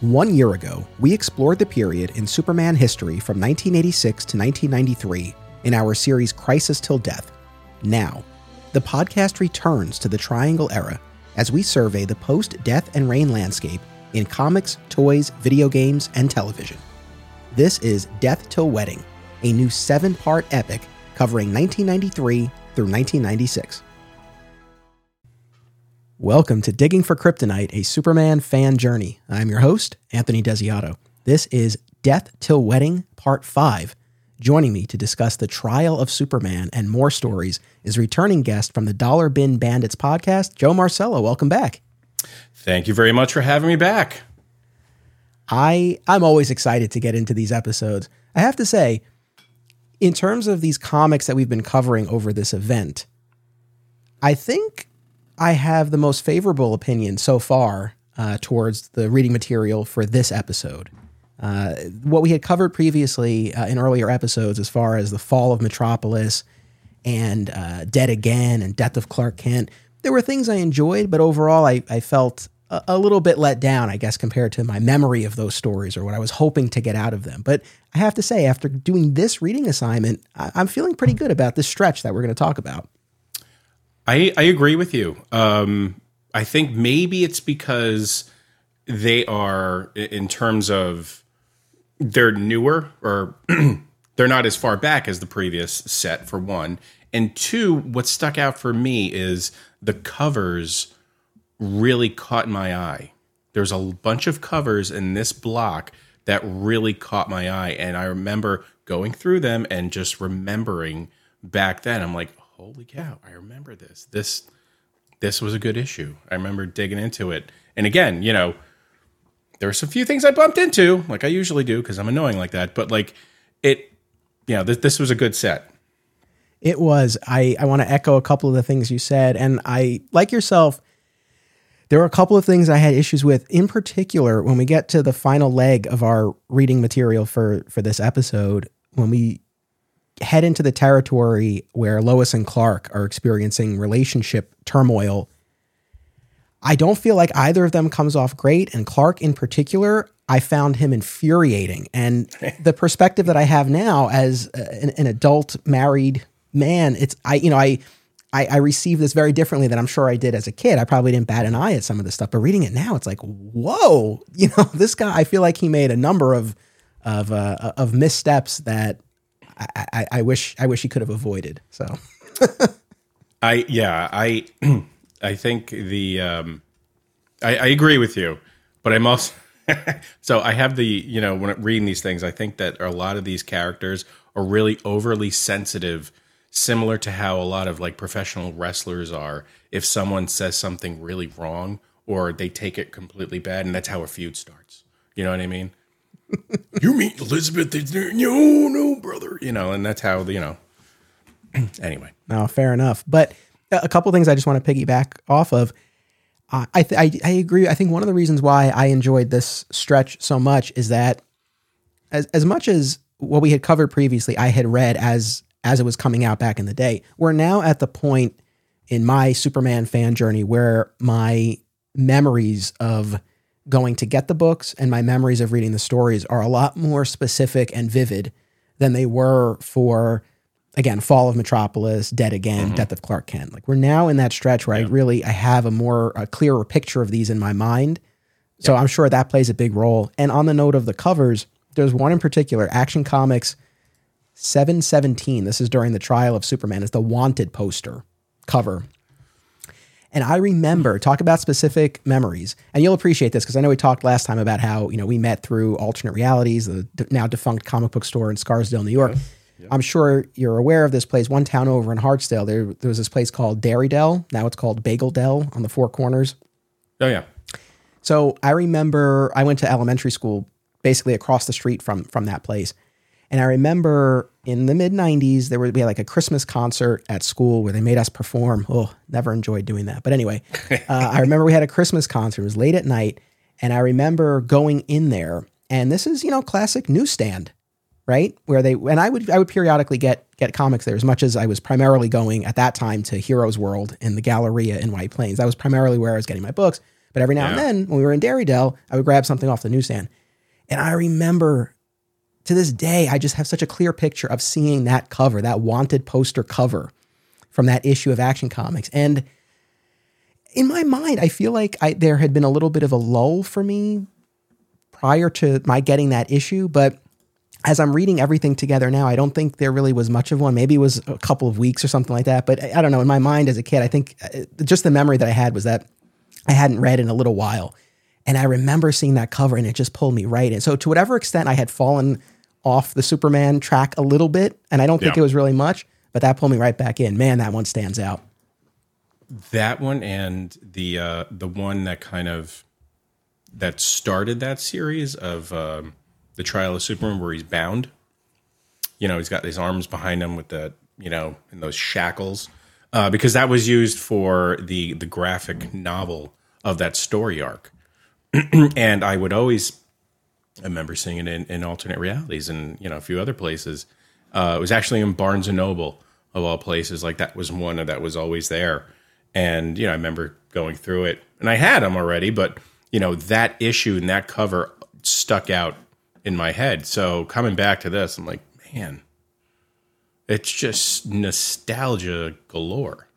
One year ago, we explored the period in Superman history from 1986 to 1993 in our series Crisis Till Death. Now, the podcast returns to the Triangle era as we survey the post death and reign landscape in comics, toys, video games, and television. This is Death Till Wedding, a new seven part epic covering 1993 through 1996. Welcome to Digging for Kryptonite, a Superman fan journey. I'm your host, Anthony Desiato. This is Death Till Wedding, Part 5. Joining me to discuss the trial of Superman and more stories is returning guest from the Dollar Bin Bandits podcast, Joe Marcello. Welcome back. Thank you very much for having me back. I I'm always excited to get into these episodes. I have to say, in terms of these comics that we've been covering over this event, I think I have the most favorable opinion so far uh, towards the reading material for this episode. Uh, what we had covered previously uh, in earlier episodes, as far as the fall of Metropolis and uh, Dead Again and Death of Clark Kent, there were things I enjoyed, but overall I, I felt a, a, little bit let down, I guess, compared to my memory of those stories or what I was hoping to get out of them. But I have to say, after doing this reading assignment, I, I'm feeling pretty good about this stretch that we're going to talk about. I, I agree with you. Um, I think maybe it's because they are, in terms of they're newer or they're not as far back as the previous set, for one. And two, what stuck out for me is the covers really caught my eye. There's a bunch of covers in this block that really caught my eye. And I remember going through them and just remembering back then, I'm like, holy cow, I remember this. This this was a good issue. I remember digging into it. And again, you know, there's a few things I bumped into, like I usually do, because I'm annoying like that. But like it, you know, this, this was a good set. It was. I, I want to echo a couple of the things you said. And I, like yourself, there were a couple of things I had issues with. In particular, when we get to the final leg of our reading material for for this episode, when we head into the territory where Lois and Clark are experiencing relationship turmoil. I don't feel like either of them comes off great. And Clark, in particular, I found him infuriating. And the perspective that I have now as an, an, adult married man, it's, I, you know, I, I, I receive this very differently than I'm sure I did as a kid. I probably didn't bat an eye at some of this stuff, but reading it now, it's like, whoa, you know, this guy, I feel like he made a number of, of, uh, of missteps that I, I, wish I wish he could have avoided. So, I yeah I I think the um, I, I agree with you, but I'm also so I have the you know when reading these things, I think that a lot of these characters are really overly sensitive, similar to how a lot of like professional wrestlers are. If someone says something really wrong or they take it completely bad, and that's how a feud starts. You know what I mean? you mean Elizabeth? No, no, brother. You know, and that's how you know. anyway, no, fair enough. But a couple things I just want to piggyback off of. I, th- I I agree. I think one of the reasons why I enjoyed this stretch so much is that as as much as what we had covered previously, I had read as as it was coming out back in the day. We're now at the point in my Superman fan journey where my memories of going to get the books and my memories of reading the stories are a lot more specific and vivid than they were for again fall of metropolis dead again mm-hmm. death of clark kent like we're now in that stretch where yeah. i really i have a more a clearer picture of these in my mind so yeah. i'm sure that plays a big role and on the note of the covers there's one in particular action comics 717 this is during the trial of superman is the wanted poster cover and I remember talk about specific memories, and you'll appreciate this because I know we talked last time about how you know we met through alternate realities, the now defunct comic book store in Scarsdale, New York. I'm sure you're aware of this place. One town over in Hartsdale, there, there was this place called Dairy Dell. Now it's called Bagel Dell on the Four Corners. Oh yeah. So I remember I went to elementary school basically across the street from from that place, and I remember in the mid 90s, there would be like a Christmas concert at school where they made us perform. Oh, never enjoyed doing that. But anyway, uh, I remember we had a Christmas concert. It was late at night. And I remember going in there, and this is, you know, classic newsstand, right? Where they, and I would, I would periodically get, get comics there as much as I was primarily going at that time to Heroes World in the Galleria in White Plains. That was primarily where I was getting my books. But every now and then, when we were in Dairy-Dell, I would grab something off the newsstand. And I remember to this day, I just have such a clear picture of seeing that cover, that wanted poster cover from that issue of Action Comics. And in my mind, I feel like I, there had been a little bit of a lull for me prior to my getting that issue. But as I'm reading everything together now, I don't think there really was much of one. Maybe it was a couple of weeks or something like that. But I, I don't know. In my mind as a kid, I think uh, just the memory that I had was that I hadn't read in a little while. And I remember seeing that cover and it just pulled me right in. So, to whatever extent I had fallen off the Superman track a little bit, and I don't think Yeah. it was really much, but that pulled me right back in. Man, that one stands out. That one and the uh, the one that kind of that started that series of um, the trial of Superman, where he's bound. You know, he's got his arms behind him with the you know in those shackles, uh, because that was used for the the graphic novel of that story arc. and I would always I remember seeing it in, in alternate realities and you know a few other places. Uh, it was actually in Barnes and Noble of all places. Like that was one that was always there. And you know I remember going through it, and I had them already, but you know that issue and that cover stuck out in my head. So coming back to this, I'm like, man, it's just nostalgia galore.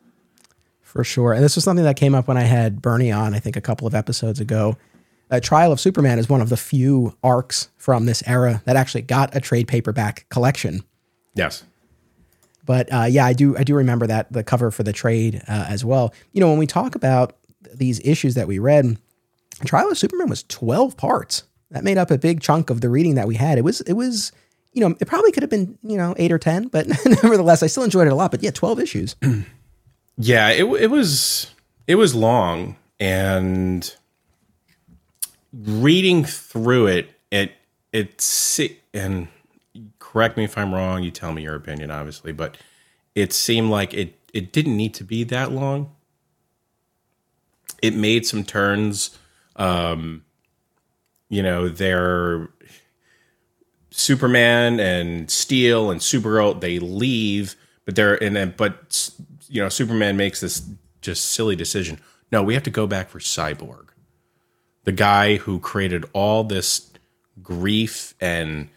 For sure. And this was something that came up when I had Bernie on, I think a couple of episodes ago. Uh, Trial of Superman is one of the few arcs from this era that actually got a trade paperback collection. Yes. But uh, yeah, I do I do remember that the cover for the trade uh, as well. You know, when we talk about these issues that we read, Trial of Superman was 12 parts. That made up a big chunk of the reading that we had. It was it was you know, it probably could have been, you know, 8 or 10, but nevertheless, I still enjoyed it a lot, but yeah, 12 issues. Yeah, it it was it was long and reading through it it it and correct me if I'm wrong, you tell me your opinion obviously, but it seemed like it it didn't need to be that long. It made some turns um you know, they're Superman and Steel and Supergirl they leave, but they're and then but you know Superman makes this just silly decision. No, we have to go back for Cyborg, the guy who created all this grief and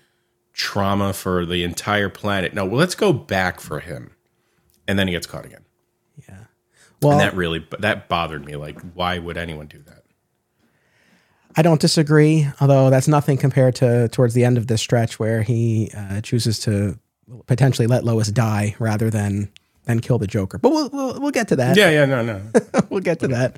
trauma for the entire planet. No, well, let's go back for him, and then he gets caught again, Yeah. Well, and that really that bothered me. Like, why would anyone do that? I don't disagree, although that's nothing compared to towards the end of this stretch where he uh, chooses to potentially let Lois die rather than than kill the Joker. But we'll we'll, we'll get to that. Yeah, yeah, no, no. we'll get to that.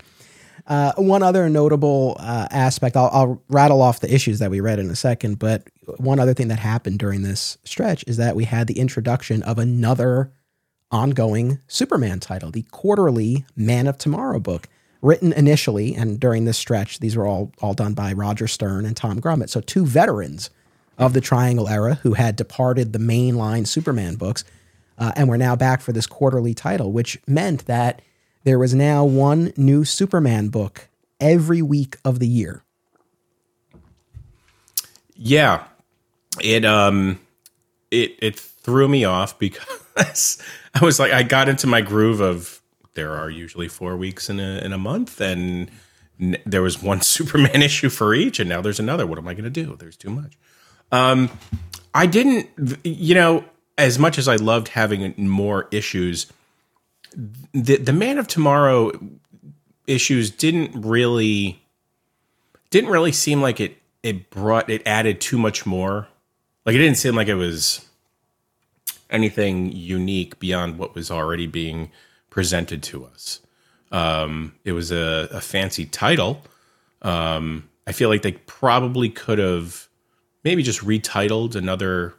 Uh, one other notable uh, aspect, I'll, I'll rattle off the issues that we read in a second, but one other thing that happened during this stretch is that we had the introduction of another ongoing Superman title, the quarterly Man of Tomorrow book, written initially and during this stretch. These were all all done by Roger Stern and Tom Grummett, so two veterans of the Triangle era who had departed the mainline Superman books, uh, and were now back for this quarterly title, which meant that there was now one new Superman book every week of the year. Yeah, it um, it it threw me off because I was like, I got into my groove of there are usually four weeks in a in a month, and n- there was one Superman issue for each, and now there's another. What am I going to do? There's too much. Um, I didn't, you know, as much as I loved having more issues, the the Man of Tomorrow issues didn't really didn't really seem like it it brought it added too much more. Like it didn't seem like it was anything unique beyond what was already being presented to us. Um, it was a, a fancy title. Um, I feel like they probably could have maybe just retitled another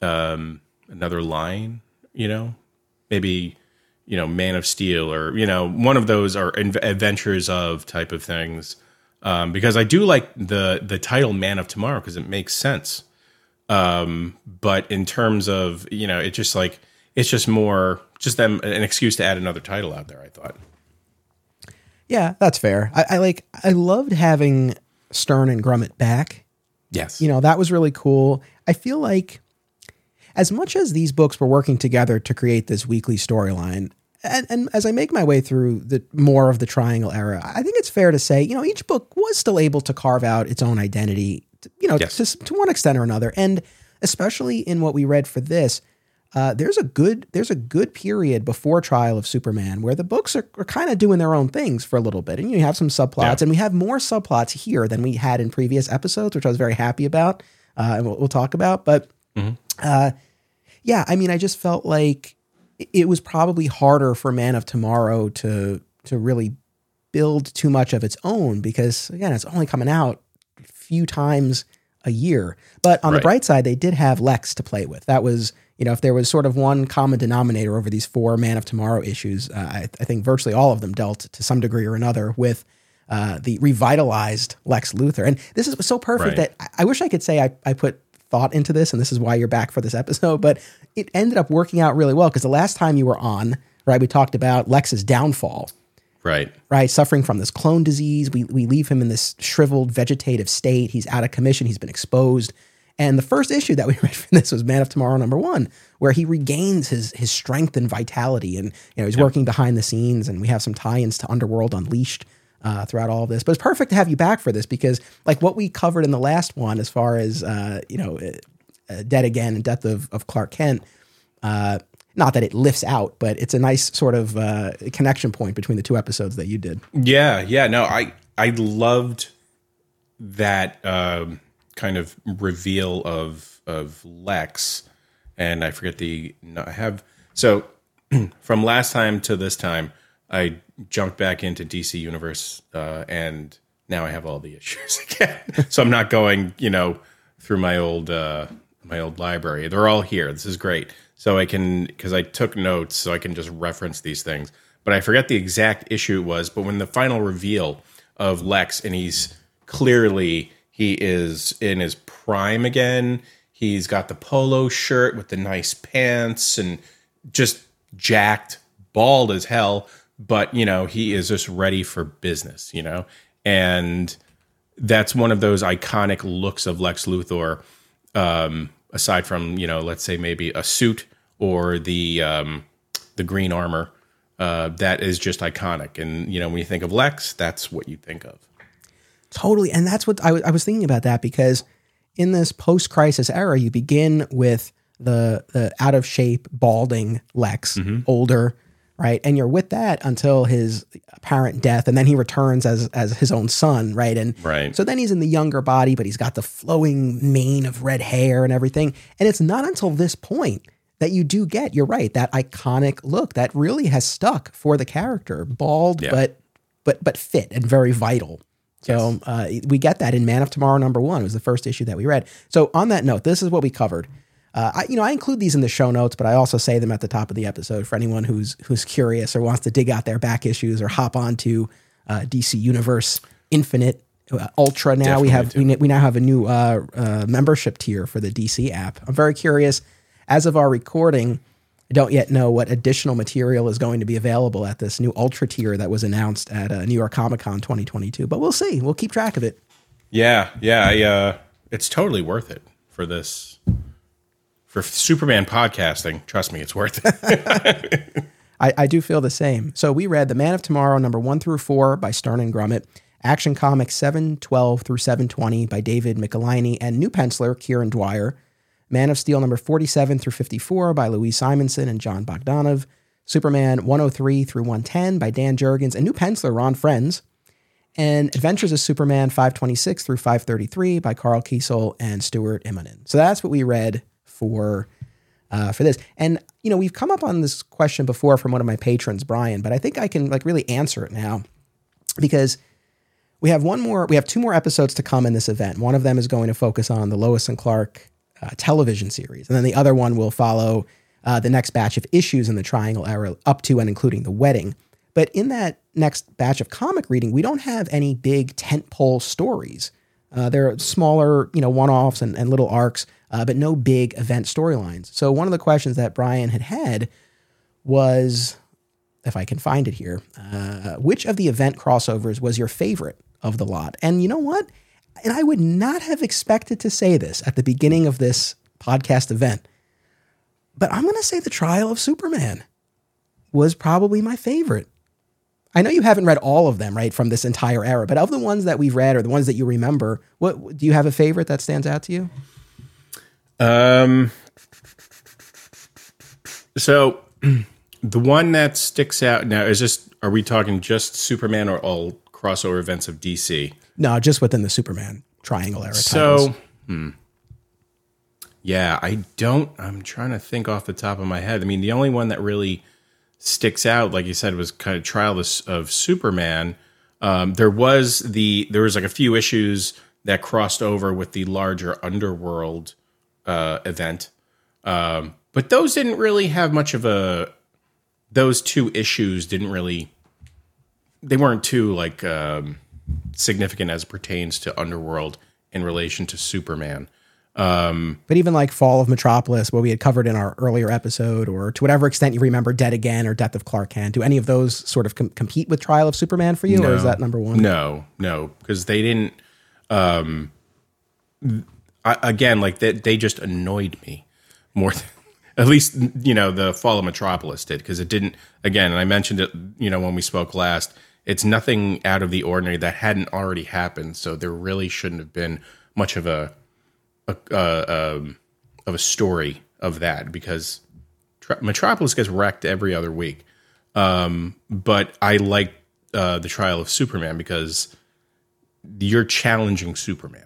um, another line. You know, maybe you know Man of Steel or you know one of those are Inv- adventures of type of things. Um, because I do like the the title Man of Tomorrow because it makes sense. Um, but in terms of you know, it's just like it's just more just them an excuse to add another title out there. I thought. Yeah, that's fair. I, I like I loved having Stern and Grummett back. Yes. You know, that was really cool. I feel like as much as these books were working together to create this weekly storyline, and, and as I make my way through the more of the Triangle era, I think it's fair to say, you know, each book was still able to carve out its own identity, you know, Yes. to, to one extent or another, and especially in what we read for this. Uh, there's a good there's a good period before Trial of Superman where the books are, are kind of doing their own things for a little bit, and you have some subplots, Yeah. and we have more subplots here than we had in previous episodes, which I was very happy about, uh, and we'll, we'll talk about. But uh, yeah, I mean, I just felt like it- was probably harder for Man of Tomorrow to to really build too much of its own because again, it's only coming out a few times a year. But on the bright side, they did have Lex to play with. That was you know, if there was sort of one common denominator over these four Man of Tomorrow issues, uh, I, I think virtually all of them dealt to some degree or another with uh, the revitalized Lex Luthor. And this is so perfect Right. that I, I wish I could say I, I put thought into this, and this is why you're back for this episode, but it ended up working out really well because the last time you were on, right, we talked about Lex's downfall Right. right? Suffering from this clone disease. We, we leave him in this shriveled vegetative state. He's out of commission. He's been exposed. And the first issue that we read from this was Man of Tomorrow number one, where he regains his his strength and vitality. And you know, he's working behind the scenes, and we have some tie-ins to Underworld Unleashed uh, throughout all of this. But it's perfect to have you back for this because, like what we covered in the last one, as far as uh, you know, uh, uh, Dead Again and Death of, of Clark Kent, uh, not that it lifts out, but it's a nice sort of uh, connection point between the two episodes that you did. Yeah, yeah. No, I I loved that um, kind of reveal of of Lex, and I forget the. No, I have so from last time to this time, I jumped back into DC Universe, uh, and now I have all the issues again. so I'm not going, you know, through my old uh, my old library. They're all here. This is great. So I can because I took notes, so I can just reference these things. But I forget the exact issue it was. But when the final reveal of Lex, and he's clearly he is in his prime again. He's got the polo shirt with the nice pants and just jacked, bald as hell. But you know he is just ready for business. You know, and that's one of those iconic looks of Lex Luthor. Um, aside from you know, let's say maybe a suit or the um, the green armor, uh, that is just iconic. And you know, when you think of Lex, that's what you think of. Totally. And that's what I I was thinking about that because in this post crisis era, you begin with the, the out of shape, balding Lex, older, right? And you're with that until his apparent death. And then he returns as, as his own son, right? And Right. so then he's in the younger body, but he's got the flowing mane of red hair and everything. And it's not until this point that you do get, you're right, that iconic look that really has stuck for the character. Bald, Yeah. but but but fit and very vital. So uh, we get that in Man of Tomorrow number one. It was the first issue that we read. So on that note, this is what we covered. Uh, I, you know, I include these in the show notes, but I also say them at the top of the episode for anyone who's who's curious or wants to dig out their back issues or hop onto uh, DC Universe Infinite uh, Ultra. Now we have we, we now have a new uh, uh, membership tier for the DC app. I'm very curious. As of our recording, I don't yet know what additional material is going to be available at this new Ultra tier that was announced at uh, New York Comic Con 2022. But we'll see. We'll keep track of it. Yeah, yeah, I, uh, it's totally worth it for this for Superman podcasting. Trust me, it's worth it. I, I do feel the same. So we read The Man of Tomorrow, number one through four by Stern and Grummett, Action Comics 712 through 720 by David Michelinie and new penciler Kieron Dwyer, Man of Steel number 47 through 54 by Louise Simonson and Jon Bogdanove, Superman 103 through 110 by Dan Jurgens and new penciler Ron Frenz, and Adventures of Superman 526 through 533 by Karl Kesel and Stuart Immonen. So that's what we read for uh, for this. And you know, we've come up on this question before from one of my patrons, Brian, but I think I can like really answer it now because we have one more, we have two more episodes to come in this event. One of them is going to focus on the Lois and Clark uh, television series, and then the other one will follow uh, the next batch of issues in the Triangle era, up to and including the wedding. But in that next batch of comic reading, we don't have any big tentpole stories. Uh, there are smaller, you know, one-offs and, and little arcs, uh, but no big event storylines. So one of the questions that Brian had had was, if I can find it here, uh, which of the event crossovers was your favorite of the lot? And you know what? And I would not have expected to say this at the beginning of this podcast event, but I'm going to say the trial of Superman was probably my favorite. I know you haven't read all of them, right, from this entire era, but of the ones that we've read or the ones that you remember, what do you have a favorite that stands out to you? Um, so the one that sticks out now is just are we talking just Superman or all crossover events of DC? No, just within the Superman triangle era. So, hmm. yeah, I don't. I'm trying to think off the top of my head. I mean, the only one that really sticks out, like you said, was kind of Trial of, of Superman. Um, there was the there was like a few issues that crossed over with the larger Underworld uh, event, um, but those didn't really have much of a. Those two issues didn't really. They weren't too like um, significant as pertains to Underworld in relation to Superman. Um, but even like Fall of Metropolis, what we had covered in our earlier episode, or to whatever extent you remember Dead Again or Death of Clark Kent, do any of those sort of com- compete with Trial of Superman for you, no, or is that number one? No, no, because they didn't. Um, I, again, like they, they just annoyed me more. Than, at least you know the Fall of Metropolis did because it didn't. Again, and I mentioned it, you know, when we spoke last. It's nothing out of the ordinary that hadn't already happened, so there really shouldn't have been much of a a, um, of a story of that because Metropolis gets wrecked every other week. Um, but I like uh, the trial of Superman because you're challenging Superman.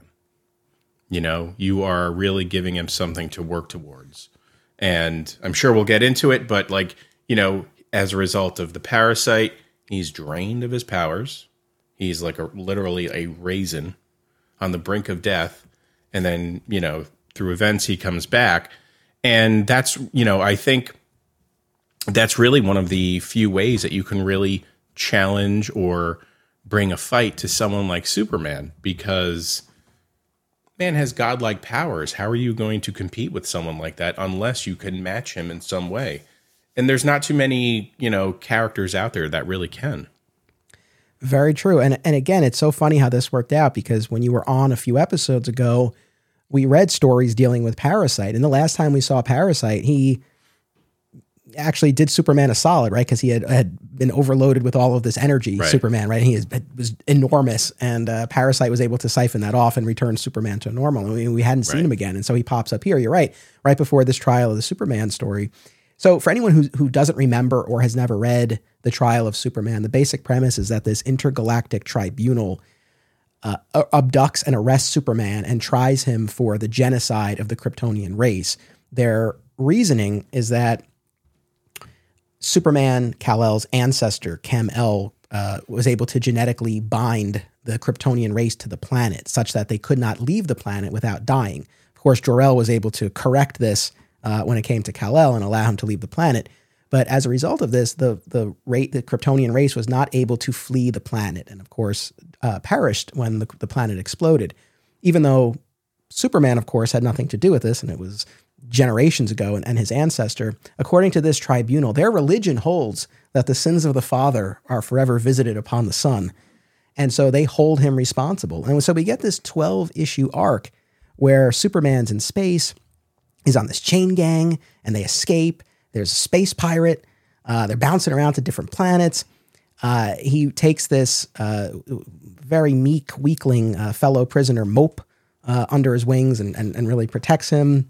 You know, you are really giving him something to work towards. And I'm sure we'll get into it, but like, you know, as a result of the parasite, he's drained of his powers. He's like a literally a raisin on the brink of death and then you know through events he comes back and that's you know i think that's really one of the few ways that you can really challenge or bring a fight to someone like superman because man has godlike powers how are you going to compete with someone like that unless you can match him in some way and there's not too many you know characters out there that really can very true. And and again, it's so funny how this worked out because when you were on a few episodes ago, we read stories dealing with Parasite. And the last time we saw Parasite, he actually did Superman a solid, right? Because he had, had been overloaded with all of this energy, right. Superman, right? And he is, was enormous, and uh, Parasite was able to siphon that off and return Superman to normal. And we, we hadn't seen right. him again, and so he pops up here. You're right, right before this trial of the Superman story. So, for anyone who, who doesn't remember or has never read The Trial of Superman, the basic premise is that this intergalactic tribunal uh, abducts and arrests Superman and tries him for the genocide of the Kryptonian race. Their reasoning is that Superman, Kal-El's ancestor, Kem-L, uh, was able to genetically bind the Kryptonian race to the planet such that they could not leave the planet without dying. Of course, Jor-El was able to correct this uh, when it came to Kal-El and allow him to leave the planet. But as a result of this, the the rate the Kryptonian race was not able to flee the planet, and of course uh, perished when the, the planet exploded. Even though Superman, of course, had nothing to do with this, and it was generations ago, and, and his ancestor. According to this tribunal, their religion holds that the sins of the father are forever visited upon the son, and so they hold him responsible. And so we get this twelve issue arc where Superman's in space He's on this chain gang and they escape. There's a space pirate. Uh, they're bouncing around to different planets. Uh, he takes this uh, very meek, weakling uh, fellow prisoner, Mope, uh, under his wings and, and, and really protects him.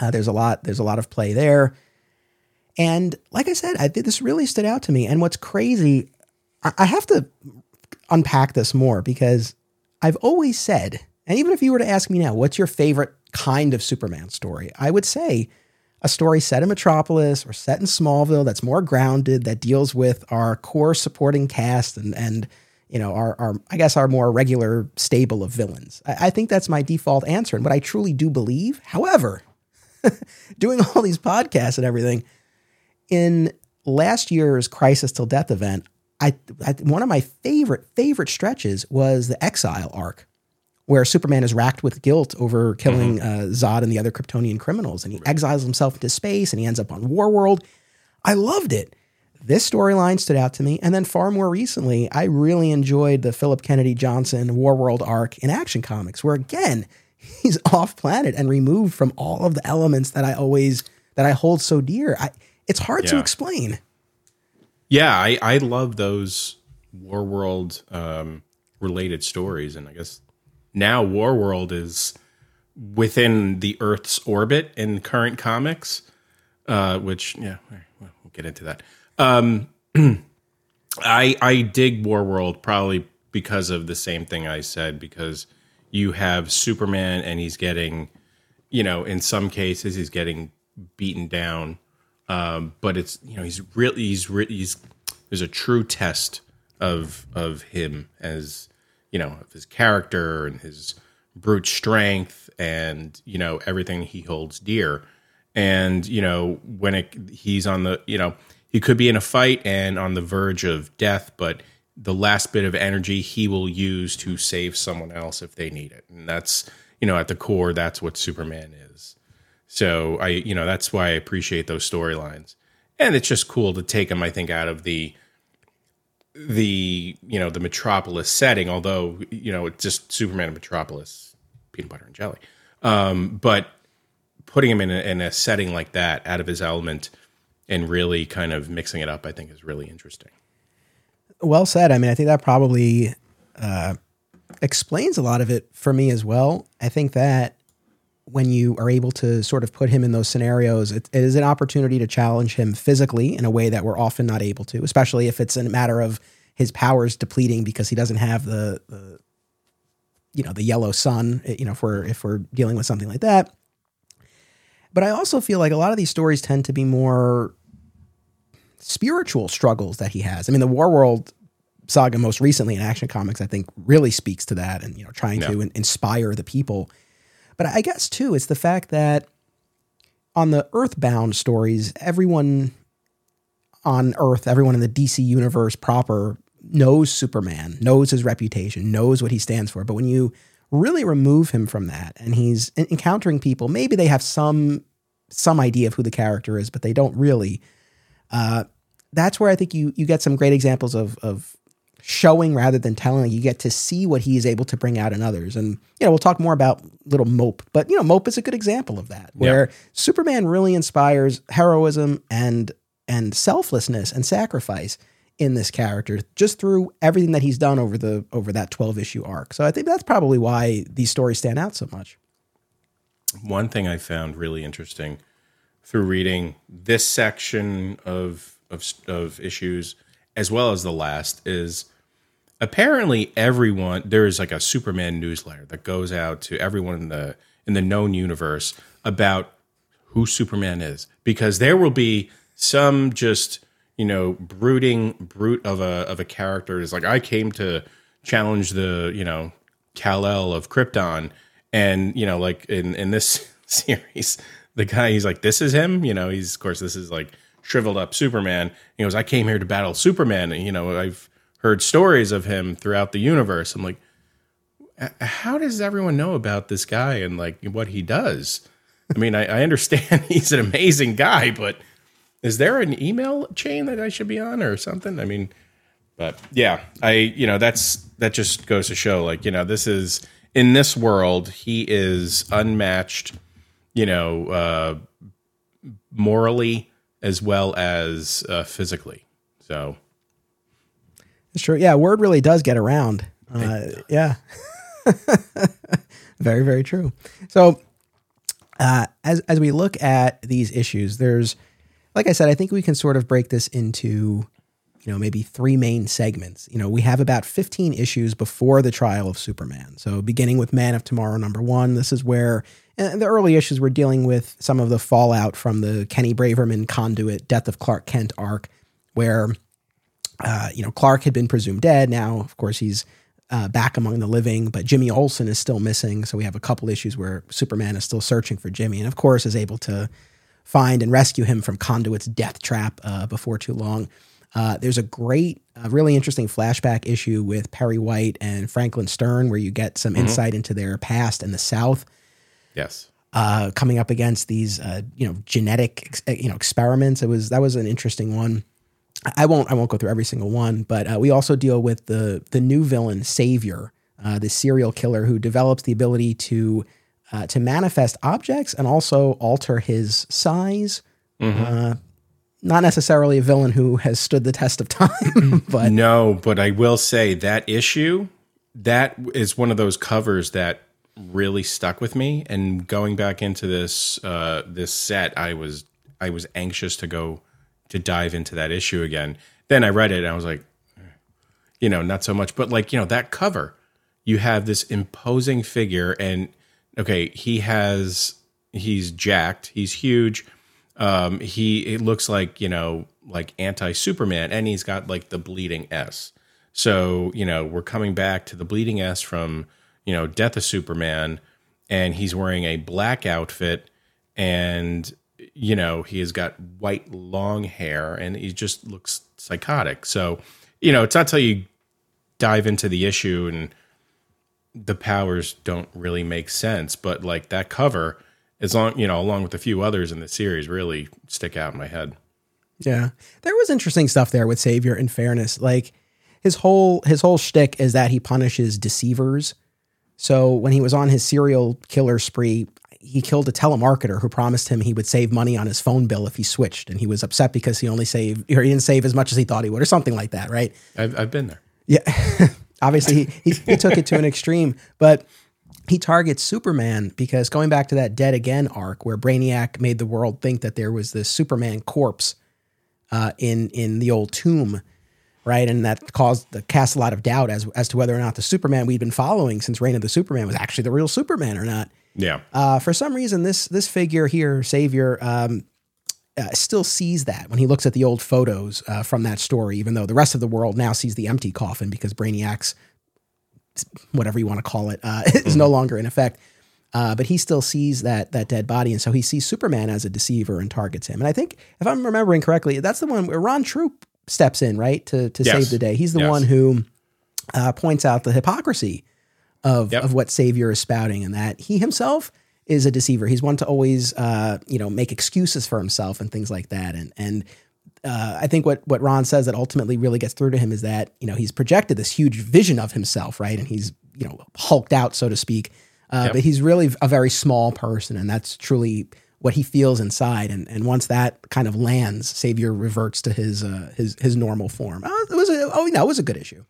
Uh, there's a lot. There's a lot of play there. And like I said, I this really stood out to me. And what's crazy, I, I have to unpack this more because I've always said, and even if you were to ask me now, what's your favorite kind of Superman story. I would say a story set in Metropolis or set in Smallville that's more grounded, that deals with our core supporting cast and and you know our, our I guess our more regular stable of villains. I, I think that's my default answer and what I truly do believe. However, doing all these podcasts and everything in last year's Crisis Till Death event, I, I one of my favorite favorite stretches was the Exile arc where Superman is racked with guilt over killing mm-hmm. uh, Zod and the other Kryptonian criminals, and he exiles himself into space, and he ends up on Warworld. I loved it. This storyline stood out to me, and then far more recently, I really enjoyed the Philip Kennedy Johnson Warworld arc in Action Comics, where again he's off planet and removed from all of the elements that I always that I hold so dear. I, it's hard yeah. to explain. yeah, I I love those War World um, related stories, and I guess now War World is within the Earth's orbit in current comics, uh, which yeah, we'll get into that. Um, I I dig War World probably because of the same thing I said because you have Superman and he's getting, you know, in some cases he's getting beaten down, um, but it's you know he's really he's re- he's there's a true test of of him as you know of his character and his brute strength and you know everything he holds dear. And you know when it he's on the you know he could be in a fight and on the verge of death but the last bit of energy he will use to save someone else if they need it. And that's you know at the core that's what superman is. So i you know that's why i appreciate those storylines. And it's just cool to take him i think out of the the you know the metropolis setting although you know it's just superman and metropolis peanut butter and jelly. Um, but putting him in a, in a setting like that out of his element and really kind of mixing it up i think is really interesting Well said. I mean, I think that probably uh, explains a lot of it for me as well. I think that when you are able to sort of put him in those scenarios, it, it is an opportunity to challenge him physically in a way that we're often not able to, especially if it's a matter of his powers depleting because he doesn't have the, the you know, the yellow sun, you know, if we're, if we're dealing with something like that. But I also feel like a lot of these stories tend to be more spiritual struggles that he has. I mean, the War World saga most recently in Action Comics, I think, really speaks to that and you know trying to in- inspire the people. But I guess too, it's the fact that on the Earthbound stories, everyone on Earth, everyone in the DC universe proper knows Superman, knows his reputation, knows what he stands for. But when you really remove him from that and he's encountering people, maybe they have some some idea of who the character is, but they don't really. Uh, that's where I think you you get some great examples of of showing rather than telling. You get to see what he is able to bring out in others, and you know we'll talk more about little Mope, but you know Mope is a good example of that, where Superman really inspires heroism and and selflessness and sacrifice in this character just through everything that he's done over the over that 12 issue arc. So I think that's probably why these stories stand out so much. one thing I found really interesting through reading this section of of, of issues as well as the last is apparently everyone there is like a Superman newsletter that goes out to everyone in the in the known universe about who Superman is. Because there will be some just you know brooding brute of a of a character is like I came to challenge the you know Kal El of Krypton. And you know like in in this series the guy he's like this is him you know he's of course this is like shriveled up Superman. He goes I came here to battle Superman. And you know I've heard stories of him throughout the universe. I'm like how does everyone know about this guy and like what he does? I mean I, I understand he's an amazing guy but is there an email chain that I should be on or something? I mean but yeah i you know that's that just goes to show like you know this is in this world he is unmatched you know uh morally as well as uh, physically so It's true. Yeah, word really does get around. Uh, yeah. very, very true. So, uh, as as we look at these issues, there's, like I said, I think we can sort of break this into, you know, maybe three main segments. You know, we have about 15 issues before the trial of Superman. So, beginning with Man of Tomorrow number one, this is where in the early issues we're dealing with some of the fallout from the Kenny Braverman conduit Death of Clark Kent arc, where uh, you know, Clark had been presumed dead. Now, of course, he's uh, back among the living, but Jimmy Olsen is still missing. So we have a couple issues where Superman is still searching for Jimmy, and of course, is able to find and rescue him from Conduit's death trap uh, before too long. Uh, there's a great, uh, really interesting flashback issue with Perry White and Franklin Stern, where you get some insight into their past in the South yes uh, coming up against these uh, you know genetic ex- uh, you know experiments. It was that was an interesting one. I won't I won't go through every single one, but uh, we also deal with the the new villain Savior, uh, the serial killer who develops the ability to uh, to manifest objects and also alter his size. Uh, not necessarily a villain who has stood the test of time, but No, but I will say that issue, that is one of those covers that really stuck with me. And going back into this uh, this set, I was I was anxious to go to dive into that issue again. Then I read it and I was like, you know, not so much. But like, you know, that cover, you have this imposing figure, and okay, he has he's jacked, he's huge. Um, he it looks like you know like anti Superman, and he's got like the bleeding S. So you know we're coming back to the bleeding S from you know Death of Superman, and he's wearing a black outfit, and you know he has got white long hair, and he just looks psychotic. So you know it's not till you dive into the issue and the powers don't really make sense, but like that cover as long you know, along with a few others in the series, really stick out in my head. Yeah, there was interesting stuff there with Savior. In fairness, like his whole his whole shtick is that he punishes deceivers. So when he was on his serial killer spree, he killed a telemarketer who promised him he would save money on his phone bill if he switched, and he was upset because he only saved or he didn't save as much as he thought he would, or something like that, right? I've, I've been there. Yeah, obviously he, he, he took it to an extreme, but he targets Superman because going back to that Dead Again arc where Brainiac made the world think that there was this Superman corpse uh, in in the old tomb, right, and that caused the cast a lot of doubt as as to whether or not the Superman we'd been following since Reign of the Superman was actually the real Superman or not. Yeah. Uh, for some reason, this this figure here, Savior, um, uh, still sees that when he looks at the old photos uh, from that story, even though the rest of the world now sees the empty coffin because Brainiac's whatever you want to call it, uh, is mm-hmm. no longer in effect. Uh, but he still sees that that dead body, and so he sees Superman as a deceiver and targets him. And I think, if I'm remembering correctly, that's the one where Ron Troupe steps in, right, to to yes. save the day. He's the yes. one who uh, points out the hypocrisy of yep. of what Savior is spouting, and that he himself is a deceiver. He's one to always, uh, you know, make excuses for himself and things like that. And and uh, I think what what Ron says that ultimately really gets through to him is that you know he's projected this huge vision of himself, right? And he's you know hulked out, so to speak. Uh, yep. But he's really a very small person, and that's truly what he feels inside. And and once that kind of lands, Savior reverts to his uh, his his normal form. Oh, it was a, oh no, it was a good issue.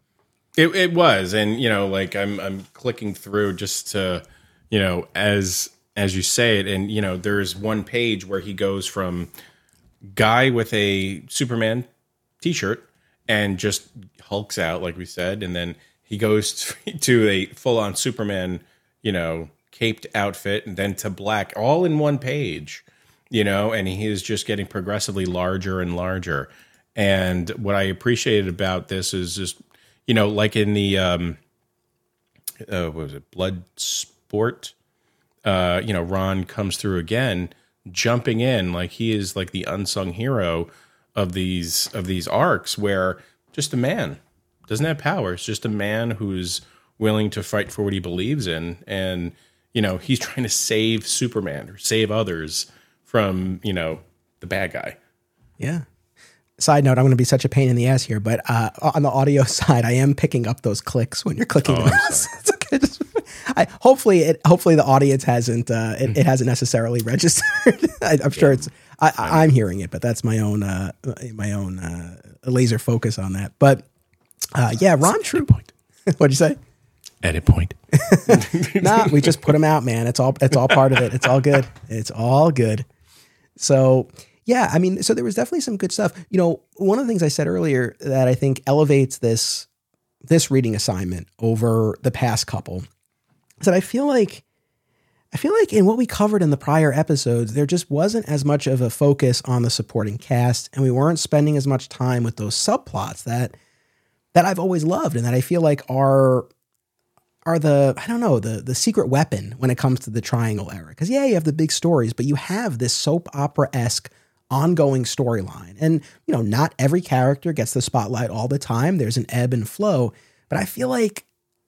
It, it was, and you know, like I'm I'm clicking through just to you know as as you say it, and you know, there's one page where he goes from guy with a Superman t-shirt and just hulks out, like we said, and then he goes to a full-on Superman, you know, caped outfit, and then to black, all in one page, you know, and he is just getting progressively larger and larger. And what I appreciated about this is just, you know, like in the um, uh, what was it, Blood Sport? Uh, you know, Ron comes through again jumping in like he is like the unsung hero of these of these arcs where just a man doesn't have power it's just a man who's willing to fight for what he believes in and you know he's trying to save superman or save others from you know the bad guy yeah side note i'm going to be such a pain in the ass here but uh, on the audio side i am picking up those clicks when you're clicking oh, it's okay just I, hopefully it hopefully the audience hasn't uh, it, it, hasn't necessarily registered. I, am sure it's I, am hearing it, but that's my own uh, my own uh, laser focus on that. But uh, yeah, Ron Troupe. What'd you say? Edit point. nah, we just put them out, man. It's all it's all part of it. It's all good. It's all good. So yeah, I mean, so there was definitely some good stuff. You know, one of the things I said earlier that I think elevates this this reading assignment over the past couple is that I feel like I feel like in what we covered in the prior episodes, there just wasn't as much of a focus on the supporting cast, and we weren't spending as much time with those subplots that that I've always loved and that I feel like are are the I don't know the the secret weapon when it comes to the Triangle era. Because yeah, you have the big stories, but you have this soap opera esque ongoing storyline, and you know not every character gets the spotlight all the time. There's an ebb and flow, but I feel like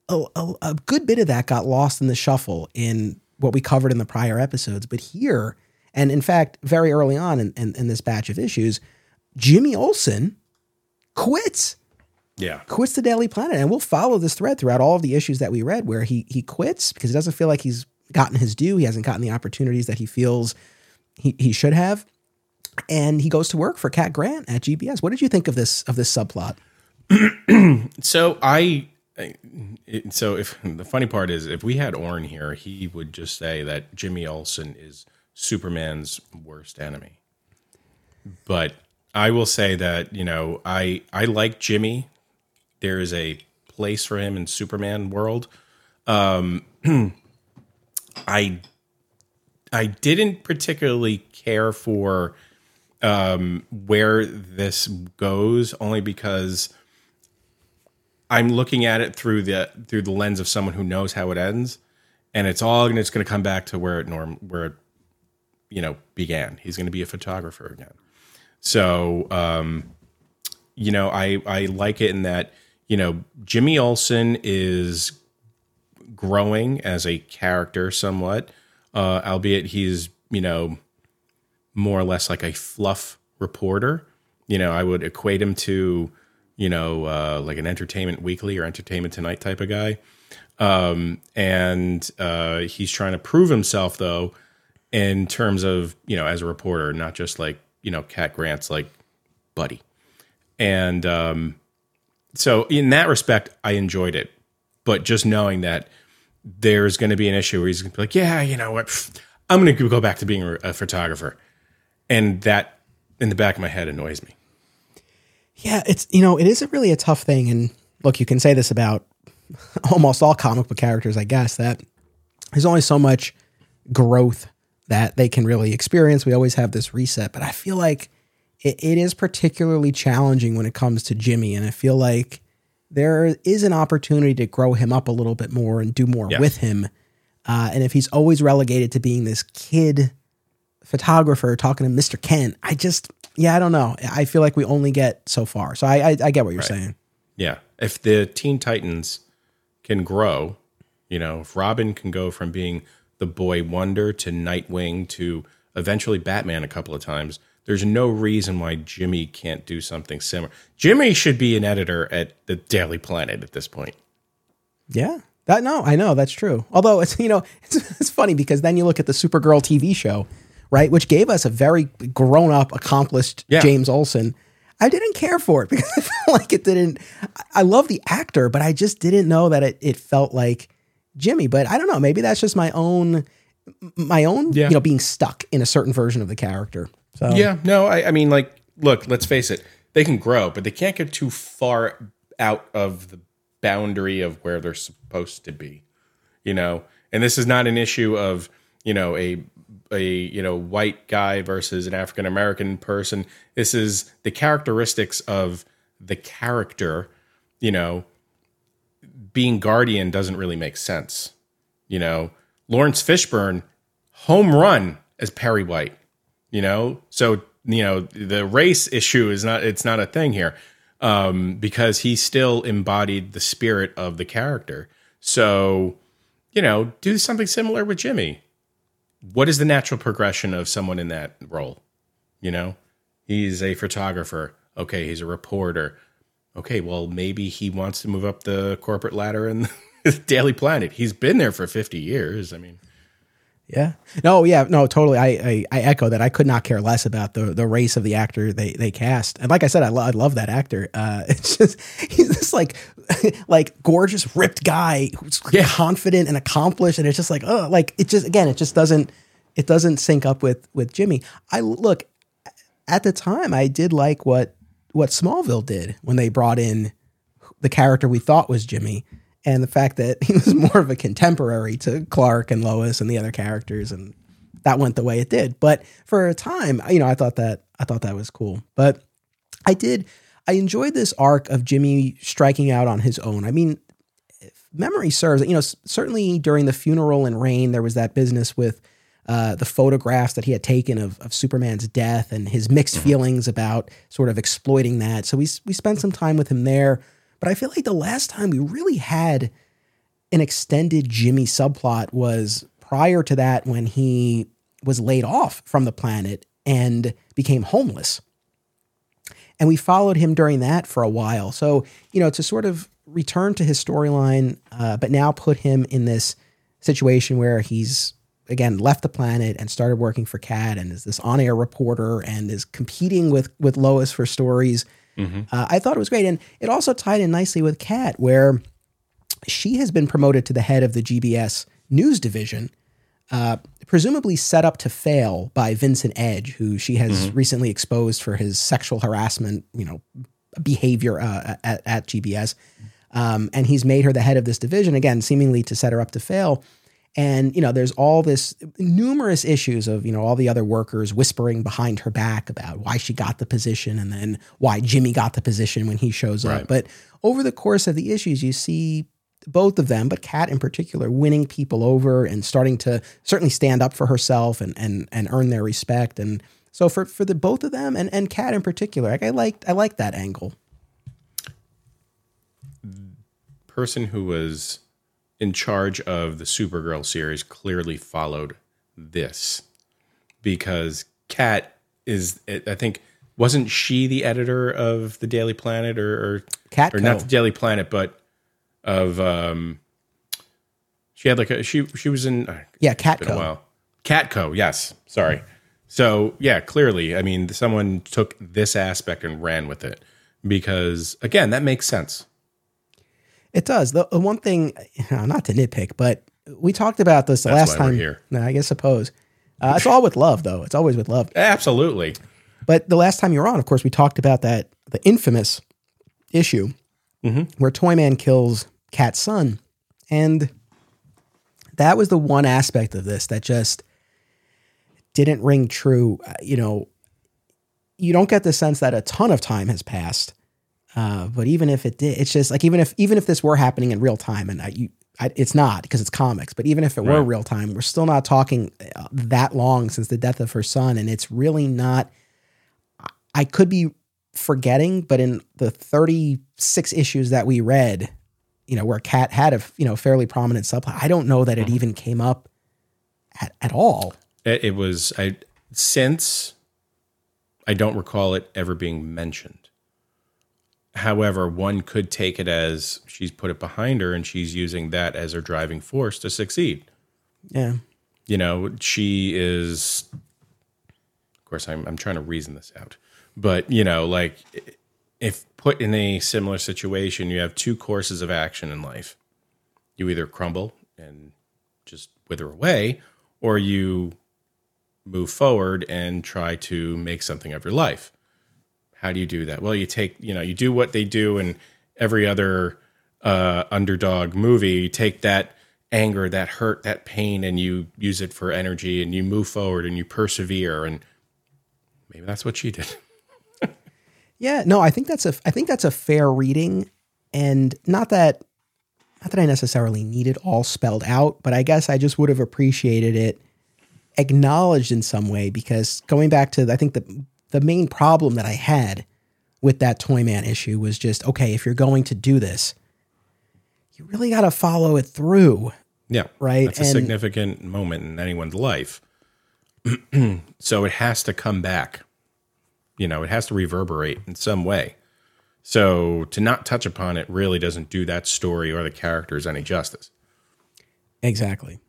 a, a, a good bit of that got lost in the shuffle in what we covered in the prior episodes. But here, and in fact, very early on in, in, in this batch of issues, Jimmy Olsen quits. Yeah. Quits the Daily Planet. And we'll follow this thread throughout all of the issues that we read where he he quits because he doesn't feel like he's gotten his due. He hasn't gotten the opportunities that he feels he, he should have. and he goes to work for Cat Grant at GBS. What did you think of this of this subplot? So I, so if the funny part is, if we had Orrin here, he would just say that Jimmy Olsen is Superman's worst enemy. But I will say that you know I I like Jimmy. There is a place for him in Superman world. Um, I I didn't particularly care for um, where this goes, only because I'm looking at it through the through the lens of someone who knows how it ends, and it's all and it's going to come back to where it norm where it you know began. He's going to be a photographer again. So um, you know, I I like it in that you know Jimmy Olsen is growing as a character somewhat, uh, albeit he's you know more or less like a fluff reporter. You know, I would equate him to, you know, uh, like an Entertainment Weekly or Entertainment Tonight type of guy. Um, and uh, he's trying to prove himself, though, in terms of, you know, as a reporter, not just like, you know, Cat Grant's like buddy. And um, so, in that respect, I enjoyed it. But just knowing that there's going to be an issue where he's going to be like, yeah, you know what? I'm going to go back to being a photographer and that in the back of my head annoys me. Yeah, it's you know, it isn't really a tough thing. And look, you can say this about almost all comic book characters, I guess, that there's only so much growth that they can really experience. We always have this reset, but I feel like it, it is particularly challenging when it comes to Jimmy. And I feel like there is an opportunity to grow him up a little bit more and do more with him. Uh, and if he's always relegated to being this kid photographer talking to Mr. Kent, I just, yeah, I don't know. I feel like we only get so far. So I, I, I get what you're saying. Yeah. If the Teen Titans can grow, you know, if Robin can go from being the boy wonder to Nightwing to eventually Batman a couple of times, there's no reason why Jimmy can't do something similar. Jimmy should be an editor at the Daily Planet at this point. Yeah. That no, I know that's true. Although it's you know it's, it's funny because then you look at the Supergirl TV show, right, which gave us a very grown up, accomplished Yeah. James Olsen. I didn't care for it because I felt like it didn't. I love the actor, but I just didn't know that it it felt like Jimmy. But I don't know. Maybe that's just my own my own Yeah. you know being stuck in a certain version of the character. So Yeah, no, I, I mean, like, look, let's face it, they can grow, but they can't get too far out of the boundary of where they're supposed to be, you know. And this is not an issue of you know a a you know white guy versus an African American person. This is the characteristics of the character, you know. Being guardian doesn't really make sense, you know. Laurence Fishburne, home run as Perry White you know? So you know the race issue is not it's not a thing here um because he still embodied the spirit of the character. So you know do something similar with jimmy. What is the natural progression of someone in that role? You know? He's a photographer. Okay he's a reporter. Okay well maybe he wants to move up the corporate ladder in the daily planet. He's been there for 50 years. I mean Yeah. No, yeah, no, totally. I, I I echo that. I could not care less about the the race of the actor they they cast. And like I said, I, lo- I love that actor. Uh, it's just he's this like like gorgeous ripped guy who's Yeah. confident and accomplished, and it's just like oh, like it just again, it just doesn't it doesn't sync up with with Jimmy. I look at the time, I did like what what Smallville did when they brought in the character we thought was Jimmy, and the fact that he was more of a contemporary to Clark and Lois and the other characters, and that went the way it did. But for a time, you know, I thought that I thought that was cool. But I did I enjoyed this arc of Jimmy striking out on his own. I mean, if memory serves, you know, certainly during the funeral in Reign, there was that business with uh, the photographs that he had taken of, of Superman's death and his mixed feelings about sort of exploiting that. So we we spent some time with him there. But I feel like the last time we really had an extended Jimmy subplot was prior to that when he was laid off from the planet and became homeless. And we followed him during that for a while. So, you know, to sort of return to his storyline, uh, but now put him in this situation where he's again left the planet and started working for Cat and is this on-air reporter and is competing with with Lois for stories. Uh, I thought it was great, and it also tied in nicely with Cat, where she has been promoted to the head of the GBS news division, uh, presumably set up to fail by Vincent Edge, who she has recently exposed for his sexual harassment, you know, behavior uh, at, at GBS. Um, and he's made her the head of this division again, seemingly to set her up to fail. And you know, there's all this numerous issues of you know all the other workers whispering behind her back about why she got the position, and then why Jimmy got the position when he shows up. But over the course of the issues, you see both of them, but Cat in particular, winning people over and starting to certainly stand up for herself and and and earn their respect. And so for for the both of them and and Cat in particular, like I liked I liked that angle. person who was in charge of the Supergirl series clearly followed this because Cat is, I think, wasn't she the editor of the Daily Planet or, or, Cat or not the Daily Planet, but of, um, she had like a, she, she was in, uh, Yeah, a Catco. while. Catco, yes. Sorry. So yeah, clearly, I mean, someone took this aspect and ran with it because again, that makes sense. It does. The one thing, not to nitpick, but we talked about this the That's last time. here. No, I guess suppose. Uh, it's all with love, though. It's always with love. Absolutely. But the last time you were on, of course, we talked about that the infamous issue where Toyman kills Cat's son, and that was the one aspect of this that just didn't ring true. Uh, You know, you don't get the sense that a ton of time has passed. Uh, but even if it did, it's just like even if even if this were happening in real time, and I, you, I, it's not because it's comics. But even if it were Right. real time, we're still not talking uh, that long since the death of her son, and it's really not. I could be forgetting, but in the 36 issues that we read, you know, where Cat had a you know fairly prominent subplot, I don't know that it even came up at, at all. It, it was I since I don't recall it ever being mentioned. However, one could take it as she's put it behind her and she's using that as her driving force to succeed. Yeah. You know, she is of course I'm I'm trying to reason this out. But, you know, like if put in a similar situation, you have two courses of action in life. You either crumble and just wither away, or you move forward and try to make something of your life. How do you do that? Well, you take, you know, you do what they do in every other uh, underdog movie. You take that anger, that hurt, that pain, and you use it for energy and you move forward and you persevere. And maybe that's what she did. Yeah, no, I think that's a I think that's a fair reading, and not that not that I necessarily need it all spelled out, but I guess I just would have appreciated it acknowledged in some way because going back to I think the the main problem that I had with that Toyman issue was just okay, if you're going to do this, you really got to follow it through. Yeah. Right, That's a significant moment in anyone's life. so it has to come back. You know, it has to reverberate in some way. So to not touch upon it really doesn't do that story or the characters any justice. Exactly.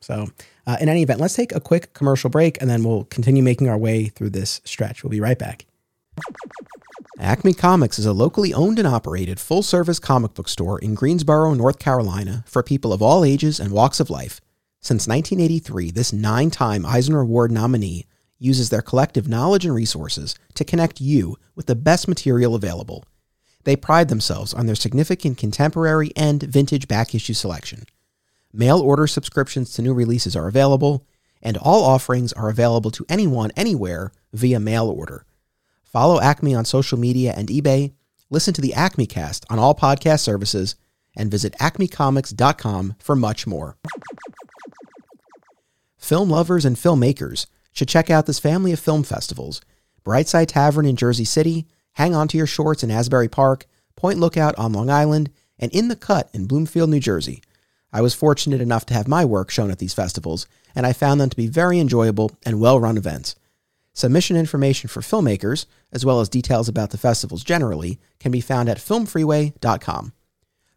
So, uh, in any event, let's take a quick commercial break and then we'll continue making our way through this stretch. We'll be right back. Acme Comics is a locally owned and operated full service comic book store in Greensboro, North Carolina for people of all ages and walks of life. Since 1983, this nine time Eisner Award nominee uses their collective knowledge and resources to connect you with the best material available. They pride themselves on their significant contemporary and vintage back issue selection. Mail order subscriptions to new releases are available, and all offerings are available to anyone, anywhere via mail order. Follow Acme on social media and eBay, listen to the Acme Cast on all podcast services, and visit acmecomics.com for much more. Film lovers and filmmakers should check out this family of film festivals Brightside Tavern in Jersey City, Hang On to Your Shorts in Asbury Park, Point Lookout on Long Island, and In the Cut in Bloomfield, New Jersey. I was fortunate enough to have my work shown at these festivals, and I found them to be very enjoyable and well run events. Submission information for filmmakers, as well as details about the festivals generally, can be found at filmfreeway.com.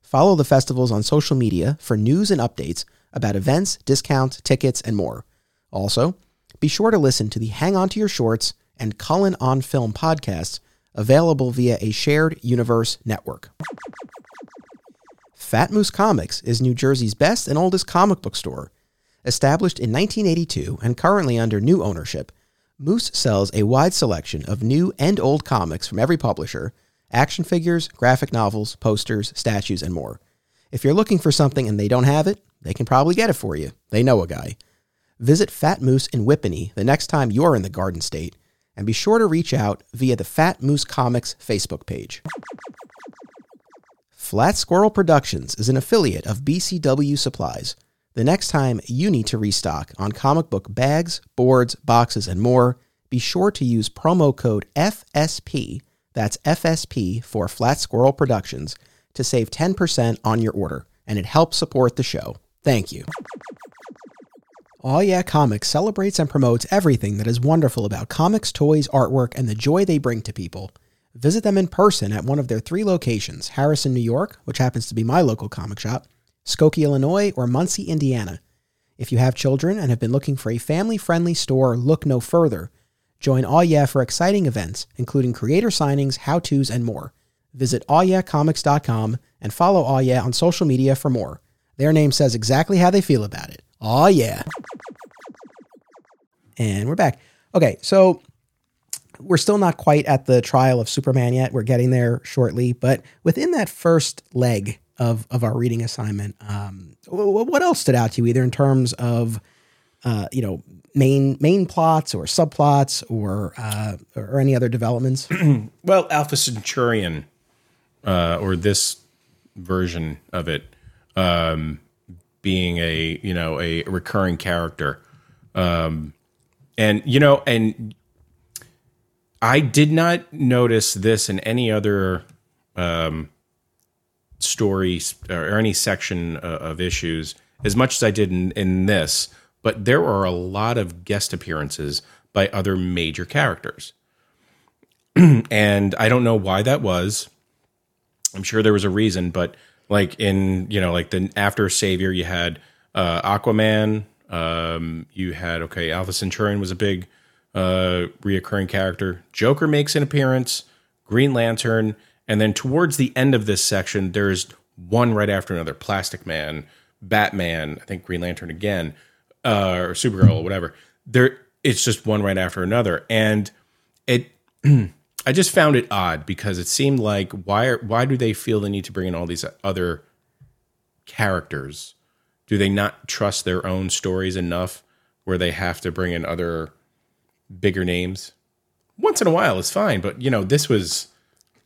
Follow the festivals on social media for news and updates about events, discounts, tickets, and more. Also, be sure to listen to the Hang On to Your Shorts and Cullen on Film podcasts available via a shared universe network. Fat Moose Comics is New Jersey's best and oldest comic book store. Established in 1982 and currently under new ownership, Moose sells a wide selection of new and old comics from every publisher, action figures, graphic novels, posters, statues, and more. If you're looking for something and they don't have it, they can probably get it for you. They know a guy. Visit Fat Moose in Whippany the next time you're in the Garden State, and be sure to reach out via the Fat Moose Comics Facebook page. Flat Squirrel Productions is an affiliate of BCW Supplies. The next time you need to restock on comic book bags, boards, boxes, and more, be sure to use promo code FSP, that's FSP for Flat Squirrel Productions, to save 10% on your order, and it helps support the show. Thank you. Aw Yeah Comics celebrates and promotes everything that is wonderful about comics, toys, artwork, and the joy they bring to people. Visit them in person at one of their three locations Harrison, New York, which happens to be my local comic shop, Skokie, Illinois, or Muncie, Indiana. If you have children and have been looking for a family friendly store, look no further. Join Aw Yeah for exciting events, including creator signings, how to's, and more. Visit awyeahcomics.com and follow Aw Yeah on social media for more. Their name says exactly how they feel about it. Aw yeah. And we're back. Okay, so we're still not quite at the trial of Superman yet. We're getting there shortly, but within that first leg of of our reading assignment, um, what else stood out to you, either in terms of uh, you know main main plots or subplots or uh, or any other developments? well, Alpha Centurion, uh, or this version of it, um, being a you know a recurring character, um, and you know, and I did not notice this in any other um, story or any section uh, of issues as much as I did in, in this. But there are a lot of guest appearances by other major characters. and I don't know why that was. I'm sure there was a reason, but like in you know like the after Savior, you had uh, Aquaman. Um, you had okay, Alpha Centurion was a big uh, reoccurring character. Joker makes an appearance. Green Lantern, and then towards the end of this section, there's one right after another. Plastic Man, Batman, I think Green Lantern again, uh, or Supergirl or whatever. There, it's just one right after another, and it. I just found it odd because it seemed like why are, why do they feel the need to bring in all these other characters? Do they not trust their own stories enough where they have to bring in other bigger names? Once in a while is fine, but you know, this was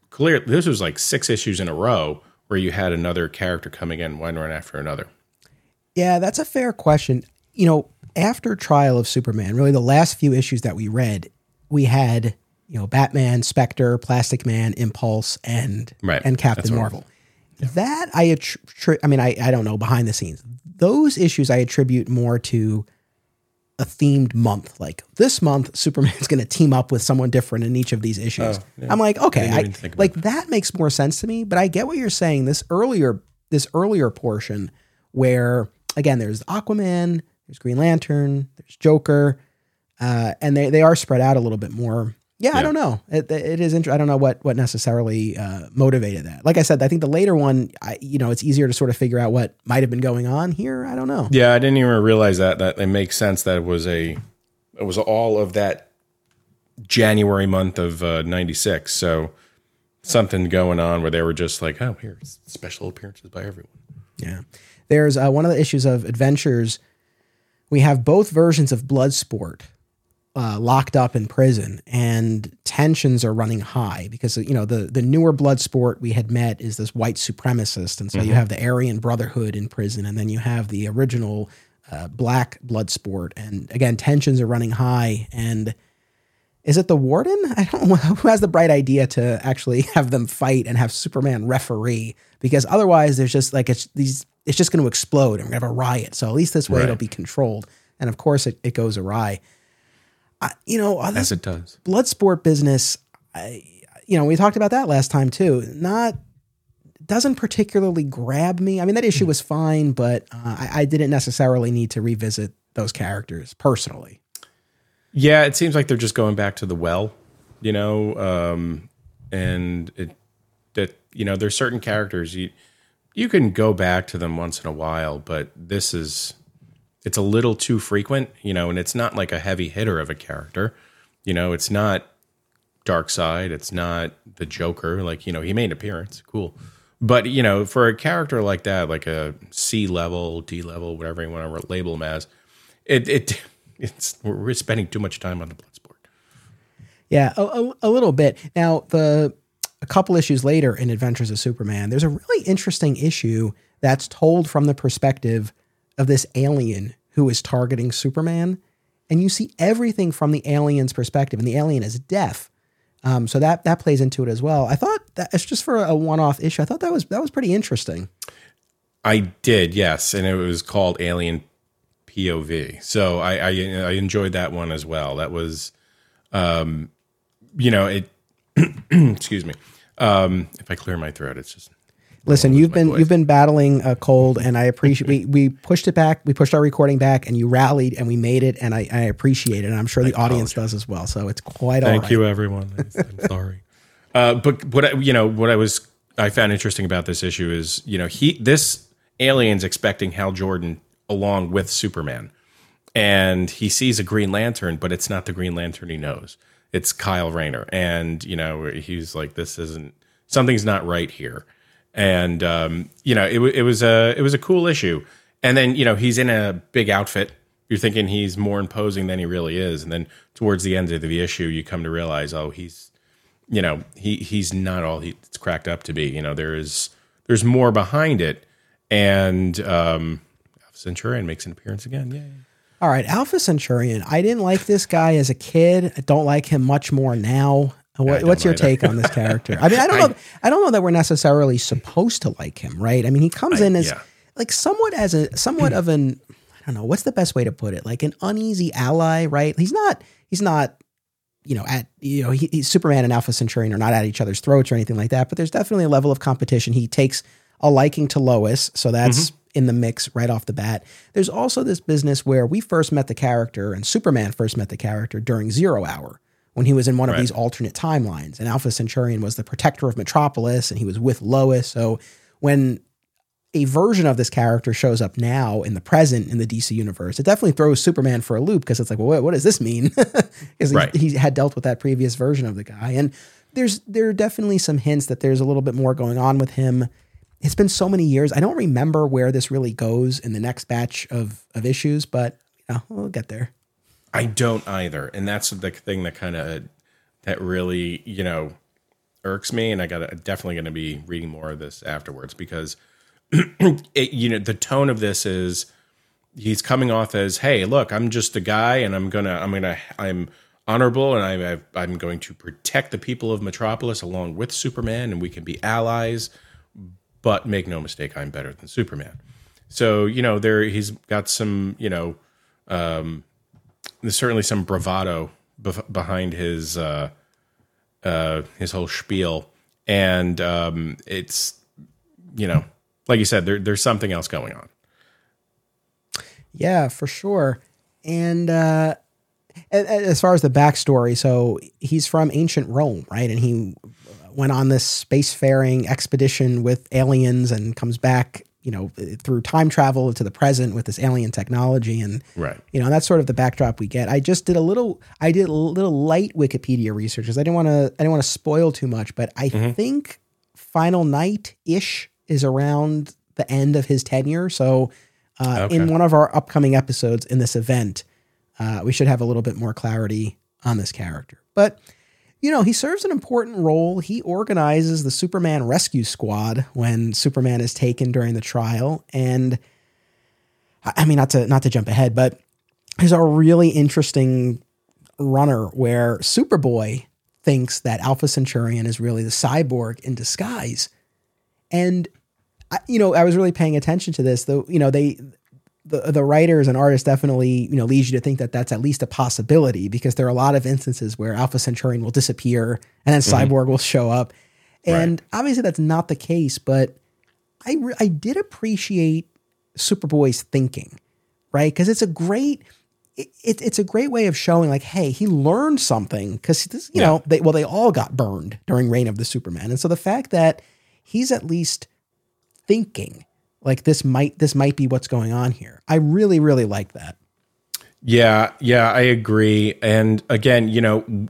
clear this was like six issues in a row where you had another character coming in one run after another. Yeah, that's a fair question. You know, after Trial of Superman, really the last few issues that we read, we had you know, Batman, Spectre, Plastic Man, Impulse, and right. and Captain Marvel. Yeah. That I attri- I mean, I, I don't know behind the scenes. Those issues I attribute more to a themed month. Like this month, Superman's going to team up with someone different in each of these issues. Oh, yeah. I'm like, okay, I, like that. that makes more sense to me. But I get what you're saying. This earlier, this earlier portion where again, there's Aquaman, there's Green Lantern, there's Joker, uh, and they they are spread out a little bit more yeah, yeah, I don't know. It, it is interesting. I don't know what what necessarily uh, motivated that. Like I said, I think the later one, I, you know, it's easier to sort of figure out what might have been going on here. I don't know. Yeah, I didn't even realize that. That it makes sense that it was a it was all of that January month of '96. Uh, so something going on where they were just like, oh, here special appearances by everyone. Yeah, there's uh, one of the issues of Adventures. We have both versions of Bloodsport uh, locked up in prison and tensions are running high because you know the the newer Bloodsport we had met is this white supremacist and so mm-hmm. you have the Aryan Brotherhood in prison and then you have the original uh, black Bloodsport. And again tensions are running high and is it the warden? I don't know. Who has the bright idea to actually have them fight and have Superman referee? Because otherwise there's just like it's these it's just going to explode and we're going to have a riot. So at least this way right. it'll be controlled. And of course it, it goes awry I, you know, as it does, Bloodsport business. I, you know, we talked about that last time too. Not doesn't particularly grab me. I mean, that issue was fine, but uh, I, I, didn't necessarily need to revisit those characters personally. Yeah, it seems like they're just going back to the well, you know, um, and it that you know there's certain characters you you can go back to them once in a while, but this is it's a little too frequent, you know, and it's not like a heavy hitter of a character. You know, it's not Darkseid, it's not the Joker. Like, you know, he made an appearance, cool. But, you know, for a character like that, like a C level, D level, whatever you want to label him as, it it it's we're spending too much time on the Bloodsport. Yeah, a, a, a little bit. Now, the a couple issues later in Adventures of Superman, there's a really interesting issue that's told from the perspective of this alien who is targeting Superman. And you see everything from the alien's perspective, and the alien is deaf. Um, so that that plays into it as well. I thought that it's just for a one-off issue. I thought that was that was pretty interesting. I did, yes, and it was called Alien POV. So I I, I enjoyed that one as well. That was, um, you know, it. excuse me. Um, if I clear my throat, it's just. Listen, you've been voice. you've been battling a cold, and I appreciate we we pushed it back. We pushed our recording back, and you rallied, and we made it, and I, I appreciate it. And I'm sure the audience does as well. So it's quite. Thank all right. you, everyone. I'm sorry, uh, but what I, you know, what I was I found interesting about this issue is you know he this alien's expecting Hal Jordan along with Superman, and he sees a Green Lantern, but it's not the Green Lantern he knows it's Kyle Rayner, and you know he's like, this isn't something's not right here, and um, you know it, it was a it was a cool issue, and then you know he's in a big outfit. You're thinking he's more imposing than he really is, and then towards the end of the issue, you come to realize, oh, he's you know he he's not all he's cracked up to be. You know there is there's more behind it, and um, Alpha Centurion makes an appearance again. Yay. All right, Alpha Centurion. I didn't like this guy as a kid. I don't like him much more now. What, what's your either. take on this character? I mean, I don't know. I don't know that we're necessarily supposed to like him, right? I mean, he comes I, in as yeah. like somewhat as a somewhat of an I don't know what's the best way to put it, like an uneasy ally, right? He's not. He's not. You know, at you know, he, Superman and Alpha Centurion are not at each other's throats or anything like that. But there's definitely a level of competition. He takes a liking to Lois, so that's mm-hmm in the mix right off the bat. There's also this business where we first met the character and Superman first met the character during Zero Hour when he was in one right. of these alternate timelines. And Alpha Centurion was the protector of Metropolis and he was with Lois. So when a version of this character shows up now in the present in the DC universe, it definitely throws Superman for a loop because it's like, well, what, what does this mean? Because right. he, he had dealt with that previous version of the guy. And there's there are definitely some hints that there's a little bit more going on with him it's been so many years. I don't remember where this really goes in the next batch of of issues, but you know, we'll get there. I don't either, and that's the thing that kind of that really you know irks me, and I got definitely going to be reading more of this afterwards because it, you know the tone of this is he's coming off as hey look i'm just a guy and i'm gonna i'm gonna i'm honorable and i'm i'm going to protect the people of metropolis along with superman and we can be allies but make no mistake, I'm better than Superman. So you know, there he's got some, you know, um, there's certainly some bravado bef- behind his uh, uh, his whole spiel, and um, it's you know, like you said, there, there's something else going on. Yeah, for sure. And uh, as far as the backstory, so he's from ancient Rome, right? And he went on this spacefaring expedition with aliens and comes back, you know, through time travel to the present with this alien technology. And, right. you know, that's sort of the backdrop we get. I just did a little, I did a little light Wikipedia research because I didn't want to, I didn't want to spoil too much, but I mm-hmm. think Final Night ish is around the end of his tenure. So, uh, okay. in one of our upcoming episodes in this event, uh, we should have a little bit more clarity on this character. But you know, he serves an important role. He organizes the Superman rescue squad when Superman is taken during the trial. And I mean, not to not to jump ahead, but there's a really interesting runner where Superboy thinks that Alpha Centurion is really the cyborg in disguise. And you know, I was really paying attention to this. Though, you know, they the the writers and artists definitely you know leads you to think that that's at least a possibility because there are a lot of instances where Alpha Centurion will disappear and then mm-hmm. Cyborg will show up, and right. obviously that's not the case. But I re- I did appreciate Superboy's thinking, right? Because it's a great it, it, it's a great way of showing like, hey, he learned something because you Yeah. know they well they all got burned during Reign of the Supermen, and so the fact that he's at least thinking like this might this might be what's going on here, I really really like that. Yeah, yeah, I agree. And again, you know,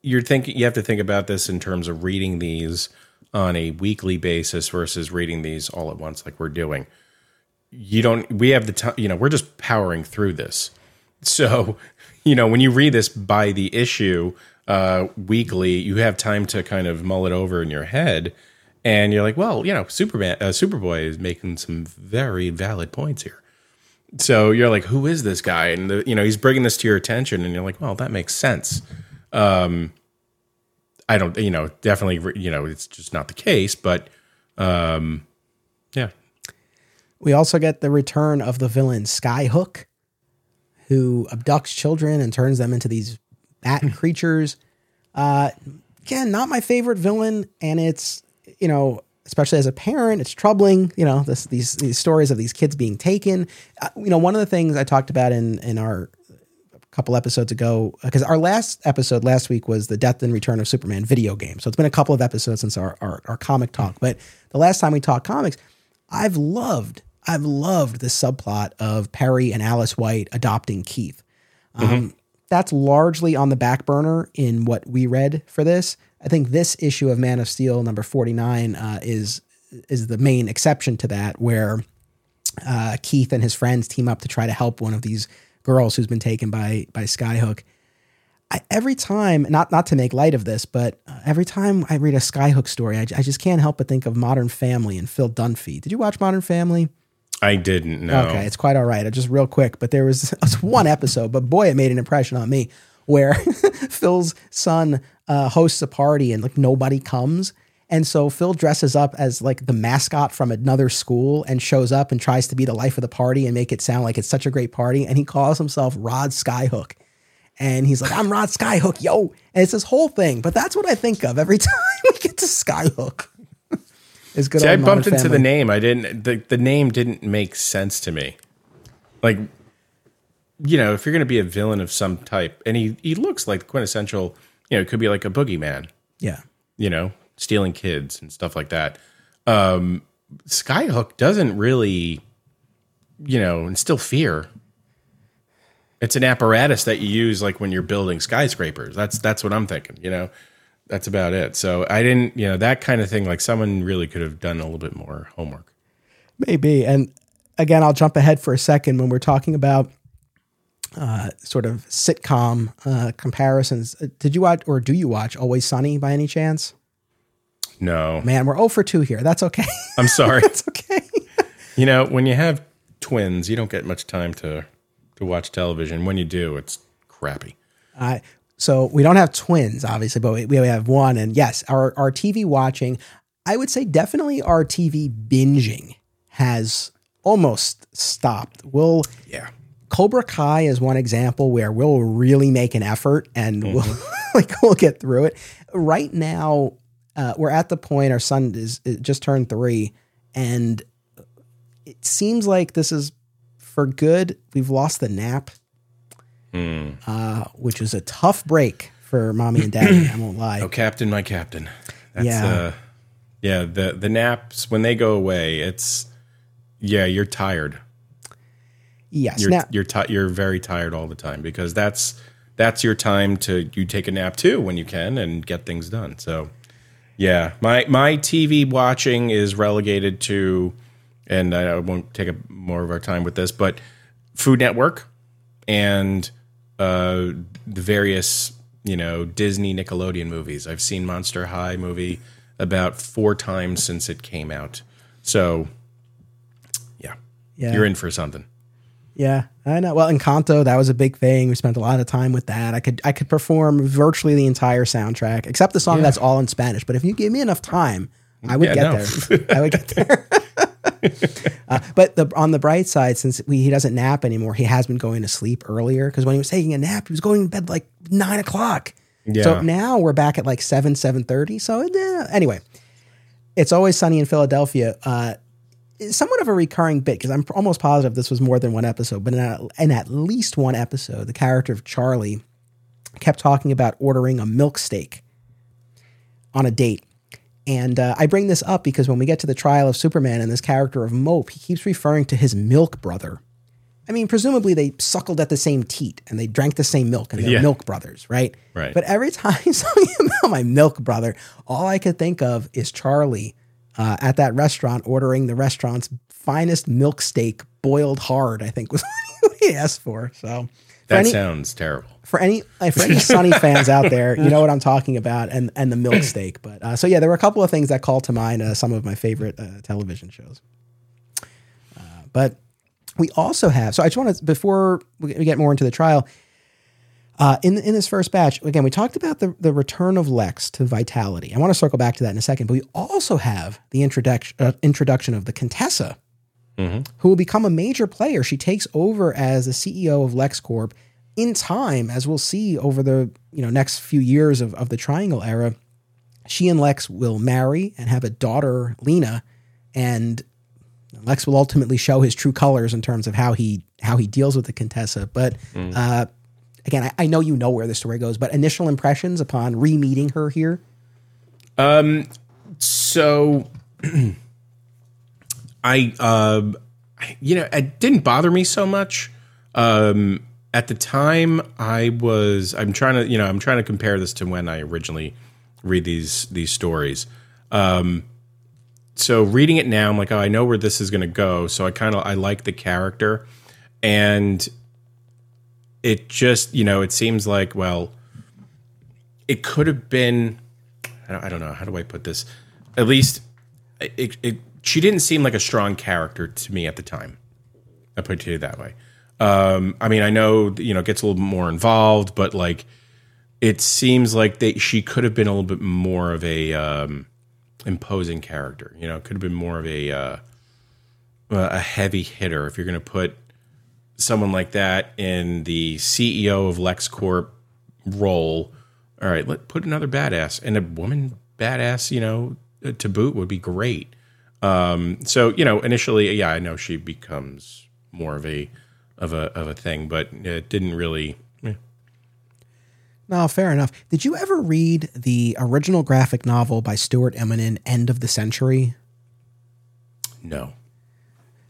you're thinking you have to think about this in terms of reading these on a weekly basis versus reading these all at once like we're doing. You don't we have the time, you know, we're just powering through this. So, you know, when you read this by the issue uh weekly, you have time to kind of mull it over in your head and you're like, well, you know, Superman uh, Superboy is making some very valid points here. So you're like, who is this guy? And the, you know, he's bringing this to your attention, and you're like, well, that makes sense. Um, I don't, you know, definitely, you know, it's just not the case, but um, yeah, We also get the return of the villain Skyhook, who abducts children and turns them into these bat creatures. Uh, again, not my favorite villain, and it's you know, especially as a parent, it's troubling. You know, this these these stories of these kids being taken. Uh, you know, one of the things I talked about in in our couple episodes ago because our last episode last week was the death and return of superman video game so it's been a couple of episodes since our, our, our comic talk but the last time we talked comics i've loved i've loved the subplot of perry and alice white adopting keith um, that's largely on the back burner in what we read for this i think this issue of man of steel number 49 uh, is is the main exception to that where uh, Keith and his friends team up to try to help one of these girls who's been taken by by Skyhook. I, every time, not not to make light of this, but uh, every time I read a Skyhook story, I just can't help but think of Modern Family and Phil Dunphy. Did you watch Modern Family? I didn't know. Okay, it's quite all right. Uh, Just real quick, but there was, was one episode, but boy, it made an impression on me where Phil's son uh, hosts a party and like nobody comes. And so Phil dresses up as like the mascot from another school and shows up and tries to be the life of the party and make it sound like it's such a great party. And he calls himself Rod Skyhook. And he's like, I'm Rod Skyhook, yo. And it's this whole thing. But that's what I think of every time we get to Skyhook. Is good See, I bumped into the name. I didn't. The, the name didn't make sense to me. Like, you know, if you're going to be a villain of some type, and he he looks like the quintessential. You know, it could be like a boogeyman. Yeah. You know, stealing kids and stuff like that. Um, Skyhook doesn't really, you know, instill fear. It's an apparatus that you use like when you're building skyscrapers. That's that's what I'm thinking. You know, that's about it. So I didn't, you know, that kind of thing. Like someone really could have done a little bit more homework. Maybe. And again, I'll jump ahead for a second when we're talking about uh, sort of sitcom uh, comparisons. Uh, Did you watch or do you watch Always Sunny by any chance? No, Man, we're 0 for 2 here. That's okay. I'm sorry. It's okay. you know, when you have twins, you don't get much time to to watch television. When you do, it's crappy. Uh, so we don't have twins, obviously, but we, we have one. And yes, our, our TV watching, I would say definitely our TV binging has almost stopped. We'll Yeah. Cobra Kai is one example where we'll really make an effort and we'll like we'll get through it. Right now, uh, we're at the point our son is, is just turned three, and it seems like this is for good. We've lost the nap, uh, which was a tough break for mommy and daddy. I won't lie. Oh, Captain, my Captain. That's, Yeah. Uh, yeah. The the naps when they go away, it's yeah. You're tired. Yes. You're now, you're you're very tired all the time because that's that's your time to you take a nap too when you can and get things done. So yeah, my my TV watching is relegated to, and I won't take up more of our time with this, but Food Network and uh, the various you know Disney Nickelodeon movies. I've seen Monster High movie about four times since it came out. So yeah, Yeah. you're in for something. Yeah, I know. Well, Encanto, that was a big thing. We spent a lot of time with that. I could I could perform virtually the entire soundtrack, except the song that's all in Spanish. But if you give me enough time, I would Yeah, get no. there. I would get there. uh, but the on the bright side, since we, he doesn't nap anymore, he has been going to sleep earlier. Because when he was taking a nap, he was going to bed like nine o'clock. Yeah. So now we're back at like seven seven thirty. So eh, anyway, it's always sunny in Philadelphia. Uh, somewhat of a recurring bit because I'm almost positive this was more than one episode, but in, a, in at least one episode, the character of Charlie kept talking about ordering a milk steak on a date. And uh, I bring this up because when we get to the trial of Superman and this character of Mope, he keeps referring to his milk brother. I mean, presumably they suckled at the same teat and they drank the same milk and they're Yeah. milk brothers, right? Right. But every time he's talking about my milk brother, all I could think of is Charlie uh, at that restaurant ordering the restaurant's finest milk steak, boiled hard. I think was what he asked for. So for That any, sounds terrible. for any uh, for any Sunny fans out there, you know what I'm talking about, and and the milk steak. But uh, so yeah, there were a couple of things that call to mind uh, some of my favorite uh, television shows. Uh, but we also have. So I just want to before we get more into the trial. Uh, in in this first batch, again, we talked about the the return of Lex to Vitality. I want to circle back to that in a second, but we also have the introduction uh, introduction of the Contessa, who will become a major player. She takes over as the CEO of LexCorp in time, as we'll see over the you know next few years of, of the Triangle era. She and Lex will marry and have a daughter, Lena, and Lex will ultimately show his true colors in terms of how he how he deals with the Contessa. But uh, again, I, I know you know where the story goes, but initial impressions upon re meeting her here. Um, so, I, um, you know, it didn't bother me so much. Um, at the time, I was, I'm trying to, you know, I'm trying to compare this to when I originally read these these stories. Um, so reading it now, I'm like, oh, I know where this is going to go. So I kind of, I like the character, and it just, you know, it seems like, well, it could have been I don't, know how do I put this. At least, it, it she didn't seem like a strong character to me at the time. I put it that way. Um, I mean, I know you know gets a little more involved, but like it seems like they she could have been a little bit more of a um, imposing character. You know, could have been more of a uh, a heavy hitter. If you're going to put someone like that in the CEO of LexCorp role, all right, let put another badass and a woman badass, you know, to boot would be great. Um, so you know, initially, yeah, I know she becomes more of a of a of a thing, but it didn't really. eh. No, fair enough. Did you ever read the original graphic novel by Stuart Immonen, End of the Century? No,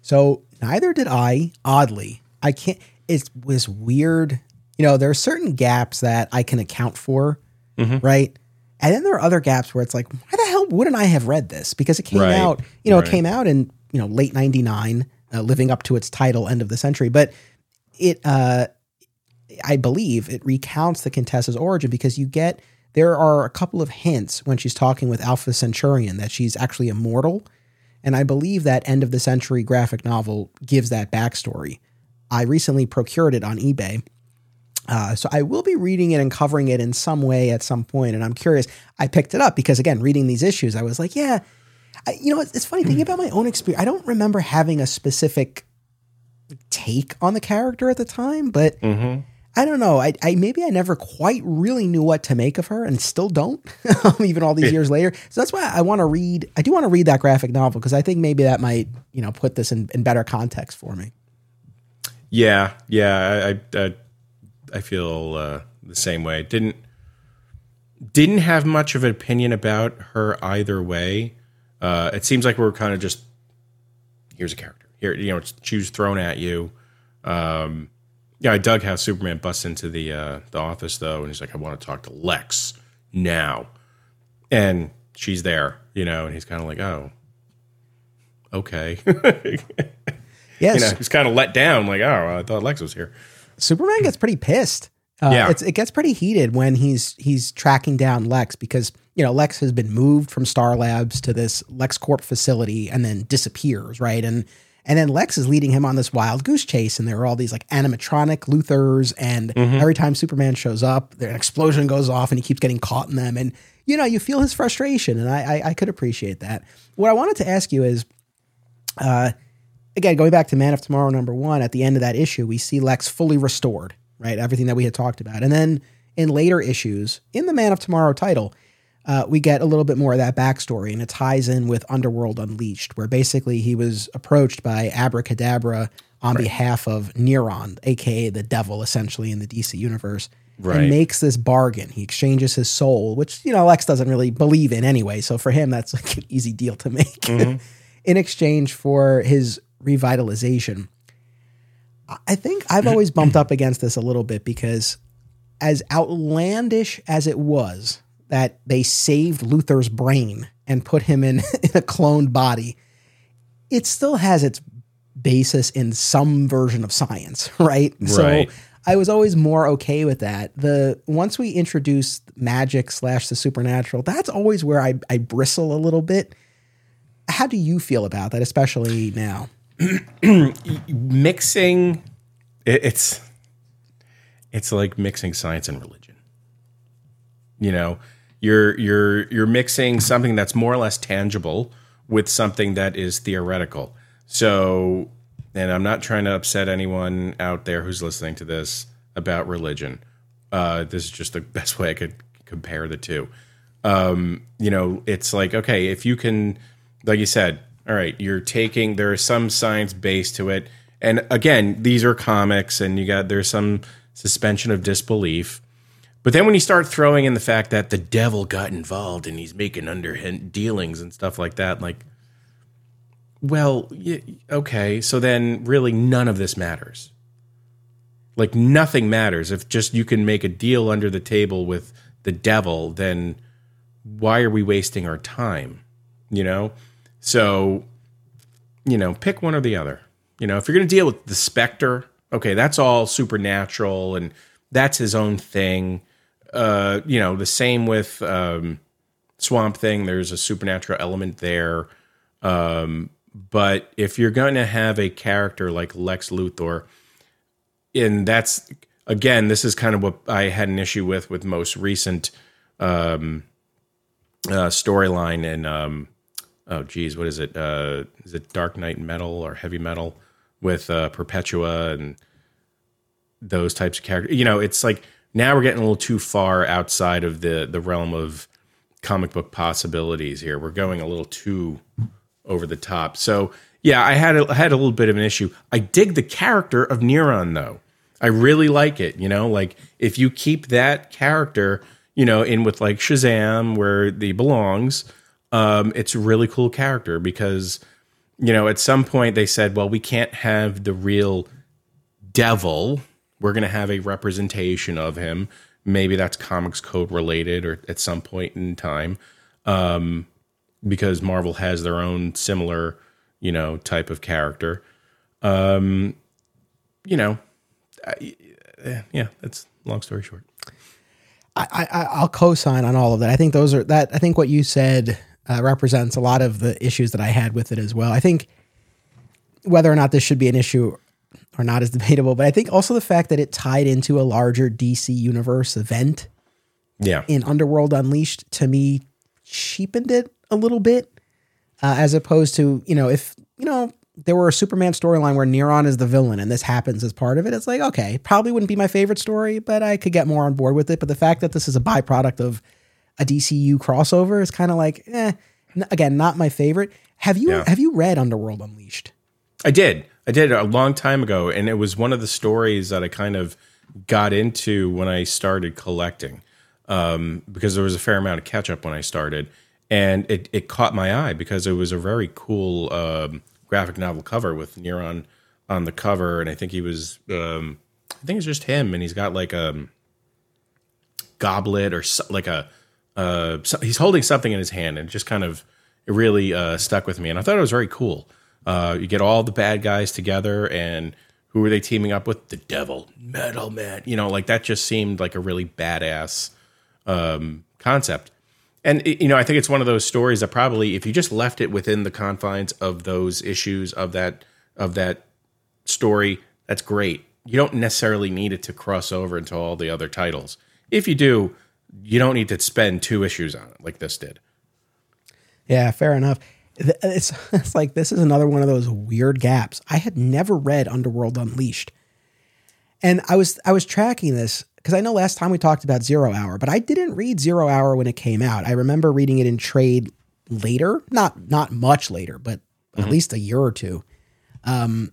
So neither did I. Oddly, I can't. It was weird. You know, there are certain gaps that I can account for, right? And then there are other gaps where it's like, why the hell wouldn't I have read this? Because it came Right, out, you know, right. it came out in you know late '99, uh, living up to its title, End of the Century. But it, uh, I believe, it recounts the Contessa's origin because you get there are a couple of hints when she's talking with Alpha Centurion that she's actually immortal. And I believe that end of the century graphic novel gives that backstory. I recently procured it on eBay. Uh, so I will be reading it and covering it in some way at some point. And I'm curious. I picked it up because, again, reading these issues, I was like, yeah, I, you know, it's, it's funny thinking about my own experience. I don't remember having a specific take on the character at the time, but I don't know. I, I maybe I never quite really knew what to make of her, and still don't, even all these years later. So that's why I want to read. I do want to read that graphic novel because I think maybe that might you know put this in, in better context for me. Yeah, yeah, I I, I feel uh, the same way. Didn't didn't have much of an opinion about her either way. Uh, it seems like we are kind of just here's a character here. You know, it's shoes thrown at you. Um, yeah, I dug how Superman busts into the uh, the office though, and he's like, "I want to talk to Lex now," and she's there. You know, and he's kind of like, "Oh, okay." Yes, you know, he's kind of let down. Like, oh, I thought Lex was here. Superman gets pretty pissed. Uh, Yeah. it's, it gets pretty heated when he's he's tracking down Lex because you know Lex has been moved from Star Labs to this LexCorp facility and then disappears, right? And and then Lex is leading him on this wild goose chase, and there are all these like animatronic Luthers, and every time Superman shows up, an explosion goes off, and he keeps getting caught in them, and you know you feel his frustration, and I I, I could appreciate that. What I wanted to ask you is, uh, again, going back to Man of Tomorrow number one, at the end of that issue, we see Lex fully restored, right? Everything that we had talked about. And then in later issues, in the Man of Tomorrow title, uh, we get a little bit more of that backstory, and it ties in with Underworld Unleashed, where basically he was approached by Abracadabra on behalf of Neron, aka the devil, essentially in the DC universe, Right. and makes this bargain. He exchanges his soul, which you know Lex doesn't really believe in anyway. So for him, that's like an easy deal to make in exchange for his revitalization. I- think I've always bumped up against this a little bit because, as outlandish as it was that they saved Luther's brain and put him in, in a cloned body, it still has its basis in some version of science, right? So I was always more okay with that. The once we introduced magic slash the supernatural, that's always where I, I bristle a little bit. How do you feel about that, especially now? mixing it, it's it's like mixing science and religion. You know you're you're you're mixing something that's more or less tangible with something that is theoretical. So and i'm not trying to upset anyone out there who's listening to this about religion. Uh, this is just the best way i could compare the two. Um, you know, it's like, okay, if you can, like you said, all right, you're taking, there is some science base to it. And again, these are comics and you got, there's some suspension of disbelief. But then when you start throwing in the fact that the devil got involved and he's making underhand dealings and stuff like that, like, well, okay, so then really none of this matters. Like nothing matters. If just you can make a deal under the table with the devil, then why are we wasting our time? You know? So, you know, pick one or the other. You know, if you're going to deal with the Spectre, okay, that's all supernatural and that's his own thing. Uh, you know, the same with um, Swamp Thing, there's a supernatural element there. Um, but if you're going to have a character like Lex Luthor, and that's again, this is kind of what I had an issue with with most recent um, uh, storyline and um, oh geez, what is it? Uh, is it Dark Knight Metal or Heavy Metal with uh, Perpetua and those types of characters? You know, it's like now we're getting a little too far outside of the the realm of comic book possibilities here. We're going a little too over the top. So yeah, I had a, I had a little bit of an issue. I dig the character of Neron though. I really like it. You know, like if you keep that character, you know, in with like Shazam where he belongs, um, it's a really cool character because you know at some point they said, well, we can't have the real devil. We're going to have a representation of him. Maybe that's comics code related or at some point in time um, because Marvel has their own similar, you know, type of character. Um, you know, I, eh, yeah, that's long story short. I, I I'll co-sign on all of that. I think those are that. I think what you said uh, represents a lot of the issues that I had with it as well. I think whether or not this should be an issue or not is debatable, but I think also the fact that it tied into a larger DC universe event Yeah. in Underworld Unleashed to me cheapened it a little bit, uh, as opposed to you know if you know there were a Superman storyline where Neron is the villain and this happens as part of it, it's like okay, probably wouldn't be my favorite story, but I could get more on board with it. But the fact that this is a byproduct of a DCU crossover is kind of like eh. N- Again, not my favorite. Have you Yeah. have you read Underworld Unleashed? I did. I did a long time ago, and it was one of the stories that I kind of got into when I started collecting, um, because there was a fair amount of catch up when I started, and it, it caught my eye because it was a very cool um, graphic novel cover with Neron on the cover, and I think he was, um, I think it's just him, and he's got like a goblet or so, like a, uh, so, he's holding something in his hand, and just kind of it really uh, stuck with me, and I thought it was very cool. Uh, you get all the bad guys together, and who are they teaming up with? The Devil, Metal Man. You know, like that just seemed like a really badass um, concept. And it- you know, I think it's one of those stories that probably, if you just left it within the confines of those issues of that of that story, that's great. You don't necessarily need it to cross over into all the other titles. If you do, you don't need to spend two issues on it like this did. Yeah, fair enough. It's, it's like this is another one of those weird gaps. I had never read Underworld Unleashed. And I was I was tracking this because I know last time we talked about Zero Hour, but I didn't read Zero Hour when it came out. I remember reading it in trade later, not not much later, but mm-hmm. at least a year or two. Um,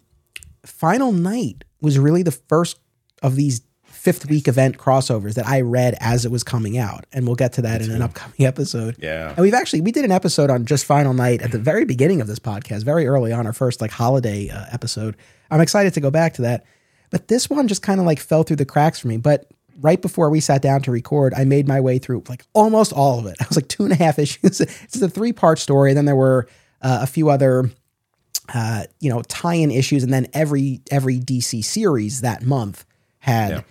Final Night was really the first of these fifth week event crossovers that I read as it was coming out, and we'll get to that in an upcoming episode. Yeah, and we've actually we did an episode on just Final Night at the very beginning of this podcast, very early on our first like holiday uh, episode. I'm excited to go back to that, but this one just kind of like fell through the cracks for me. But right before we sat down to record, I made my way through like almost all of it. I was like two and a half issues. it's a three part story. And then there were uh, a few other, uh, you know, tie in issues. And then every every DC series that month had. Yeah.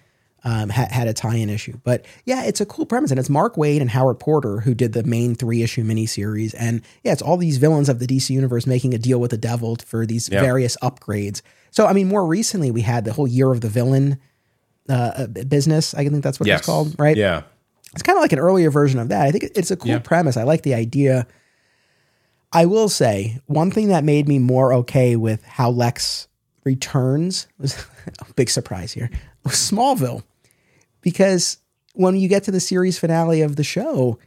Um, had, had a tie-in issue, but yeah, it's a cool premise, and it's Mark Waid and Howard Porter who did the main three-issue miniseries, and yeah, it's all these villains of the DC universe making a deal with the devil for these yeah. various upgrades. So, I mean, more recently we had the whole Year of the Villain uh, business. I think that's what yes. it's called, right? Yeah. It's kind of like an earlier version of that. I think it's a cool yeah. premise. I like the idea. I will say one thing that made me more okay with how Lex returns was a big surprise here Smallville, because when you get to the series finale of the show,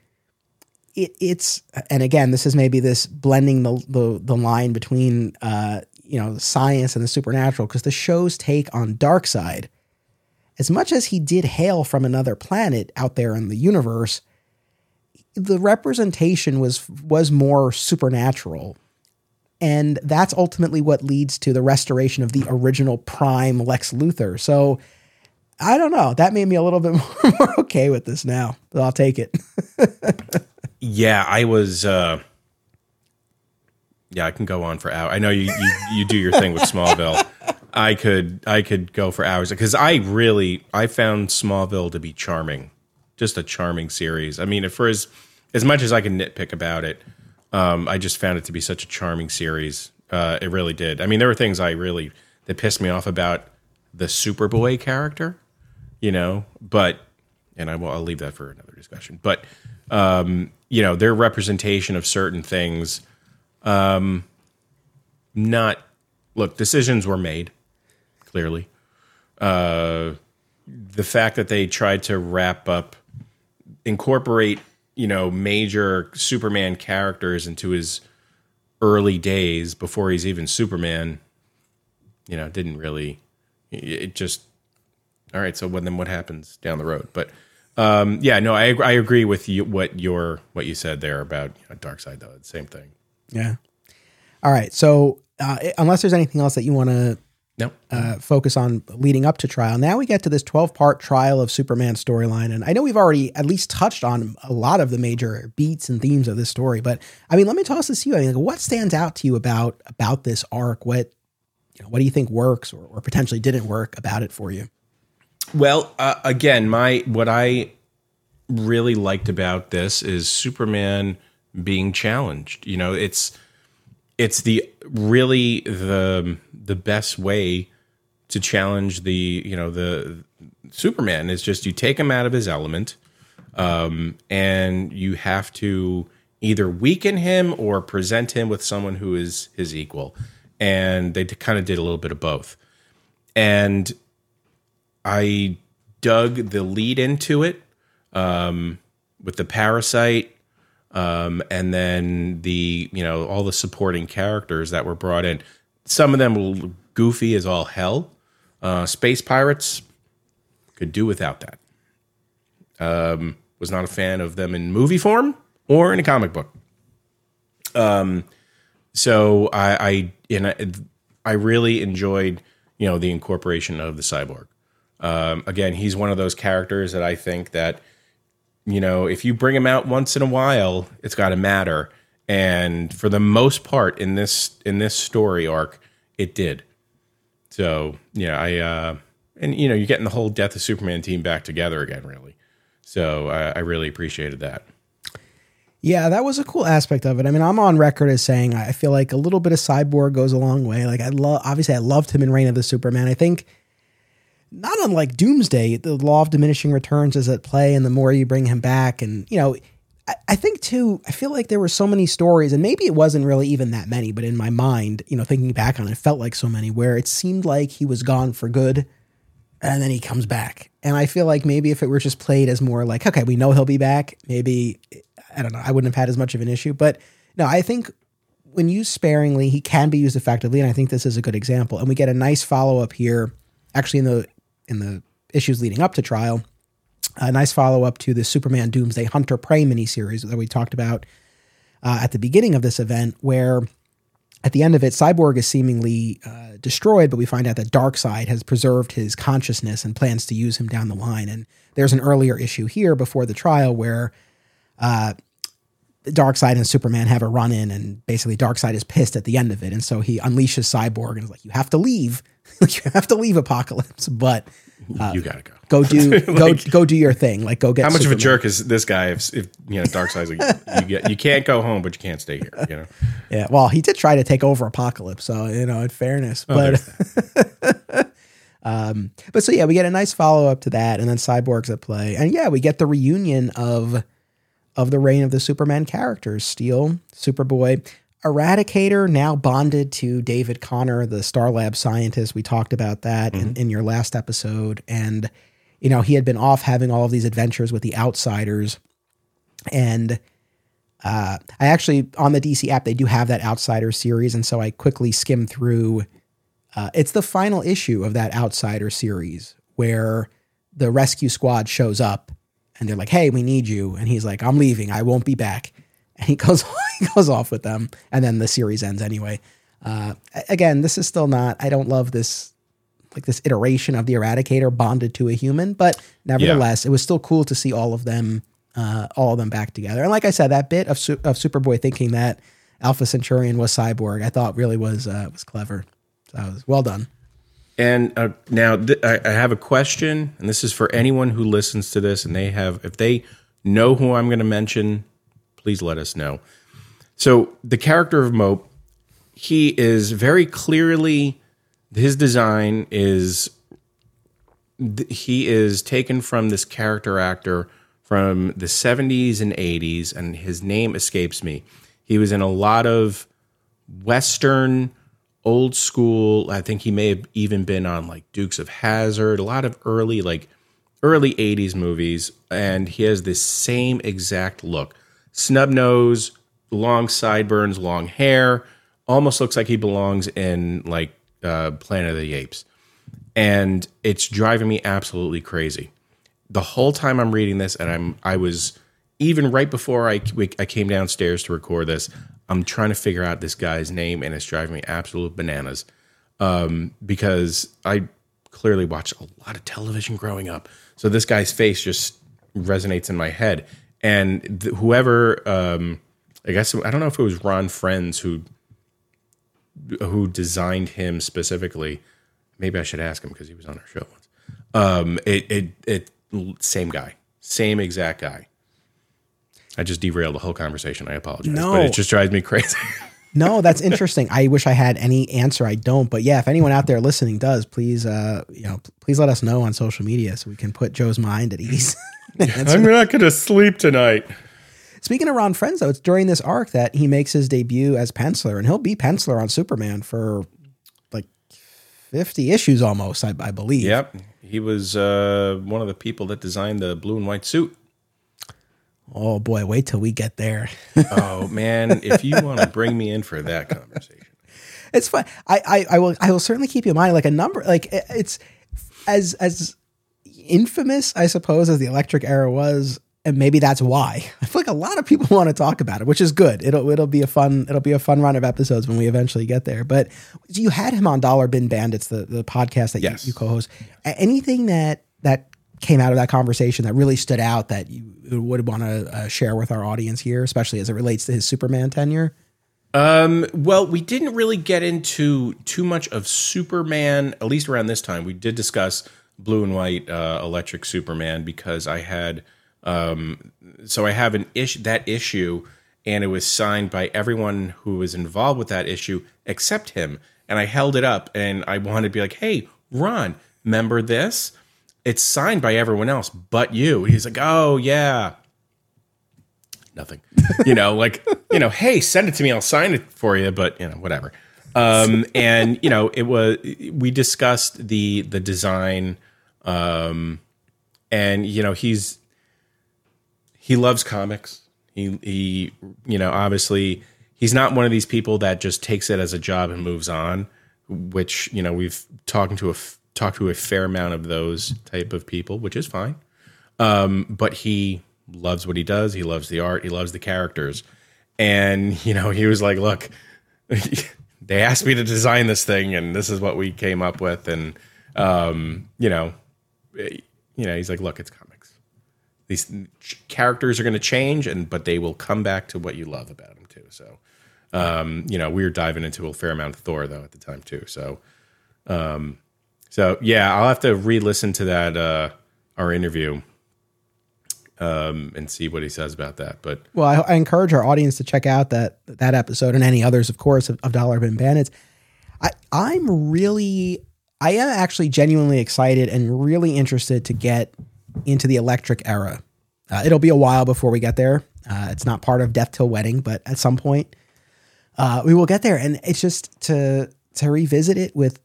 it, it's and again this is maybe this blending the the, the line between uh, you know science and the supernatural because the show's take on Darkseid as much as he did hail from another planet out there in the universe, the representation was was more supernatural. And that's ultimately what leads to the restoration of the original prime Lex Luthor. So I don't know. That made me a little bit more, okay with this now, but I'll take it. yeah, I was uh yeah, I can go on for hours. I know you, you you do your thing with Smallville. I could I could go for hours because I really I found Smallville to be charming, just a charming series. I mean, for as as much as I can nitpick about it, um, I just found it to be such a charming series. Uh, it really did. I mean, there were things I really that pissed me off about the Superboy character, you know, but and I will I'll leave that for another discussion. But um, you know, their representation of certain things, um, not look decisions were made clearly. Uh, the fact that they tried to wrap up, incorporate, you know, major Superman characters into his early days before he's even Superman, you know, didn't really. It just. All right, so when, then what happens down the road? But um, yeah, no, I I agree with you what your what you said there about you know, Darkseid though. Same thing. Yeah. All right. So uh, unless there's anything else that you want to Nope. Uh, focus on leading up to trial. Now we get to this 12 part trial of Superman storyline. And I know we've already at least touched on a lot of the major beats and themes of this story, but I mean, let me toss this to you. I mean, like, what stands out to you about, about this arc? What, you know, what do you think works or, or potentially didn't work about it for you? Well, uh, again, my, what I really liked about this is Superman being challenged. You know, it's, it's the really the the best way to challenge the you know the Superman is just you take him out of his element, um, and you have to either weaken him or present him with someone who is his equal, and they kind of did a little bit of both, and I dug the lead into it um, with the parasite um, and then the you know all the supporting characters that were brought in. Some of them were goofy as all hell. Uh, Space Pirates could do without that. Um, was not a fan of them in movie form or in a comic book. Um, so I, I and I, I really enjoyed you know the incorporation of the cyborg. Um, again, he's one of those characters that I think that you know, if you bring him out once in a while, it's got to matter. And for the most part in this in this story arc, it did. So yeah, I uh, and you know you're getting the whole Death of Superman team back together again, really. So I, I really appreciated that. Yeah, that was a cool aspect of it. I mean, I'm on record as saying I feel like a little bit of Cyborg goes a long way. Like I love, obviously, I loved him in Reign of the Supermen. I think not unlike Doomsday, the law of diminishing returns is at play, and the more you bring him back, and you know, I, I, think too, I feel like there were so many stories, and maybe it wasn't really even that many, but in my mind, you know, thinking back on it, it felt like so many where it seemed like he was gone for good, and then he comes back. And I feel like maybe if it were just played as more like, okay, we know he'll be back, maybe I don't know, I wouldn't have had as much of an issue. But no, I think when used sparingly, he can be used effectively, and I think this is a good example. And we get a nice follow up here, actually in the in the issues leading up to trial, a nice follow up to the Superman Doomsday Hunter Prey miniseries that we talked about uh, at the beginning of this event, where at the end of it, Cyborg is seemingly uh, destroyed, but we find out that Darkseid has preserved his consciousness and plans to use him down the line. And there's an earlier issue here before the trial where uh, Darkseid and Superman have a run in, and basically Darkseid is pissed at the end of it, and so he unleashes Cyborg and is like, "You have to leave, you have to leave Apokolips, but uh, you gotta go, go do like, go go do your thing, like go get." How much Superman. of a jerk is this guy? If, if you know Darkseid's like, you get you can't go home, but you can't stay here. You know. Yeah, well, he did try to take over Apokolips, so you know, in fairness, oh, but. um, but so yeah, we get a nice follow up to that, and then Cyborg's at play, and yeah, we get the reunion of of the reign of the Supermen characters Steel, Superboy, Eradicator, now bonded to David Connor, the Star Lab scientist. We talked about that mm-hmm. in, in your last episode. And, you know, he had been off having all of these adventures with the outsiders. And uh, I actually, on the DC app, they do have that Outsider series. And so I quickly skimmed through. Uh, it's the final issue of that Outsider series where the rescue squad shows up and they're like, "Hey, we need you," and he's like, "I'm leaving. I won't be back." And he goes he goes off with them, and then the series ends anyway. Uh, again, this is still not. I don't love this like this iteration of the Eradicator bonded to a human, but nevertheless, yeah. it was still cool to see all of them, uh, all of them back together. And like I said, that bit of of Superboy thinking that Alpha Centurion was Cyborg, I thought really was uh, was clever. So was well done. And uh, now th- I, I have a question, and this is for anyone who listens to this, and they have, if they know who I'm going to mention, please let us know. So the character of Mope, he is very clearly his design is he is taken from this character actor from the 70s and 80s, and his name escapes me. He was in a lot of Western old school. I think he may have even been on like Dukes of Hazzard, a lot of early like early 80s movies and he has this same exact look. Snub nose, long sideburns, long hair, almost looks like he belongs in like uh, Planet of the Apes. And it's driving me absolutely crazy. The whole time I'm reading this and I'm I was even right before I, I came downstairs to record this, I'm trying to figure out this guy's name, and it's driving me absolute bananas. Um, because I clearly watched a lot of television growing up, so this guy's face just resonates in my head. And th- whoever, um, I guess I don't know if it was Ron Frenz who who designed him specifically. Maybe I should ask him because he was on our show once. Um, it, it it same guy, same exact guy. I just derailed the whole conversation. I apologize. No. But it just drives me crazy. no, that's interesting. I wish I had any answer. I don't. But yeah, if anyone out there listening does, please, uh, you know, please let us know on social media so we can put Joe's mind at ease. I'm not going to sleep tonight. Speaking of Ron Frenz, though, it's during this arc that he makes his debut as penciler, and he'll be penciler on Superman for like 50 issues almost, I, I believe. Yep. He was uh, one of the people that designed the blue and white suit. Oh boy, wait till we get there. oh man, if you want to bring me in for that conversation, it's fine. I, I, I will I will certainly keep you in mind. Like a number, like it's as as infamous, I suppose, as the electric era was, and maybe that's why. I feel like a lot of people want to talk about it, which is good. It'll it'll be a fun it'll be a fun run of episodes when we eventually get there. But you had him on Dollar Bin Bandits, the the podcast that yes. you, you co-host. Anything that that came out of that conversation that really stood out that you would want to uh, share with our audience here, especially as it relates to his Superman tenure? Um, well, we didn't really get into too much of Superman, at least around this time. We did discuss blue and white uh, electric Superman because I had, um, so I have an issue that issue, and it was signed by everyone who was involved with that issue except him. And I held it up, and I wanted to be like, "Hey, Ron, remember this?" It's signed by everyone else but you. He's like, oh yeah, nothing. you know, like you know, hey, send it to me. I'll sign it for you. But you know, whatever. Um, and you know, it was we discussed the the design Um, and you know he's he loves comics. He he you know obviously he's not one of these people that just takes it as a job and moves on. Which you know we've talking to a talked to a fair amount of those type of people, which is fine. Um, but he loves what he does. He loves the art. He loves the characters. And you know he was like, look. they asked me to design this thing and this is what we came up with and um, you know you know he's like look it's comics these characters are going to change and but they will come back to what you love about them too so um, you know we were diving into a fair amount of thor though at the time too so um, so yeah i'll have to re-listen to that uh, our interview um, and see what he says about that. But well, I, I, encourage our audience to check out that that episode and any others, of course, of, of Dollar Bin Bandits. I I'm really I am actually genuinely excited and really interested to get into the electric era. Uh, it'll be a while before we get there. Uh, it's not part of Death Till Wedding, but at some point uh, we will get there. And it's just to to revisit it with,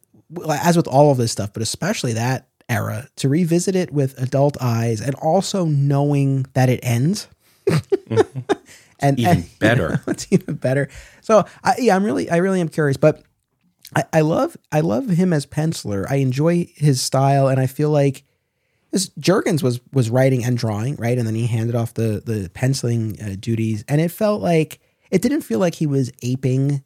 as with all of this stuff, but especially that era to revisit it with adult eyes and also knowing that it ends. mm-hmm. and even and, better. You know, it's even better. So I, yeah, I'm really, I really am curious, but I, I love, I love him as penciler. I enjoy his style, and I feel like this Jurgens was was writing and drawing, right, and then he handed off the the penciling uh, duties, and it felt like it didn't feel like he was aping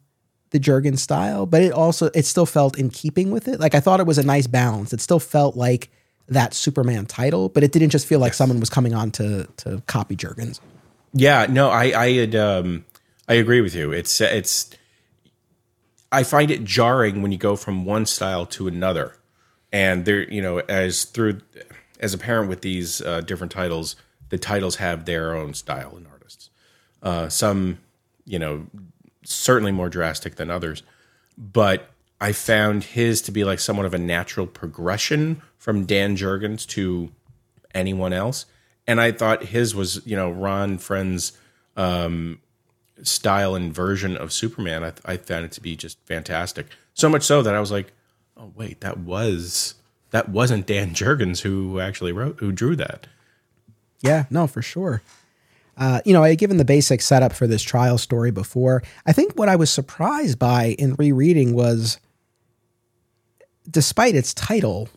the Jurgen style, but it also it still felt in keeping with it. Like I thought it was a nice balance. It still felt like that Superman title, but it didn't just feel like yes. someone was coming on to to copy Jurgens. Yeah, no, I I had um I agree with you. It's it's I find it jarring when you go from one style to another. And there, you know, as through as a parent with these uh, different titles, the titles have their own style and artists. Uh, some, you know, certainly more drastic than others. But I found his to be like somewhat of a natural progression from Dan Jurgens to anyone else. And I thought his was, you know, Ron Frenz's um, style and version of Superman. I, I found it to be just fantastic. So much so that I was like, oh wait, that was that wasn't Dan Jurgens who actually wrote who drew that. Yeah, no, for sure. Uh, you know, I had given the basic setup for this trial story before. I think what I was surprised by in rereading was, despite its title,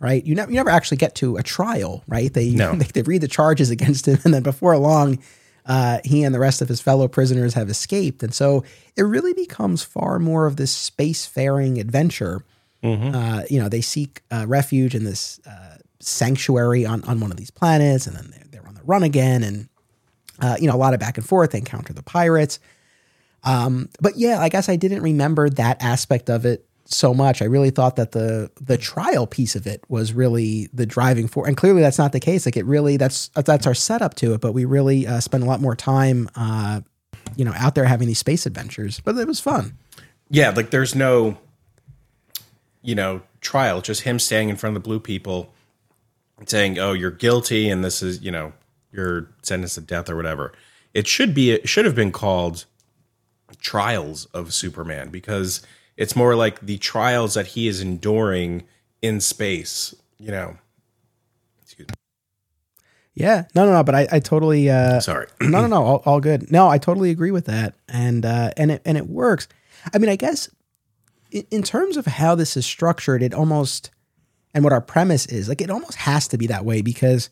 right? You never, you never actually get to a trial, right? They, no. they, they read the charges against him, and then before long, uh, he and the rest of his fellow prisoners have escaped, and so it really becomes far more of this spacefaring adventure. Mm-hmm. Uh, you know, they seek uh, refuge in this uh, sanctuary on on one of these planets, and then they're, they're on the run again, and uh, you know, a lot of back and forth. They encounter the pirates. Um, but yeah, I guess I didn't remember that aspect of it so much. I really thought that the the trial piece of it was really the driving force, and clearly that's not the case. Like it really that's that's our setup to it. But we really uh, spend a lot more time, uh, you know, out there having these space adventures. But it was fun. Yeah, like there's no, you know, trial. Just him standing in front of the blue people, saying, "Oh, you're guilty," and this is, you know, your sentence of death or whatever. It should be it should have been called Trials of Superman because it's more like the trials that he is enduring in space, you know. Excuse me. Yeah, no, no, no. But I, I totally. Uh, Sorry. no, no, no. All, all, good. No, I totally agree with that, and uh, and it and it works. I mean, I guess in, in terms of how this is structured, it almost and what our premise is like, it almost has to be that way because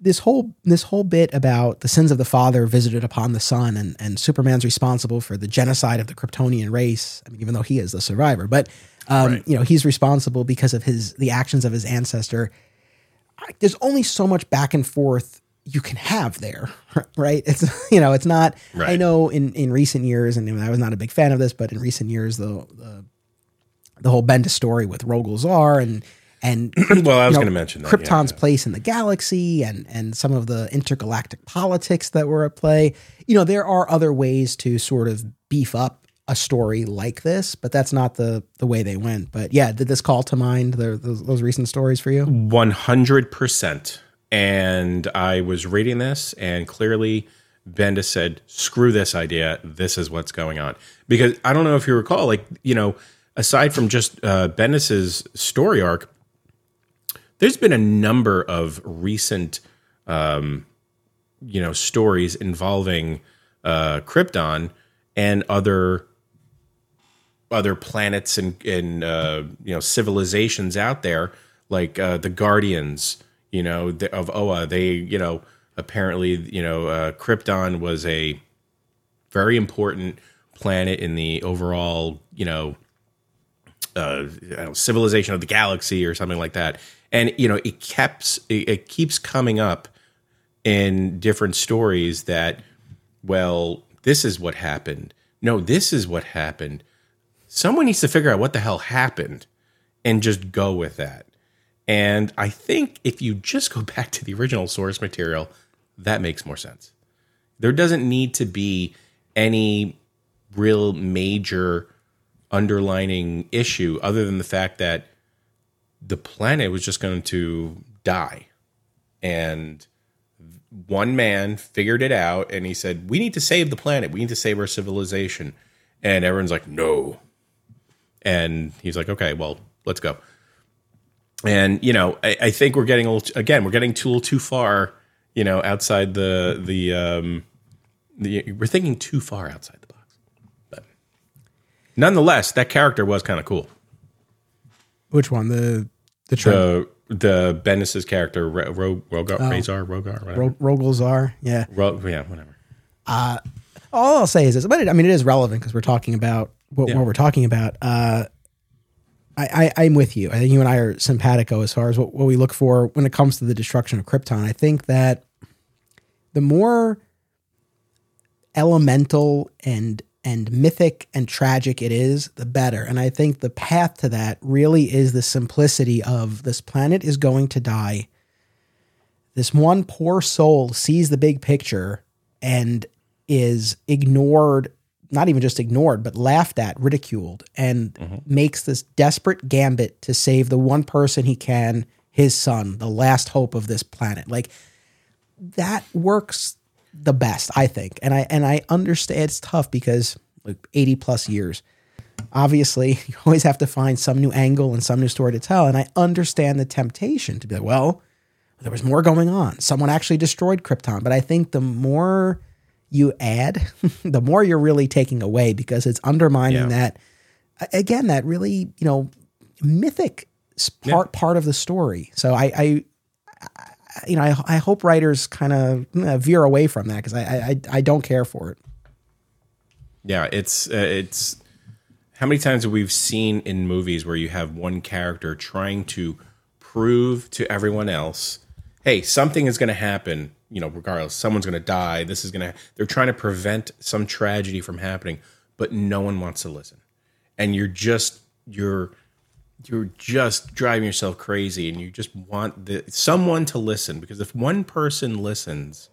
this whole this whole bit about the sins of the father visited upon the son and and Superman's responsible for the genocide of the Kryptonian race. I mean, even though he is the survivor, but um, right. you know he's responsible because of his the actions of his ancestor. There's only so much back and forth you can have there, right? It's you know it's not. Right. I know in in recent years, and I was not a big fan of this, but in recent years the the, the whole Bendis story with Rogol Zaar and and well, I was going to mention that, Krypton's yeah, yeah. place in the galaxy and and some of the intergalactic politics that were at play. You know, there are other ways to sort of beef up a story like this, but that's not the the way they went. But yeah, did this call to mind the, those, those recent stories for you? One hundred percent. And I was reading this, and clearly Bendis said, "Screw this idea. This is what's going on." Because I don't know if you recall, like you know, aside from just uh, Bendis's story arc, there's been a number of recent, um, you know, stories involving uh, Krypton and other other planets and and uh, you know civilizations out there, like uh, the Guardians, you know, the, of Oa. They, you know, apparently, you know, uh, Krypton was a very important planet in the overall, you know, uh, know, civilization of the galaxy or something like that. And you know, it keeps it, it keeps coming up in different stories that, well, this is what happened. No, this is what happened. Someone needs to figure out what the hell happened and just go with that. And I think if you just go back to the original source material, that makes more sense. There doesn't need to be any real major underlining issue other than the fact that the planet was just going to die. And one man figured it out and he said, We need to save the planet. We need to save our civilization. And everyone's like, No. And he's like, Okay, well, let's go. And, you know, I, I think we're getting a little, again, we're getting too, too far, you know, outside the, the, um, the, we're thinking too far outside nonetheless, that character was kind of cool. Which one? The, the, the the Bendis's character Ro, Ro, Rogar, oh. Razor, Rogar, whatever. Ro, yeah, Ro, yeah, whatever. Uh, all I'll say is this, but it, I mean, it is relevant because we're talking about what, yeah. what, we're talking about. Uh, I, I, am with you. I think you and I are simpatico as far as what, what we look for when it comes to the destruction of Krypton. I think that the more elemental and and mythic and tragic it is, the better. And I think the path to that really is the simplicity of this planet is going to die. This one poor soul sees the big picture and is ignored, not even just ignored, but laughed at, ridiculed, and mm-hmm. makes this desperate gambit to save the one person he can, his son, the last hope of this planet. Like that works the best, I think. And I and I understand it's tough because like 80 plus years. Obviously, you always have to find some new angle and some new story to tell. And I understand the temptation to be like, well, there was more going on. Someone actually destroyed Krypton. But I think the more you add, the more you're really taking away because it's undermining yeah. that again, that really, you know, mythic part yeah. part of the story. So I, I you know, I, I hope writers kind of uh, veer away from that because I, I I don't care for it. Yeah, it's uh, it's how many times have we seen in movies where you have one character trying to prove to everyone else, hey, something is going to happen. You know, regardless, someone's going to die. This is going to. They're trying to prevent some tragedy from happening, but no one wants to listen, and you're just you're you're just driving yourself crazy and you just want the, someone to listen. Because if one person listens